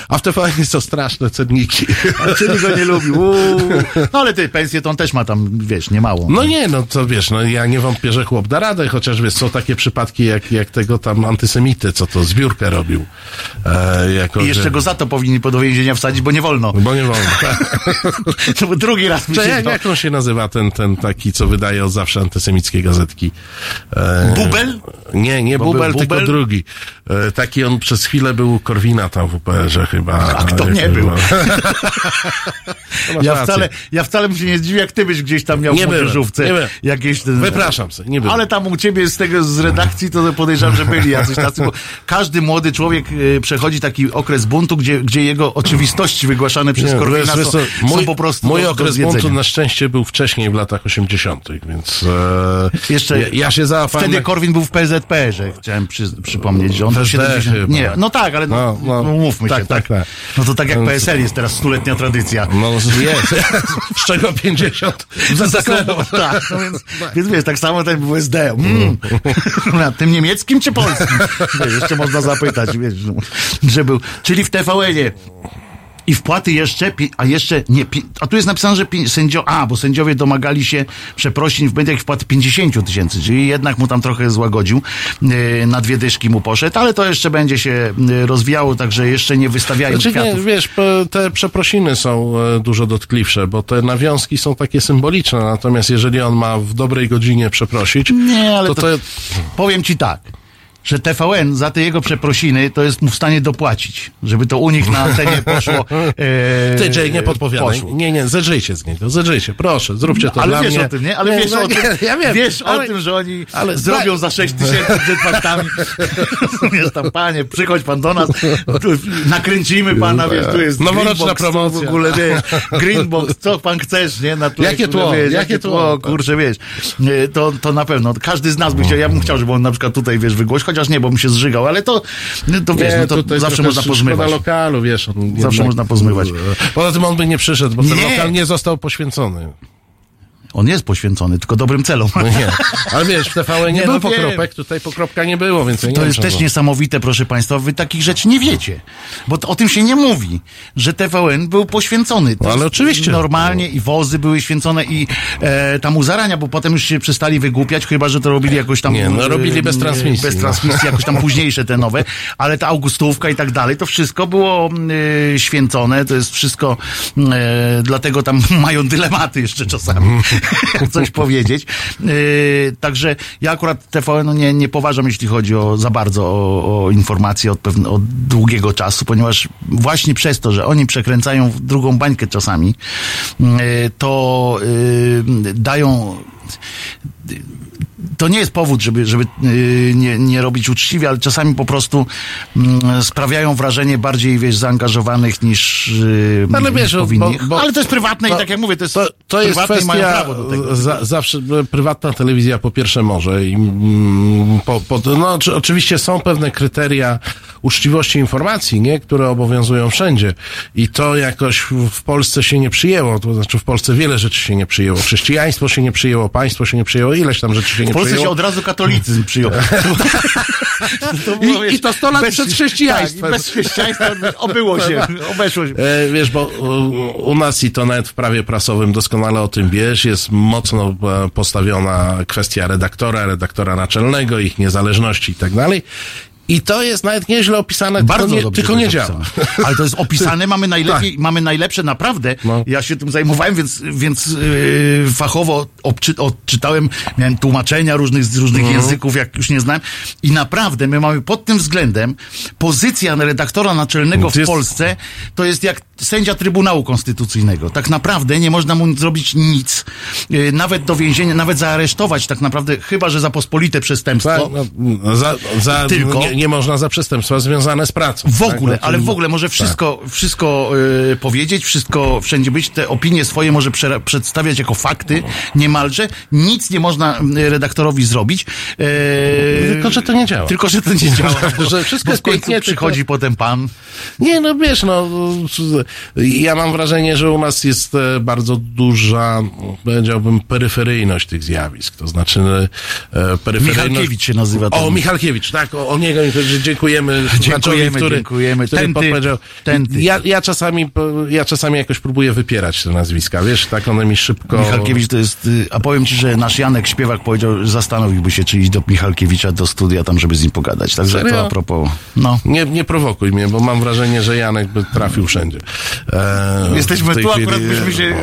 A w TVN są straszne cenniki. Czyli go nie lubił. Uuu. No ale ty pensję to on też ma tam, wiesz, niemało. No nie, no to wiesz, no ja nie wątpię, że chłop da radę, chociaż wiesz, są takie przypadki jak, jak tego tam antysemity, co to zbiórkę robił. E, jako, I jeszcze że- go za to powinni do więzienia wsadzić, bo nie wolno. Bo nie wolno. Tak. [laughs] To był drugi raz mi się jak, to... jak on się nazywa, ten, ten taki, co wydaje od zawsze antysemickie gazetki? E, Bubel? Nie, nie Bubel, był tylko Bubel? drugi. E, taki on przez chwilę był Korwina tam w UPR-ze chyba. A kto Jak nie był? [laughs] No Ja rację. wcale, ja wcale bym się nie zdziwił, jak ty byś gdzieś tam miał Nie w byłem, młodzieżówce nie jakieś... Ten, Wypraszam sobie, nie byłem. Ale tam u ciebie z tego, z redakcji, to podejrzewam, że byli jacyś tacy, bo każdy młody człowiek e, przechodzi taki okres buntu, gdzie, gdzie jego oczywistości wygłaszane przez Nie, Korwina są, są po prostu mój do, do okres zjedzenia. buntu na szczęście był wcześniej w latach 80., więc e, Jeszcze ja, ja się załapałem. Wtedy Korwin był w PZP, że chciałem przy, przypomnieć, że on w PSD 70... chyba. Nie, no tak, ale no, No, no, no. mówmy Tak, się, tak, tak. No to tak jak No, PSL jest teraz stuletnia tradycja. No jest, z czego 50 w ZSL. tak, no więc, [laughs] więc wiesz, tak samo ten był SD. Mm. [laughs] Na tym niemieckim czy polskim? Wiesz, jeszcze można zapytać, wiesz, no, że był. Czyli w TVN-ie. I wpłaty jeszcze, a jeszcze nie, a tu jest napisane, że sędzio, a, bo sędziowie domagali się przeprosin w mediach i wpłaty 50 tysięcy, czyli jednak mu tam trochę złagodził, yy, na dwie dyszki mu poszedł, ale to jeszcze będzie się yy, rozwijało, także jeszcze nie wystawiają Znaczy, nie, wiesz, te przeprosiny są e, dużo dotkliwsze, bo te nawiązki są takie symboliczne, natomiast jeżeli on ma w dobrej godzinie przeprosić, Nie, ale to, to, to, powiem ci tak, że TVN za te jego przeprosiny to jest mu w stanie dopłacić, żeby to u nich na antenie poszło. [laughs] E, Ty, Jay, nie podpowiadaj. poszło. Nie, nie, zedrzyjcie z niego, zedrzyjcie, proszę, zróbcie to Ale dla wiesz mnie. o tym, nie? Ale wiesz no, o tym, nie, ja wiem, wiesz ale- o tym, że oni ale- zrobią za 6 tysięcy przed faktami. [laughs] Rozumiesz tam, panie, przychodź pan do nas, tu nakręcimy pana, wiesz, tu jest Noworoczna promocja. w ogóle, wiesz, Greenbox, co pan chcesz, nie? Na tle, Jakie tło, wiesz, jakie tło. kurczę, wiesz, Nie, to, to na pewno, każdy z nas by chciał, ja bym chciał, żeby on na przykład tutaj, wiesz, wygłoś, chociaż nie, bo bym się zżygał, ale to, to wiesz, Nie, no to tutaj zawsze można pozmywać. lokalu, wiesz. On Zawsze jednak- można pozmywać. Poza tym on by nie przyszedł, bo ten Nie. lokal nie został poświęcony. On jest poświęcony, tylko dobrym celom. No nie. Ale wiesz, w [laughs] TVN nie Nie, no pokropek, tutaj pokropka nie było, więc nie To wiem, jest też niesamowite, proszę Państwa, wy takich rzeczy nie wiecie. Bo o tym się nie mówi, że TVN był poświęcony. To No, ale oczywiście. Normalnie i wozy były święcone i e, tam u zarania, bo potem już się przestali wygłupiać, chyba, że to robili jakoś tam... Nie, no, e, robili bez transmisji, Bez no. transmisji, jakoś tam [laughs] późniejsze te nowe, ale ta Augustówka i tak dalej, to wszystko było e, święcone, to jest wszystko, e, dlatego tam [laughs] mają dylematy jeszcze czasami, [laughs] coś powiedzieć. E, także ja akurat TVN-u nie, nie poważam, jeśli chodzi o za bardzo o, o informacje od, pewne, od długiego czasu, ponieważ właśnie przez to, że oni przekręcają drugą bańkę czasami, e, to e, dają to nie jest powód, żeby, żeby yy, nie, nie robić uczciwie, ale czasami po prostu mm, sprawiają wrażenie bardziej, wiesz, zaangażowanych niż, yy, Ale niż wiesz, bo- powinni. bo- ale to jest prywatne to- i tak jak mówię, to jest To, to jest prywatne i mają kwestia, prawo do tego. za, zawsze e, prywatna telewizja po pierwsze może i mm, po, po, no, oczy- oczywiście są pewne kryteria uczciwości informacji, nie, które obowiązują wszędzie i to jakoś w, Polsce się nie przyjęło, to znaczy w Polsce wiele rzeczy się nie przyjęło, chrześcijaństwo się nie przyjęło, państwo się nie przyjęło, ileś tam rzeczy się nie W przyjęło. od razu katolicyzm przyjął. [laughs] To było, I- i to 100 lat przed chrześcijaństwem. Tak, bez chrześcijaństwa obyło się, [laughs] obeszło się. E, wiesz, bo u, u nas i to nawet w prawie prasowym doskonale o tym wiesz, jest mocno e, postawiona kwestia redaktora, redaktora naczelnego, ich niezależności i tak dalej. I to jest nawet nieźle opisane, Bardzo tylko nie, dobrze tylko nie działa. Ale to jest [laughs] opisane, mamy najlepiej, mamy najlepsze naprawdę. No. Ja się tym zajmowałem, więc, więc yy, fachowo obczy, odczytałem, miałem tłumaczenia różnych, z różnych Mhm. języków, jak już nie znałem. I naprawdę my mamy pod tym względem pozycja redaktora naczelnego w Jest- Polsce to jest jak sędzia Trybunału Konstytucyjnego. Tak naprawdę nie można mu zrobić nic, yy, nawet do więzienia, nawet zaaresztować tak naprawdę, chyba że za pospolite przestępstwo. Tak, no, za, za, Tylko- nie, nie można za przestępstwa związane z pracą. W tak? ogóle, No to- ale w ogóle może wszystko, wszystko y, powiedzieć, wszystko wszędzie być, te opinie swoje może prze, przedstawiać jako fakty niemalże. Nic nie można y, redaktorowi zrobić. Y, Tylko, że to nie działa. Tylko, że to nie [laughs] działa. Bo, Że wszystko bo w końcu pięknie, przychodzi tylko- potem pan. Nie, no wiesz, no, ja mam wrażenie, że u nas jest e, bardzo duża, powiedziałbym, peryferyjność tych zjawisk. To znaczy e, peryferyjność... Michalkiewicz się nazywa ten. O, Michalkiewicz, tak, o, o niego że dziękujemy. [laughs] Dziękujemy, który, dziękujemy. Który Tęty, podpowiedział. tęty. Ja, ja, czasami, ja czasami jakoś próbuję wypierać te nazwiska, wiesz, tak one mi szybko... Michalkiewicz to jest, y, a powiem ci, że nasz Janek Śpiewak powiedział, że zastanowiłby się, czy iść do Michalkiewicza do studia tam, żeby z nim pogadać. Także Serio? to a propos, no. Nie, nie prowokuj mnie, bo mam wrażenie, że Janek by trafił wszędzie. E, Jesteśmy tu, chwili, akurat byśmy się...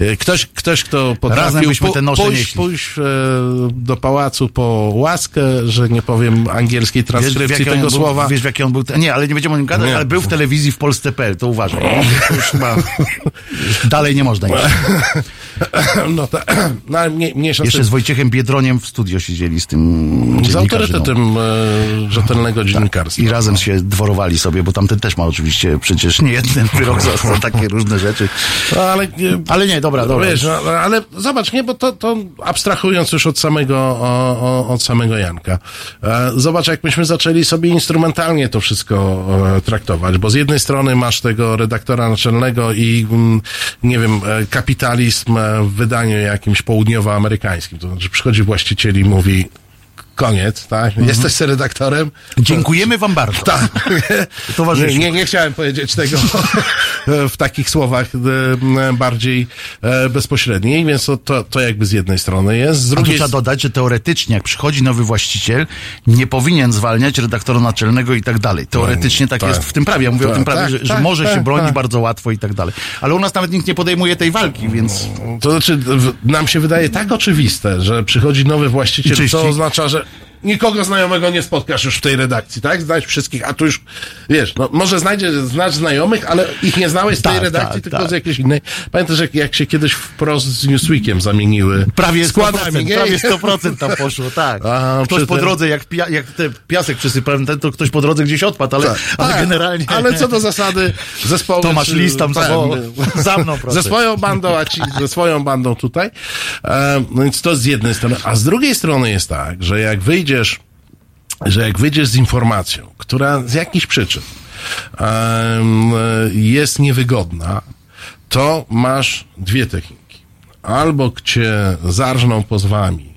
e, Ktoś, ktoś kto potrafił Razem byśmy te nosze pójść, pójść e, do pałacu po łaskę, że nie powiem angielskiej transkrypcji on tego był, słowa. wiesz, w jakiej on był. Nie, ale nie będziemy o nim gadać, Nie. ale był w telewizji w Polsce.pl, to uważaj. To już chyba dalej nie można iść. [laughs] No, ta, [clears throat] no ale mnie, mniejsza Jeszcze tym. z Wojciechem Biedroniem w studio siedzieli z tym Z autorytetem e, rzetelnego dziennikarstwa. I razem się dworowali sobie, bo tamten też ma oczywiście przecież nie jeden wyrok za, takie różne rzeczy. No, ale, Ale nie, dobra, dobra. Wiesz, no, ale zobacz, nie, bo to, to abstrahując już od samego, o, o, od samego Janka. E, zobacz, jak myśmy zaczęli sobie instrumentalnie to wszystko e, traktować, bo z jednej strony masz tego redaktora naczelnego i, mm, nie wiem, e, kapitalizm e, w wydaniu jakimś południowoamerykańskim. To znaczy przychodzi właściciel i mówi, koniec, tak? Jesteś se redaktorem? Dziękujemy wam bardzo. Tak. [laughs] Towarzyszu. Nie, nie, nie chciałem powiedzieć tego [laughs] w takich słowach e, bardziej e, bezpośrednich, więc to, to, jakby z jednej strony jest. Z A drugiej trzeba dodać, że teoretycznie, jak przychodzi nowy właściciel, nie powinien zwalniać redaktora naczelnego i tak dalej. Teoretycznie tak, tak. jest w tym prawie. Ja mówię o Tak, tym prawie, tak, że, że tak, może się tak, broni tak. bardzo łatwo i tak dalej. Ale u nas nawet nikt nie podejmuje tej walki, więc To znaczy, nam się wydaje tak oczywiste, że przychodzi nowy właściciel, to oznacza, że nikogo znajomego nie spotkasz już w tej redakcji, tak? Znać wszystkich, a tu już, wiesz, no, może znajdziesz, znasz znajomych, ale ich nie znałeś z tej Tak, redakcji, tak, tylko tak. z jakiejś innej. Pamiętasz, jak, jak się kiedyś wprost z Newsweekiem zamieniły prawie 100%, składami, nie? prawie 100% tam poszło, tak. A, ktoś po drodze, jak, pia, jak te piasek przysypałem, ten, to ktoś po drodze gdzieś odpadł, ale, ale generalnie... Ale co do zasady zespołu... Tomasz Lis tam za, za mną, proszę. ze swoją bandą, a ci ze swoją bandą tutaj. E, no więc to z jednej strony. A z drugiej strony jest tak, że jak wyjdziesz, że jak wyjdziesz z informacją, która z jakichś przyczyn em, jest niewygodna, to masz dwie techniki. Albo cię zarżną pozwami,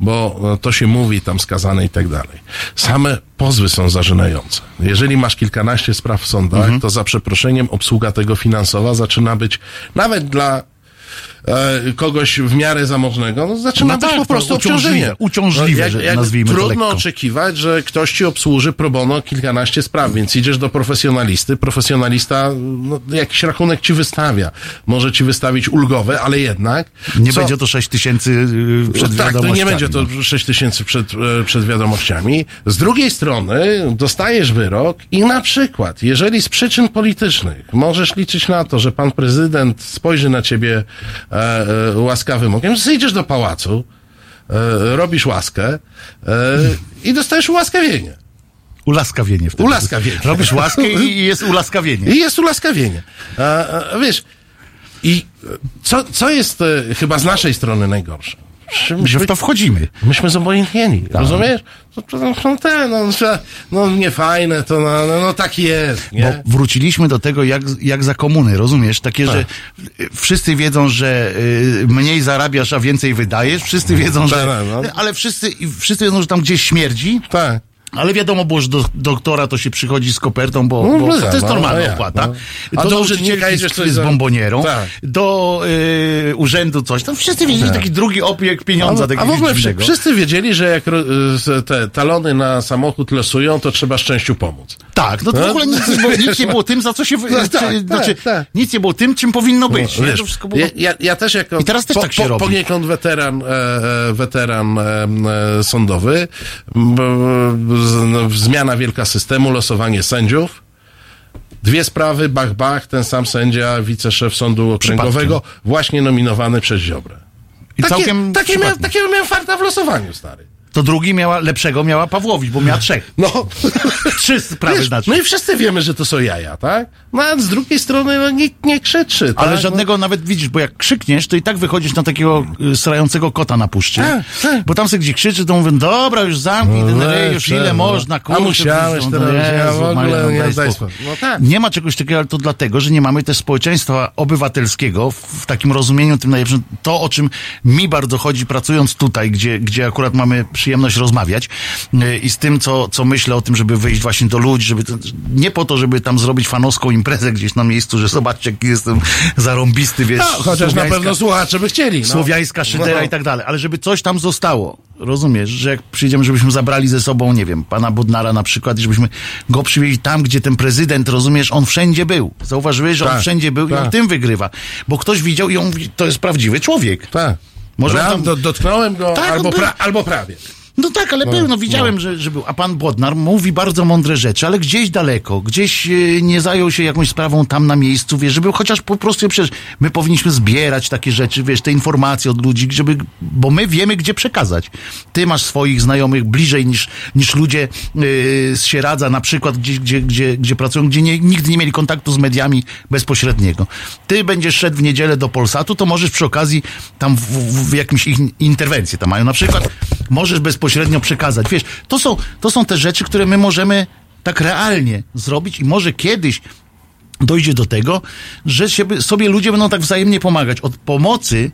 bo e, to się mówi tam skazane i tak dalej. Same pozwy są zażynające. Jeżeli masz kilkanaście spraw w sądach, Mhm. to za przeproszeniem obsługa tego finansowa zaczyna być nawet dla e, kogoś w miarę zamożnego, no zaczyna No być tak, po prostu uciążliwe, obciążeniem. uciążliwe, jak, że jak nazwijmy Trudno lekko. oczekiwać, że ktoś ci obsłuży pro bono kilkanaście spraw, więc idziesz do profesjonalisty, profesjonalista no, jakiś rachunek ci wystawia. Może ci wystawić ulgowe, ale jednak... Nie co- będzie to 6 tysięcy y, przed tak, wiadomościami. nie będzie to no. 6 tysięcy przed, e, przed wiadomościami. Z drugiej strony dostajesz wyrok i na przykład, jeżeli z przyczyn politycznych możesz liczyć na to, że pan prezydent spojrzy na ciebie e, e, łaskawym okiem, zejdziesz do pałacu, e, robisz łaskę e, i dostajesz ułaskawienie. Ulaskawienie wtedy. Ułaskawienie. Robisz łaskę i jest [laughs] ulaskawienie. I jest a, wiesz, i e, co, co jest e, chyba z naszej strony najgorsze? Że Myśmy w to wchodzimy. Myśmy zobojętnieni, rozumiesz? No, no, no, te, no, że- no nie fajne, to no, no, no tak jest, nie? Bo wróciliśmy do tego, jak, jak za komuny, rozumiesz? Takie, że y, wszyscy wiedzą, że y, mniej zarabiasz, a więcej wydajesz. Wszyscy wiedzą, że... Tak, no. Ale wszyscy, wszyscy wiedzą, że tam gdzieś śmierdzi. Tak. Ale wiadomo było, że do doktora to się przychodzi z kopertą, bo, No, bo no, to jest no, normalna no opłata. no. A do do urzędnika urzędnika jest z bombonierą, Tak. do y, urzędu coś. Tam wszyscy wiedzieli, że taki drugi obieg pieniądza. A, a w ogóle dziwnego. wszyscy wiedzieli, że jak te talony na samochód losują, to trzeba szczęściu pomóc. Tak, no to w ogóle nic nie było, nic nie było tym, za co się... [laughs] No tak, czy, znaczy, tak, tak. Nic nie było tym, czym powinno być. nie? Wiesz, to wszystko było... ja, ja, ja też jako I teraz też po, tak się po, robi. poniekąd weteran, e, e, weteran e, sądowy, b- no, zmiana wielka systemu, losowanie sędziów, dwie sprawy, bach, bach, ten sam sędzia, wiceszef sądu okręgowego, właśnie nominowany przez Ziobrę. I Takie, całkiem takie miał, takiego miałem farta w losowaniu, stary. To drugi miała, lepszego miała Pawłowicz, bo miała trzech. No, Trzy sprawy wiesz, znaczy. no i wszyscy wiemy, że to są jaja, tak? No a z drugiej strony no, nikt nie krzyczy, Ale tak? żadnego nawet widzisz, bo jak krzykniesz, to i tak wychodzisz na takiego y, srającego kota na puszczy. Tak, tak. Bo tam sobie gdzie krzyczy, to mówią, dobra, już zamknij ten No rej, już ile no. można, A kurczę. musiałeś teraz, ja Jezu, w ogóle Maria, no nie daj spokój. No tak. Nie ma czegoś takiego, ale to dlatego, że nie mamy też społeczeństwa obywatelskiego w, w takim rozumieniu tym najlepszym. To, o czym mi bardzo chodzi, pracując tutaj, gdzie, gdzie akurat mamy przyjemność rozmawiać y, i z tym, co, co myślę o tym, żeby wyjść właśnie do ludzi, żeby to, nie po to, żeby tam zrobić fanowską imprezę gdzieś na miejscu, że zobaczcie, jaki jestem zarąbisty, wiesz. No, chociaż na pewno słuchacze by chcieli. No. słowiańska szydera No. i tak dalej, ale żeby coś tam zostało. Rozumiesz, że jak przyjdziemy, żebyśmy zabrali ze sobą, nie wiem, pana Bodnara na przykład i żebyśmy go przywieźli tam, gdzie ten prezydent, rozumiesz, on wszędzie był. Zauważyłeś, że on Tak, wszędzie był i on tak. tym wygrywa. Bo ktoś widział i on mówi, to jest prawdziwy człowiek. Tak. Może tam- do, dotknąłem go Tak, albo, pra, albo prawie. No tak, ale był, no widziałem, że, że był. A pan Bodnar mówi bardzo mądre rzeczy, ale gdzieś daleko, gdzieś e, nie zajął się jakąś sprawą tam na miejscu, wiesz, żeby chociaż po prostu przecież my powinniśmy zbierać takie rzeczy, wiesz, te informacje od ludzi, żeby, bo my wiemy, gdzie przekazać. Ty masz swoich znajomych bliżej niż, niż ludzie yy, z Sieradza, na przykład, gdzie, gdzie, gdzie, gdzie pracują, gdzie nie, nigdy nie mieli kontaktu z mediami bezpośredniego. Ty będziesz szedł w niedzielę do Polsatu, to możesz przy okazji tam w, w, w jakimś ich interwencję tam mają. Na przykład możesz bezpośrednio przekazać. Wiesz, to są, to są te rzeczy, które my możemy tak realnie zrobić i może kiedyś dojdzie do tego, że sobie ludzie będą tak wzajemnie pomagać. Od pomocy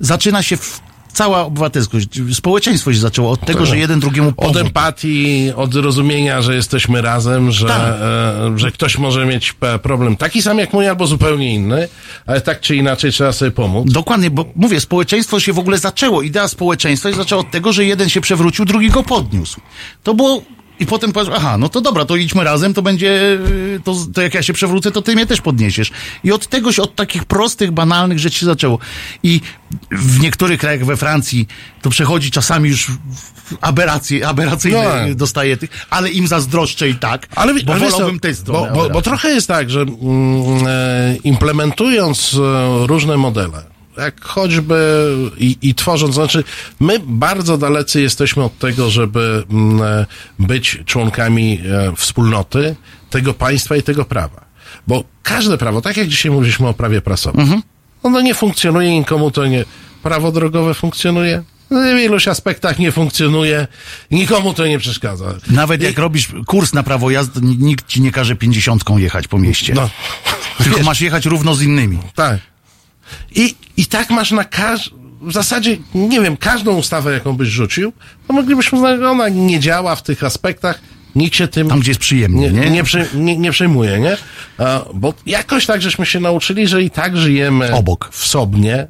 zaczyna się w, cała obywatelskość. Społeczeństwo się zaczęło od tego, że jeden drugiemu Od pomógł. empatii, od zrozumienia, że jesteśmy razem, że, Tak. e, że ktoś może mieć problem taki sam jak mój, albo zupełnie inny, ale tak czy inaczej trzeba sobie pomóc. Dokładnie, bo mówię, społeczeństwo się w ogóle zaczęło. Idea społeczeństwa się zaczęła od tego, że jeden się przewrócił, drugi go podniósł. To było. I potem powiedział, aha, no to dobra, to idźmy razem, to będzie, y, to, to jak ja się przewrócę, to ty mnie też podniesiesz. I od tego się, od takich prostych, banalnych rzeczy się zaczęło. I w niektórych krajach, we Francji, to przechodzi czasami już aberracje, aberracyjne No. dostaje tych, ale im zazdroszczę i tak, Ale, bo ale wolałbym tę bo, stronę. bo, bo aberracji. trochę jest tak, że mm, e, implementując e, różne modele, jak choćby i, i tworząc, znaczy my bardzo dalecy jesteśmy od tego, żeby mm, e, być członkami e, wspólnoty tego państwa i tego prawa. Bo każde prawo, tak jak dzisiaj mówiliśmy o prawie prasowym, Mhm. ono nie funkcjonuje, nikomu to nie. Prawo drogowe funkcjonuje, w iluś aspektach nie funkcjonuje, nikomu to nie przeszkadza. Nawet jak robisz kurs na prawo jazdy, ni- nikt ci nie każe pięćdziesiątką jechać po mieście. No, Tylko wiesz, masz jechać równo z innymi. Tak. I, I tak masz na każ... W zasadzie, nie wiem, każdą ustawę, jaką byś rzucił, to moglibyśmy że ona nie działa w tych aspektach, nikt się tym Tam, gdzie jest przyjemnie, nie, nie? nie, przy, nie, nie przejmuje, nie? Bo jakoś tak, żeśmy się nauczyli, że i tak żyjemy Obok. w sobie,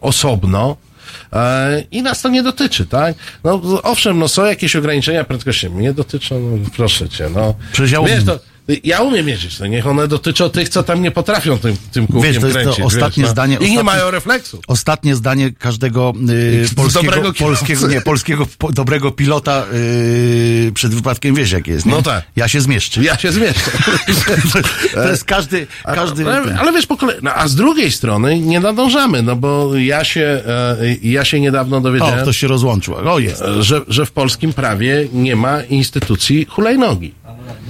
osobno, e, i nas to nie dotyczy, tak? No, owszem, no są jakieś ograniczenia prędkości, mnie dotyczą, no, proszę cię, no. Przecież ja Wiesz, to, ja umiem jeździć, no niech one dotyczą tych, co tam nie potrafią tym, tym kółkiem Wiesz, to jest to kręcić. ostatnie wiesz, no. zdanie, I nie ostatnie- mają refleksu. Ostatnie zdanie każdego y, polskiego, dobrego polskiego, nie, polskiego po, dobrego pilota y, przed wypadkiem wiesz jak jest. Nie? No tak. Ja się zmieszczę. Ja się zmieszczę. [laughs] to jest każdy, każdy. Ale, ale wiesz, po kolei, no, a z drugiej strony nie nadążamy, no bo ja się, e, ja się niedawno o, dowiedziałem, ktoś się rozłączył. O, jest. że, że w polskim prawie nie ma instytucji hulajnogi.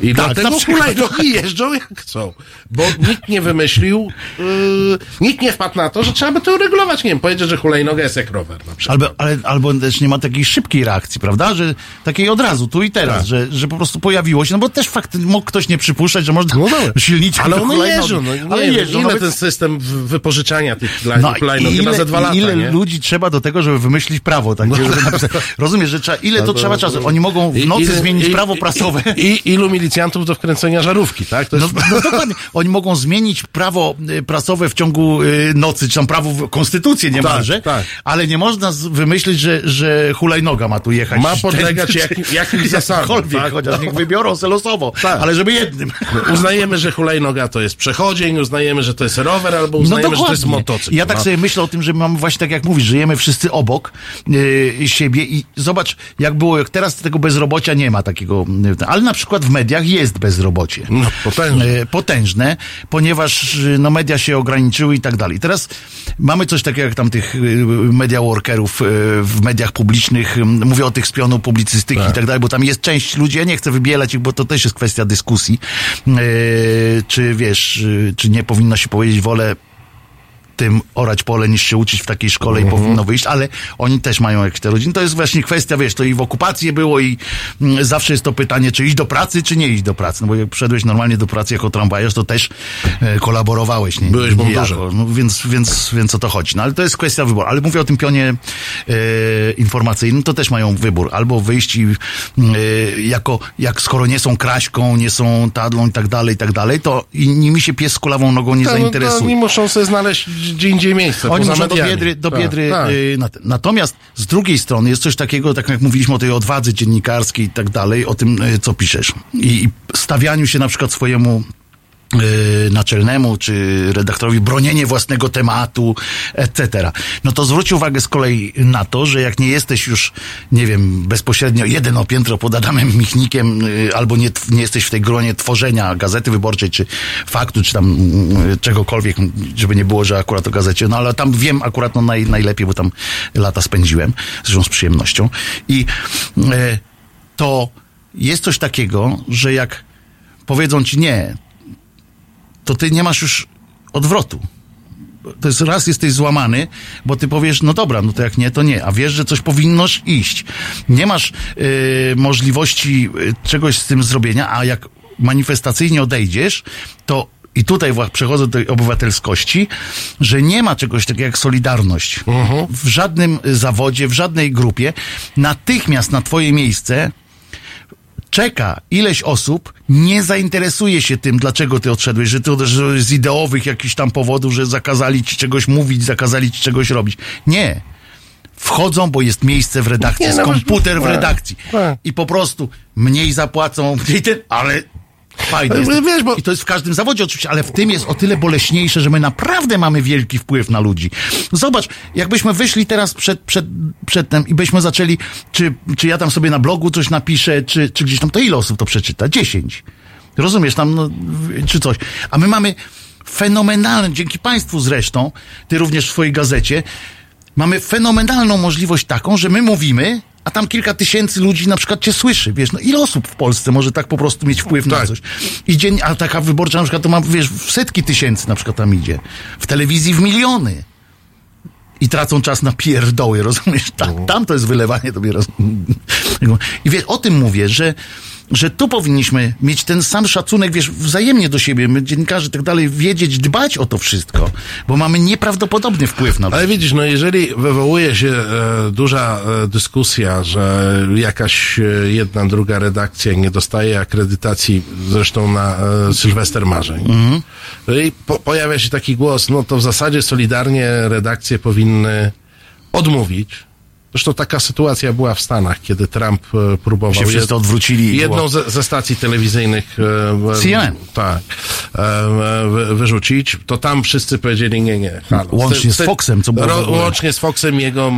I Tak, dlatego hulajnogi jeżdżą jak chcą. Bo nikt nie wymyślił, yy, nikt nie wpadł na to, że trzeba by to uregulować. Nie wiem, powiedzieć, że hulajnoga jest jak rower na przykład. Albo, ale, albo też nie ma takiej szybkiej reakcji, prawda? Że takiej od razu, tu i teraz, Tak. że, że po prostu pojawiło się, no bo też fakt, mógł ktoś nie przypuszczać, że można No dobra. silniczek Ale one jeżdżą. No, nie ale jeżdżą. ile ten system wypożyczania tych No, hulajnog? i Chyba ile, ze dwa lata, ile nie? ludzi trzeba do tego, żeby wymyślić prawo takie, żeby napisać. Rozumiesz, że trzeba, ile to, No to- trzeba czasu? Oni mogą w I- nocy ile- zmienić i- prawo i- prasowe. I, I ilu milicjantów do wkręcenia żarówki, tak? To No, jest... no dokładnie. Oni mogą zmienić prawo y, prasowe w ciągu y, nocy, czy tam prawo, w- konstytucję niemalże, tak. ale nie można wymyślić, że, że hulajnoga ma tu jechać. Ma [laughs] podlegać Ten- [laughs] jakim- jakimś zasadom, tak? chociaż niech wybiorą se losowo, Tak. ale żeby jednym. [laughs] Uznajemy, że hulajnoga to jest przechodzień, uznajemy, że to jest rower, albo uznajemy, że to jest motocykl. Ja tak no. sobie myślę o tym, że mamy właśnie tak jak mówisz, żyjemy wszyscy obok yy, siebie i zobacz, jak było, jak teraz tego bezrobocia nie ma takiego, yy, ale na przykład w mediach jest bezrobocie. No, potężne. Yy, potężne, ponieważ yy, no, media się ograniczyły i tak dalej. Teraz mamy coś takiego jak tam tych yy, media workerów w mediach publicznych, mówię o tych z pionu publicystyki i tak dalej, bo tam jest część ludzi, ja nie chcę wybielać ich, bo to też jest kwestia dyskusji, yy, czy wiesz, czy nie powinno się powiedzieć wolę tym orać pole niż się uczyć w takiej szkole i powinno wyjść, ale oni też mają jakieś te rodziny. To jest właśnie kwestia, wiesz, to i w okupacji było i mm, zawsze jest to pytanie, czy iść do pracy, czy nie iść do pracy. No bo jak przyszedłeś normalnie do pracy jako tramwajarz, to też e, kolaborowałeś. Nie, Byłeś bądurze. No, więc, więc, więc o to chodzi. No ale to jest kwestia wyboru. Ale mówię o tym pionie e, informacyjnym, to też mają wybór. Albo wyjść i e, jako, jak skoro nie są kraśką, nie są tadlą i tak dalej, i tak dalej, to i nimi się pies z kulawą nogą nie Tak, no, zainteresuje. Oni muszą sobie znaleźć gdzie indziej miejsce. Oni muszą do biedry, do Tak, biedry tak. y, na, Natomiast z drugiej strony jest coś takiego, tak jak mówiliśmy o tej odwadze dziennikarskiej i tak dalej, o tym, y, co piszesz. I, i stawianiu się na przykład swojemu naczelnemu czy redaktorowi bronienie własnego tematu, etc. No to zwróć uwagę z kolei na to, że jak nie jesteś już, nie wiem, bezpośrednio jeden o piętro pod Adamem Michnikiem, y, albo nie, nie jesteś w tej gronie tworzenia Gazety Wyborczej, czy Faktu, czy tam y, czegokolwiek, żeby nie było, że akurat o gazecie, no ale tam wiem akurat no naj, najlepiej, bo tam lata spędziłem, zresztą z przyjemnością. I y, to jest coś takiego, że jak powiedzą ci nie, to ty nie masz już odwrotu. To jest raz jesteś złamany, bo ty powiesz, no dobra, no to jak nie, to nie, a wiesz, że coś powinnoś iść. Nie masz y, możliwości y, czegoś z tym zrobienia, a jak manifestacyjnie odejdziesz, to i tutaj przechodzę do obywatelskości, że nie ma czegoś takiego jak solidarność. W żadnym zawodzie, w żadnej grupie. Natychmiast na twoje miejsce czeka ileś osób, nie zainteresuje się tym, dlaczego ty odszedłeś, że to że z ideowych jakichś tam powodów, że zakazali ci czegoś mówić, zakazali ci czegoś robić. Nie. Wchodzą, bo jest miejsce w redakcji, Nie, jest no, komputer w tak, redakcji. tak. I po prostu mniej zapłacą, mniej ten, ale Jest. wiesz, bo- I to jest w każdym zawodzie oczywiście, ale w tym jest o tyle boleśniejsze, że my naprawdę mamy wielki wpływ na ludzi. Zobacz, jakbyśmy wyszli teraz przed, przed, przed tym i byśmy zaczęli, czy, czy ja tam sobie na blogu coś napiszę, czy, czy gdzieś tam, to ile osób to przeczyta? Dziesięć. Rozumiesz, tam, no, czy coś. A my mamy fenomenalne, dzięki Państwu zresztą, Ty również w swojej gazecie, mamy fenomenalną możliwość taką, że my mówimy, a tam kilka tysięcy ludzi na przykład cię słyszy, wiesz, no ile osób w Polsce może tak po prostu mieć wpływ na Tak. coś? I dzień, a taka wyborcza na przykład to ma, wiesz, w setki tysięcy na przykład tam idzie. W telewizji w miliony. I tracą czas na pierdoły, rozumiesz? Ta, tam to jest wylewanie tobie. Roz... [laughs] I wiesz, o tym mówię, że, że tu powinniśmy mieć ten sam szacunek, wiesz, wzajemnie do siebie, my dziennikarze i tak dalej, wiedzieć, dbać o to wszystko, bo mamy nieprawdopodobny wpływ na to. Ale widzisz, no jeżeli wywołuje się e, duża e, dyskusja, że jakaś e, jedna, druga redakcja nie dostaje akredytacji, zresztą na e, Sylwester Marzeń, no i po, pojawia się taki głos, no to w zasadzie solidarnie redakcje powinny odmówić. Zresztą taka sytuacja była w Stanach, kiedy Trump e, próbował Się wszyscy odwrócili jedną było- ze, ze stacji telewizyjnych e, e, CNN. tak, wy- wyrzucić, to tam wszyscy powiedzieli nie, nie. Halo. Łącznie z Foxem, co było. Łącznie z Foxem, jego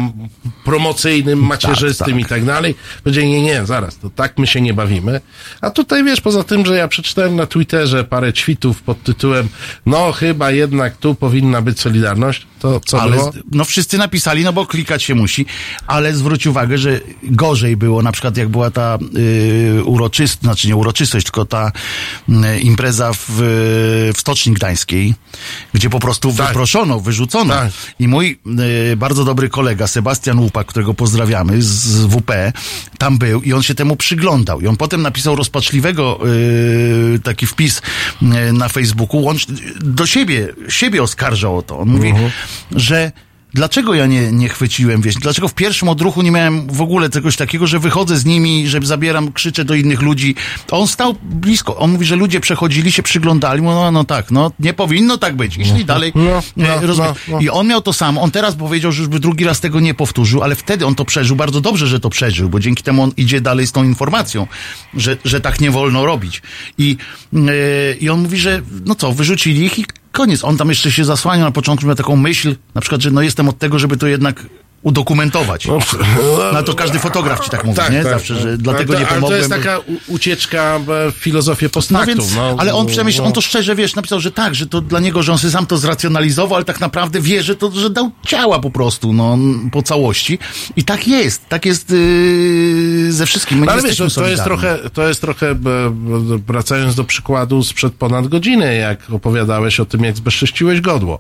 promocyjnym, macierzystym tak. i tak dalej. Powiedzieli nie, nie, zaraz, to tak my się nie bawimy. A tutaj wiesz, poza tym, że ja przeczytałem na Twitterze parę tweetów pod tytułem no chyba jednak tu powinna być Solidarność, to co Ale było? no wszyscy napisali, no bo klikać się musi, ale zwróć uwagę, że gorzej było, na przykład jak była ta y, uroczystość, znaczy nie uroczystość, tylko ta y, impreza w, w Stoczni Gdańskiej, gdzie po prostu Tak. wyproszono, wyrzucono. Tak. I mój y, bardzo dobry kolega, Sebastian Łupak, którego pozdrawiamy z WP, tam był i on się temu przyglądał. I on potem napisał rozpaczliwego y, taki wpis y, na Facebooku, łącz, do siebie, siebie oskarżał o to. On mówi, że Dlaczego ja nie, nie chwyciłem, wiesz, dlaczego w pierwszym odruchu nie miałem w ogóle czegoś takiego, że wychodzę z nimi, że zabieram, krzyczę do innych ludzi. On stał blisko. On mówi, że ludzie przechodzili, się przyglądali, mu, no, no tak, no nie powinno tak być. I szli dalej. No, no, e, no, no. I on miał to samo. On teraz powiedział, że już by drugi raz tego nie powtórzył, ale wtedy on to przeżył. Bardzo dobrze, że to przeżył, bo dzięki temu on idzie dalej z tą informacją, że, że tak nie wolno robić. I, e, I on mówi, że no co, wyrzucili ich i koniec. On tam jeszcze się zasłaniał na początku, miał taką myśl, na przykład, że no jestem od tego, żeby to jednak udokumentować. No, No to każdy fotograf ci tak mówi, nie? Zawsze, że dlatego ale nie to, ale pomogłem. to jest taka ucieczka e, w filozofię no postnaktów. więc, no, ale on przemyśl, no. on to szczerze, wiesz, napisał, że tak, że to dla niego, że on sobie sam to zracjonalizował, ale tak naprawdę wie, że to, że dał ciała po prostu, no, po całości. I tak jest, tak jest yy, ze wszystkim. My No, ale wiesz, to, to jest trochę, to jest trochę, wracając do przykładu sprzed ponad godziny, jak opowiadałeś o tym, jak zbezcześciłeś godło.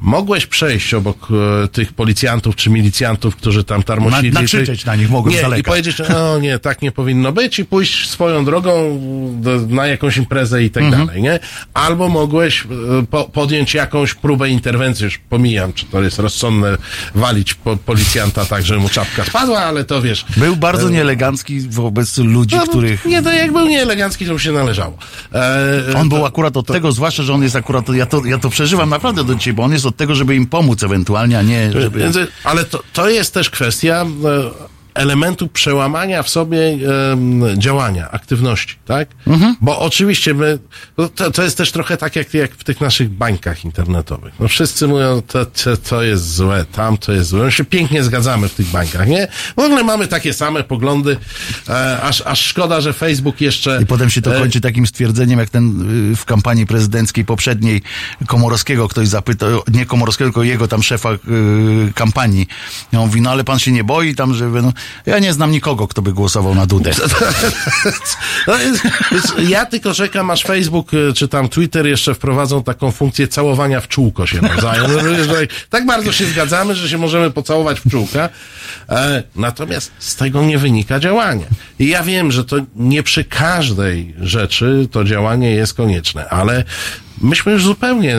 Mogłeś przejść obok e, tych policjantów czy milicjantów, którzy tam tarmosili. Na- nakrzyczeć na nich mogłem z Nie, daleka. i powiedzieć, o nie, tak nie powinno być i pójść swoją drogą do, na jakąś imprezę i tak Mhm. dalej, nie? Albo mogłeś e, po, podjąć jakąś próbę interwencji, już pomijam, czy to jest rozsądne walić po, policjanta tak, że mu czapka spadła, ale to wiesz, Był bardzo nieelegancki wobec ludzi, no, których... Nie, to jak był nieelegancki, to mu się należało. E, On był to- akurat od tego, zwłaszcza, że on jest akurat, ja to, ja to przeżywam naprawdę do dzisiaj, bo on jest od tego, żeby im pomóc ewentualnie, a nie żeby... Więc, ale to, to jest też kwestia e, elementu przełamania w sobie działania, aktywności, tak? Mhm. Bo oczywiście my, no to, to jest też trochę tak jak, jak w tych naszych bańkach internetowych. No wszyscy mówią, to, to, to jest złe, tam to jest złe. My się pięknie zgadzamy w tych bańkach, nie? W ogóle mamy takie same poglądy, e, aż, aż szkoda, że Facebook jeszcze... I potem się to e, kończy takim stwierdzeniem, jak ten y, w kampanii prezydenckiej poprzedniej Komorowskiego ktoś zapytał, nie Komorowskiego, tylko jego tam szefa y, kampanii. I on mówi, no ale pan się nie boi tam, że... No, ja nie znam nikogo, kto by głosował na Dudę. [laughs] No, ja tylko czekam, aż Facebook y, czy tam Twitter jeszcze wprowadzą taką funkcję całowania w czółko się nawzajem. No, no, tak bardzo się zgadzamy, że się możemy pocałować w czółka. E, natomiast z tego nie wynika działanie. I ja wiem, że to nie przy każdej rzeczy to działanie jest konieczne, ale myśmy już zupełnie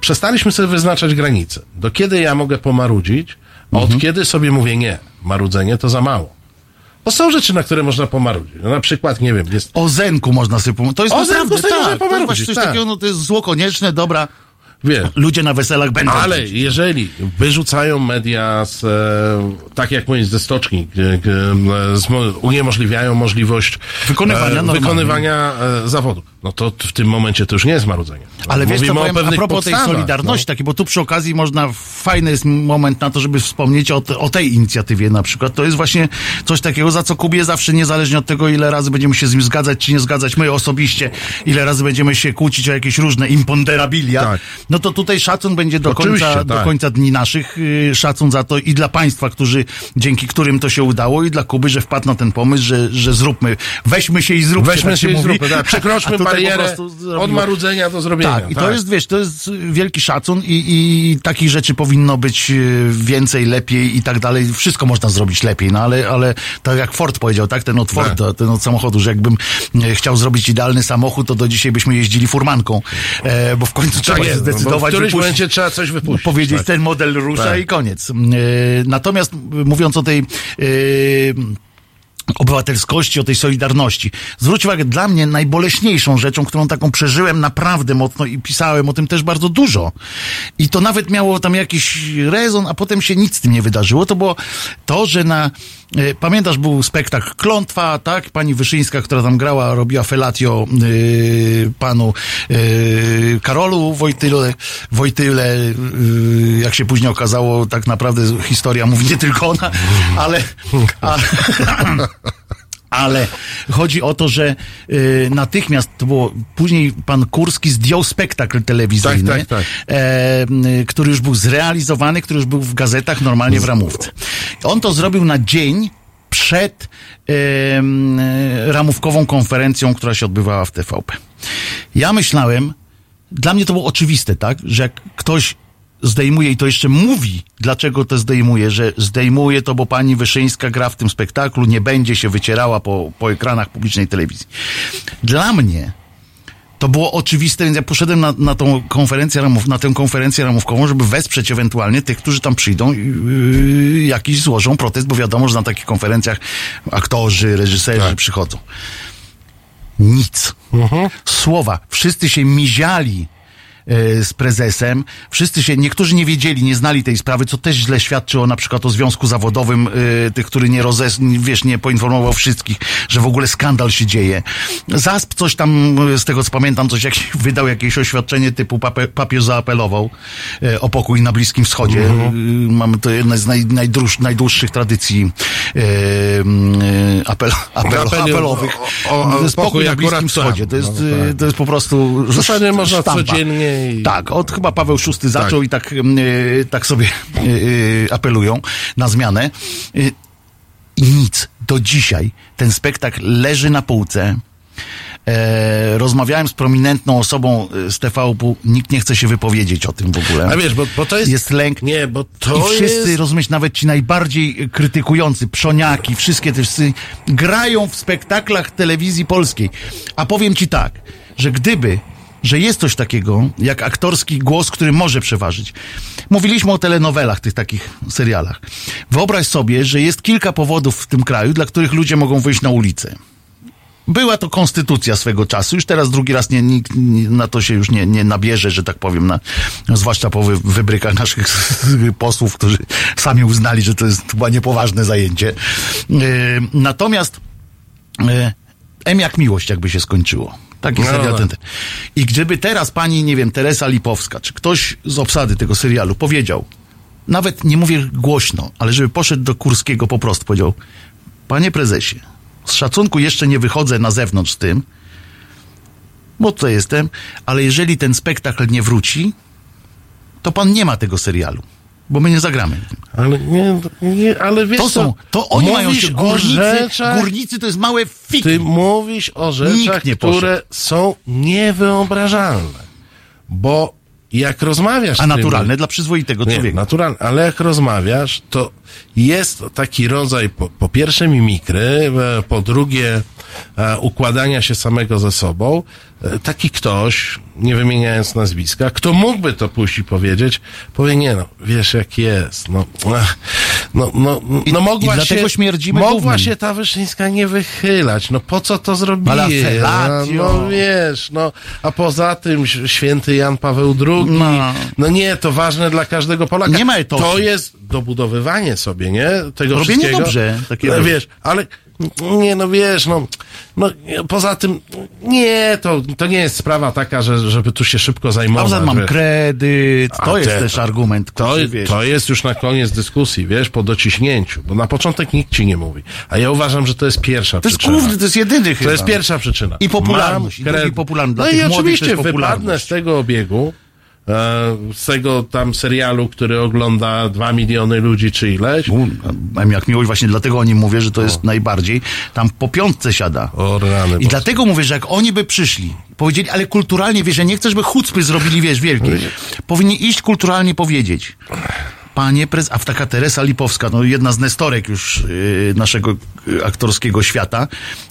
przestaliśmy sobie wyznaczać granice. Do kiedy ja mogę pomarudzić, od kiedy sobie mówię nie, marudzenie to za mało. Bo są rzeczy, na które można pomarudzić. No, na przykład, nie wiem, jest O Zenku można sobie pomóc. To jest O Zenku naprawdę, sobie można tak, to jest pomarudzić, coś tak. takiego, no to jest zło konieczne, dobra, Wie. ludzie na weselach będą. Ale jeżeli wyrzucają media z, e, tak jak mówisz, ze stoczni, g- g- z, mo- uniemożliwiają możliwość Wykonywania e, normalnie. wykonywania e, zawodu, no to w tym momencie to już nie jest marudzenie. Ale wiesz co, powiem, a propos tej solidarności, taki, bo tu przy okazji można, fajny jest moment na to, żeby wspomnieć o, te, o tej inicjatywie na przykład. To jest właśnie coś takiego, za co Kubie zawsze, niezależnie od tego, ile razy będziemy się z nim zgadzać, czy nie zgadzać, my osobiście, ile razy będziemy się kłócić o jakieś różne imponderabilia, Tak. no to tutaj szacun będzie do Oczywiście, końca, do tak. końca dni naszych, yy, szacun za to i dla państwa, którzy, dzięki którym to się udało i dla Kuby, że wpadł na ten pomysł, że, że zróbmy, weźmy się i zróbmy. Weźmy tak się i mówi. zróbmy, tak, przekroczmy zrobimy- od marudzenia do zrobienia. tak, i to jest, wiesz, to jest wielki szacun i, i takich rzeczy powinno być e, więcej, lepiej i tak dalej. Wszystko można zrobić lepiej, no ale, ale tak jak Ford powiedział, tak, ten od Forda, ten od samochodu, że jakbym e, chciał zrobić idealny samochód, to do dzisiaj byśmy jeździli furmanką, e, bo w końcu trzeba tak się jest, bo w zdecydować, którymś wypuścić- momencie trzeba coś wypuścić. powiedzieć, tak. ten model rusza Tak. i koniec. E, Natomiast mówiąc o tej e, obywatelskości, o tej solidarności. Zwróć uwagę, dla mnie najboleśniejszą rzeczą, którą taką przeżyłem naprawdę mocno i pisałem o tym też bardzo dużo. I to nawet miało tam jakiś rezon, a potem się nic z tym nie wydarzyło. To było to, że na, pamiętasz, był spektakl Klątwa, tak? Pani Wyszyńska, która tam grała, robiła felatio e, panu e, Karolu Wojtyle, Wojtyle e, jak się później okazało, tak naprawdę historia mówi nie tylko ona, ale, [laughs] ale ale chodzi o to, że y, natychmiast to było, później pan Kurski zdjął spektakl telewizyjny, Tak, tak, tak. E, y, który już był zrealizowany, który już był w gazetach, normalnie w ramówce. On to zrobił na dzień przed em, e, ramówkową konferencją, która się odbywała w TVP. Ja myślałem, dla mnie to było oczywiste, tak, że jak ktoś zdejmuje i to jeszcze mówi, dlaczego to zdejmuje, że zdejmuje to, bo pani Wyszyńska gra w tym spektaklu, nie będzie się wycierała po, po ekranach publicznej telewizji. Dla mnie to było oczywiste, więc ja poszedłem na, na tą konferencję ramów, na tę konferencję ramówkową, żeby wesprzeć ewentualnie tych, którzy tam przyjdą i yy, jakiś złożą protest, bo wiadomo, że na takich konferencjach aktorzy, reżyserzy Tak. przychodzą. Nic. Słowa. Wszyscy się miziali z prezesem. Wszyscy się, niektórzy nie wiedzieli, nie znali tej sprawy, co też źle świadczy o na przykład o związku zawodowym e, tych, który nie rozes, wiesz, nie poinformował wszystkich, że w ogóle skandal się dzieje. Zasp coś tam, e, z tego co pamiętam, coś jak [laughs] wydał jakieś oświadczenie typu papież zaapelował e, o pokój na Bliskim Wschodzie. E, Mamy to jedne z naj, najdłuż, najdłuższych tradycji e, m, e, apel, apel, apelowych. o- o- jest pokój pokój na Bliskim. Wschodzie. To jest, No, e, tak. to jest po prostu zasadzie można codziennie Tak, od chyba Paweł VI zaczął i tak, e, tak sobie e, apelują na zmianę. E, I nic. Do dzisiaj ten spektakl leży na półce. E, rozmawiałem z prominentną osobą z TVP, nikt nie chce się wypowiedzieć o tym w ogóle. A wiesz, bo, bo to jest... Jest lęk. Nie, bo to I wszyscy, jest... rozumiesz, nawet ci najbardziej krytykujący, przoniaki, wszystkie te wszyscy grają w spektaklach telewizji polskiej. A powiem ci tak, że gdyby, że jest coś takiego, jak aktorski głos, który może przeważyć. Mówiliśmy o telenowelach, tych takich serialach. Wyobraź sobie, że jest kilka powodów w tym kraju, dla których ludzie mogą wyjść na ulicę. Była to konstytucja swego czasu. Już teraz drugi raz nie, nikt na to się już nie, nie nabierze, że tak powiem, na, zwłaszcza po wy, wybrykach naszych [laughs] posłów, którzy sami uznali, że to jest chyba niepoważne zajęcie. Yy, natomiast yy, M jak miłość jakby się skończyło. Taki No, serial no. ten, ten. I gdyby teraz pani, nie wiem, Teresa Lipowska, czy ktoś z obsady tego serialu powiedział, nawet nie mówię głośno, ale żeby poszedł do Kurskiego po prostu, powiedział, panie prezesie, z szacunku jeszcze nie wychodzę na zewnątrz z tym, bo to jestem, ale jeżeli ten spektakl nie wróci, to pan nie ma tego serialu, bo my nie zagramy. Ale nie, nie ale wiesz To są, to oni mają się, górnicy, rzeczach, górnicy to jest małe fiki. Ty mówisz o rzeczach, które są niewyobrażalne. Bo jak rozmawiasz... A z tym- naturalne dla przyzwoitego Nie, człowieka. naturalne, ale jak rozmawiasz, to jest taki rodzaj po, po pierwsze mimikry, e, po drugie e, układania się samego ze sobą. E, Taki ktoś, nie wymieniając nazwiska, kto mógłby to pójść i powiedzieć, powie, nie no, wiesz jak jest, no, ach, no, no, no mogła i się, śmierdzimy mogła się ta Wyszyńska nie wychylać, no po co to zrobiła? Felatio. No wiesz, no, a poza tym święty Jan Paweł II, No. no nie, to ważne dla każdego Polaka. Nie ma etosu. To jest dobudowywanie sobie, nie? Tego Robienie wszystkiego. dobrze, takie no, wiesz, ale nie, no wiesz, no, no poza tym, nie, to, to nie jest sprawa taka, że, żeby tu się szybko zajmować. poza tym mam wiesz. kredyt, to A jest te- też argument, To, wiesz, to jest już na koniec dyskusji, wiesz, po dociśnięciu, bo na początek nikt ci nie mówi. A ja uważam, że to jest pierwsza to jest przyczyna. główny, to jest jedyny chyba. To jest pierwsza przyczyna. I popularność, Mam i drugi kredyt. popularny. Dla No i to oczywiście jest wypadnę popularność. z tego obiegu, z tego tam serialu, który ogląda dwa miliony ludzi czy ileś. U, jak miłość, właśnie dlatego o nim mówię, że to jest najbardziej. Tam po piątce siada. O rany I boskie. dlatego mówię, że jak oni by przyszli, powiedzieli, ale kulturalnie, wiesz, ja nie chcę, żeby chucpy zrobili, wiesz, wielkie. Powinni iść kulturalnie powiedzieć. Panie prez... A taka Teresa Lipowska, no jedna z nestorek już yy, naszego yy, aktorskiego świata,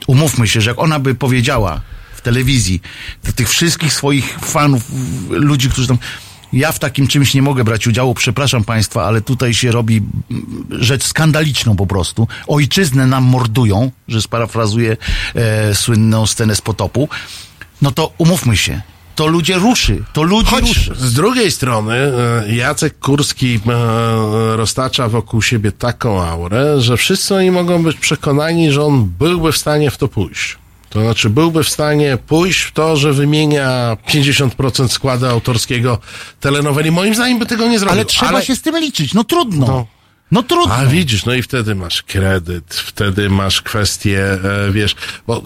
umówmy się, że jak ona by powiedziała telewizji do tych wszystkich swoich fanów, ludzi, którzy tam ja w takim czymś nie mogę brać udziału, przepraszam państwa, ale tutaj się robi mm, rzecz skandaliczną po prostu. Ojczyznę nam mordują, że sparafrazuję e, słynną scenę z potopu. No to umówmy się, to ludzie ruszy, to ludzi Choć ruszy. z drugiej strony e, Jacek Kurski e, roztacza wokół siebie taką aurę, że wszyscy oni mogą być przekonani, że on byłby w stanie w to pójść. To znaczy byłby w stanie pójść w to, że wymienia 50% składu autorskiego telenoweli. Moim zdaniem by tego nie zrobił. Ale trzeba się z tym liczyć, no trudno. No, No. trudno. A widzisz, no i wtedy masz kredyt, wtedy masz kwestię, e, wiesz, bo e,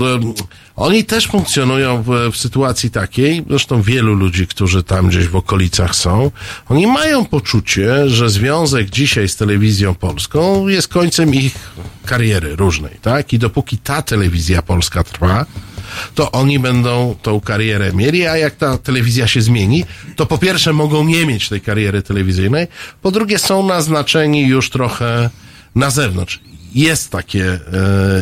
oni też funkcjonują w, w sytuacji takiej, zresztą wielu ludzi, którzy tam gdzieś w okolicach są, oni mają poczucie, że związek dzisiaj z telewizją polską jest końcem ich kariery różnej, tak? I dopóki ta telewizja polska trwa, to oni będą tą karierę mieli, a jak ta telewizja się zmieni, to po pierwsze mogą nie mieć tej kariery telewizyjnej, po drugie są naznaczeni już trochę na zewnątrz. Jest takie, e,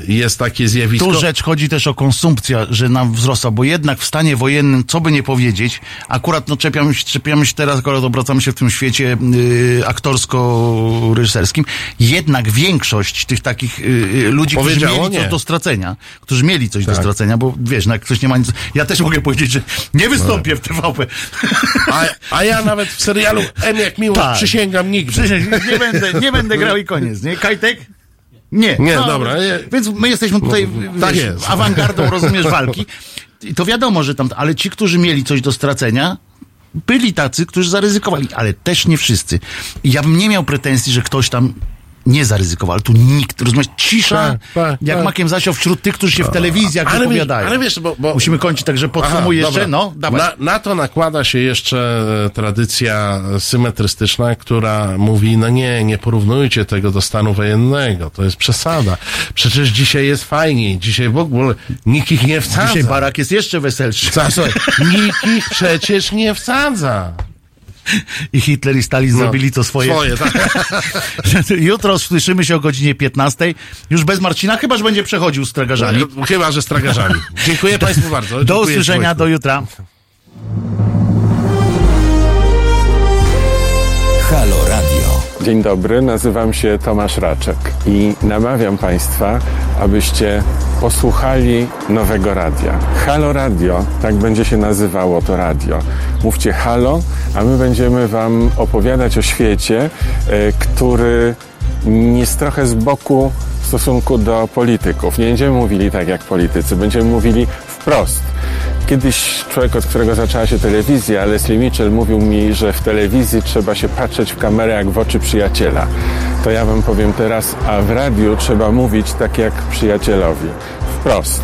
jest takie zjawisko. Tu rzecz chodzi też o konsumpcję, że nam wzrosła, bo jednak w stanie wojennym, co by nie powiedzieć, akurat no czepiamy się, czepiamy się teraz, akurat obracamy się w tym świecie y, aktorsko-reżyserskim, jednak większość tych takich y, y, ludzi, którzy mieli nie. coś do stracenia, którzy mieli coś do Tak. stracenia, bo wiesz, no jak ktoś nie ma nic, ja też mogę powiedzieć, że nie wystąpię w TVP. A, a ja nawet w serialu M jak miłość Tak. przysięgam nigdy. Przecież nie będę, nie będę grał i koniec, nie? Kajtek? Nie. Nie, dobra, nie. Więc my jesteśmy tutaj tak wiesz, jest. awangardą, [laughs] rozumiesz, walki. I to wiadomo, że tam, ale ci, którzy mieli coś do stracenia, byli tacy, którzy zaryzykowali, ale też nie wszyscy. I ja bym nie miał pretensji, że ktoś tam nie zaryzykował, ale tu nikt, rozumiesz, cisza, Tak, tak, jak tak. makiem zasiał wśród tych, którzy się w telewizjach Ale wypowiadają. ale wiesz, bo- bo- Musimy kończyć, także Aha, podsumuj jeszcze, dobra. no, dawaj. Na, na to nakłada się jeszcze e, tradycja symetrystyczna, która mówi, no nie, nie porównujcie tego do stanu wojennego, to jest przesada. Przecież dzisiaj jest fajniej, dzisiaj w ogóle nikt ich nie wsadza. Dzisiaj barak jest jeszcze weselszy. Co, słuchaj, nikt ich przecież nie wsadza. I Hitler i Stalin zrobili to swoje. Swoje, tak. [laughs] Jutro słyszymy się o godzinie 15. Już bez Marcina, chyba że będzie przechodził z tragarzami. Chyba, że z tragarzami. Dziękuję Państwu bardzo. Do Dziękuję usłyszenia, Państwu. do jutra. Halo. Dzień dobry, nazywam się Tomasz Raczek i namawiam Państwa, abyście posłuchali nowego radia. Halo Radio, tak będzie się nazywało to radio. Mówcie halo, a my będziemy Wam opowiadać o świecie, e, który jest trochę z boku w stosunku do polityków. Nie będziemy mówili tak jak politycy, będziemy mówili wprost. Kiedyś człowiek, od którego zaczęła się telewizja, Leslie Mitchell, mówił mi, że w telewizji trzeba się patrzeć w kamerę jak w oczy przyjaciela. To ja wam powiem teraz, a w radiu trzeba mówić tak jak przyjacielowi. Wprost.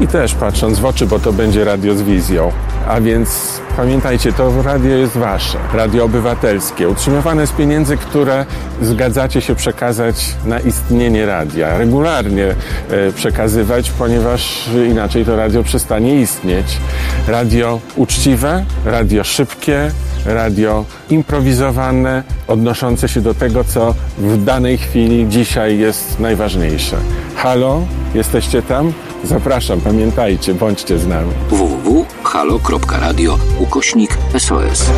I też patrząc w oczy, bo to będzie radio z wizją. A więc pamiętajcie, to radio jest wasze. Radio obywatelskie, utrzymywane z pieniędzy, które zgadzacie się przekazać na istnienie radia. Regularnie e, przekazywać, ponieważ inaczej to radio przestanie istnieć. Radio uczciwe, radio szybkie, radio improwizowane, odnoszące się do tego, co w danej chwili dzisiaj jest najważniejsze. Halo, jesteście tam? Zapraszam, pamiętajcie, bądźcie z nami. www.halo.radio ukośnik SOS.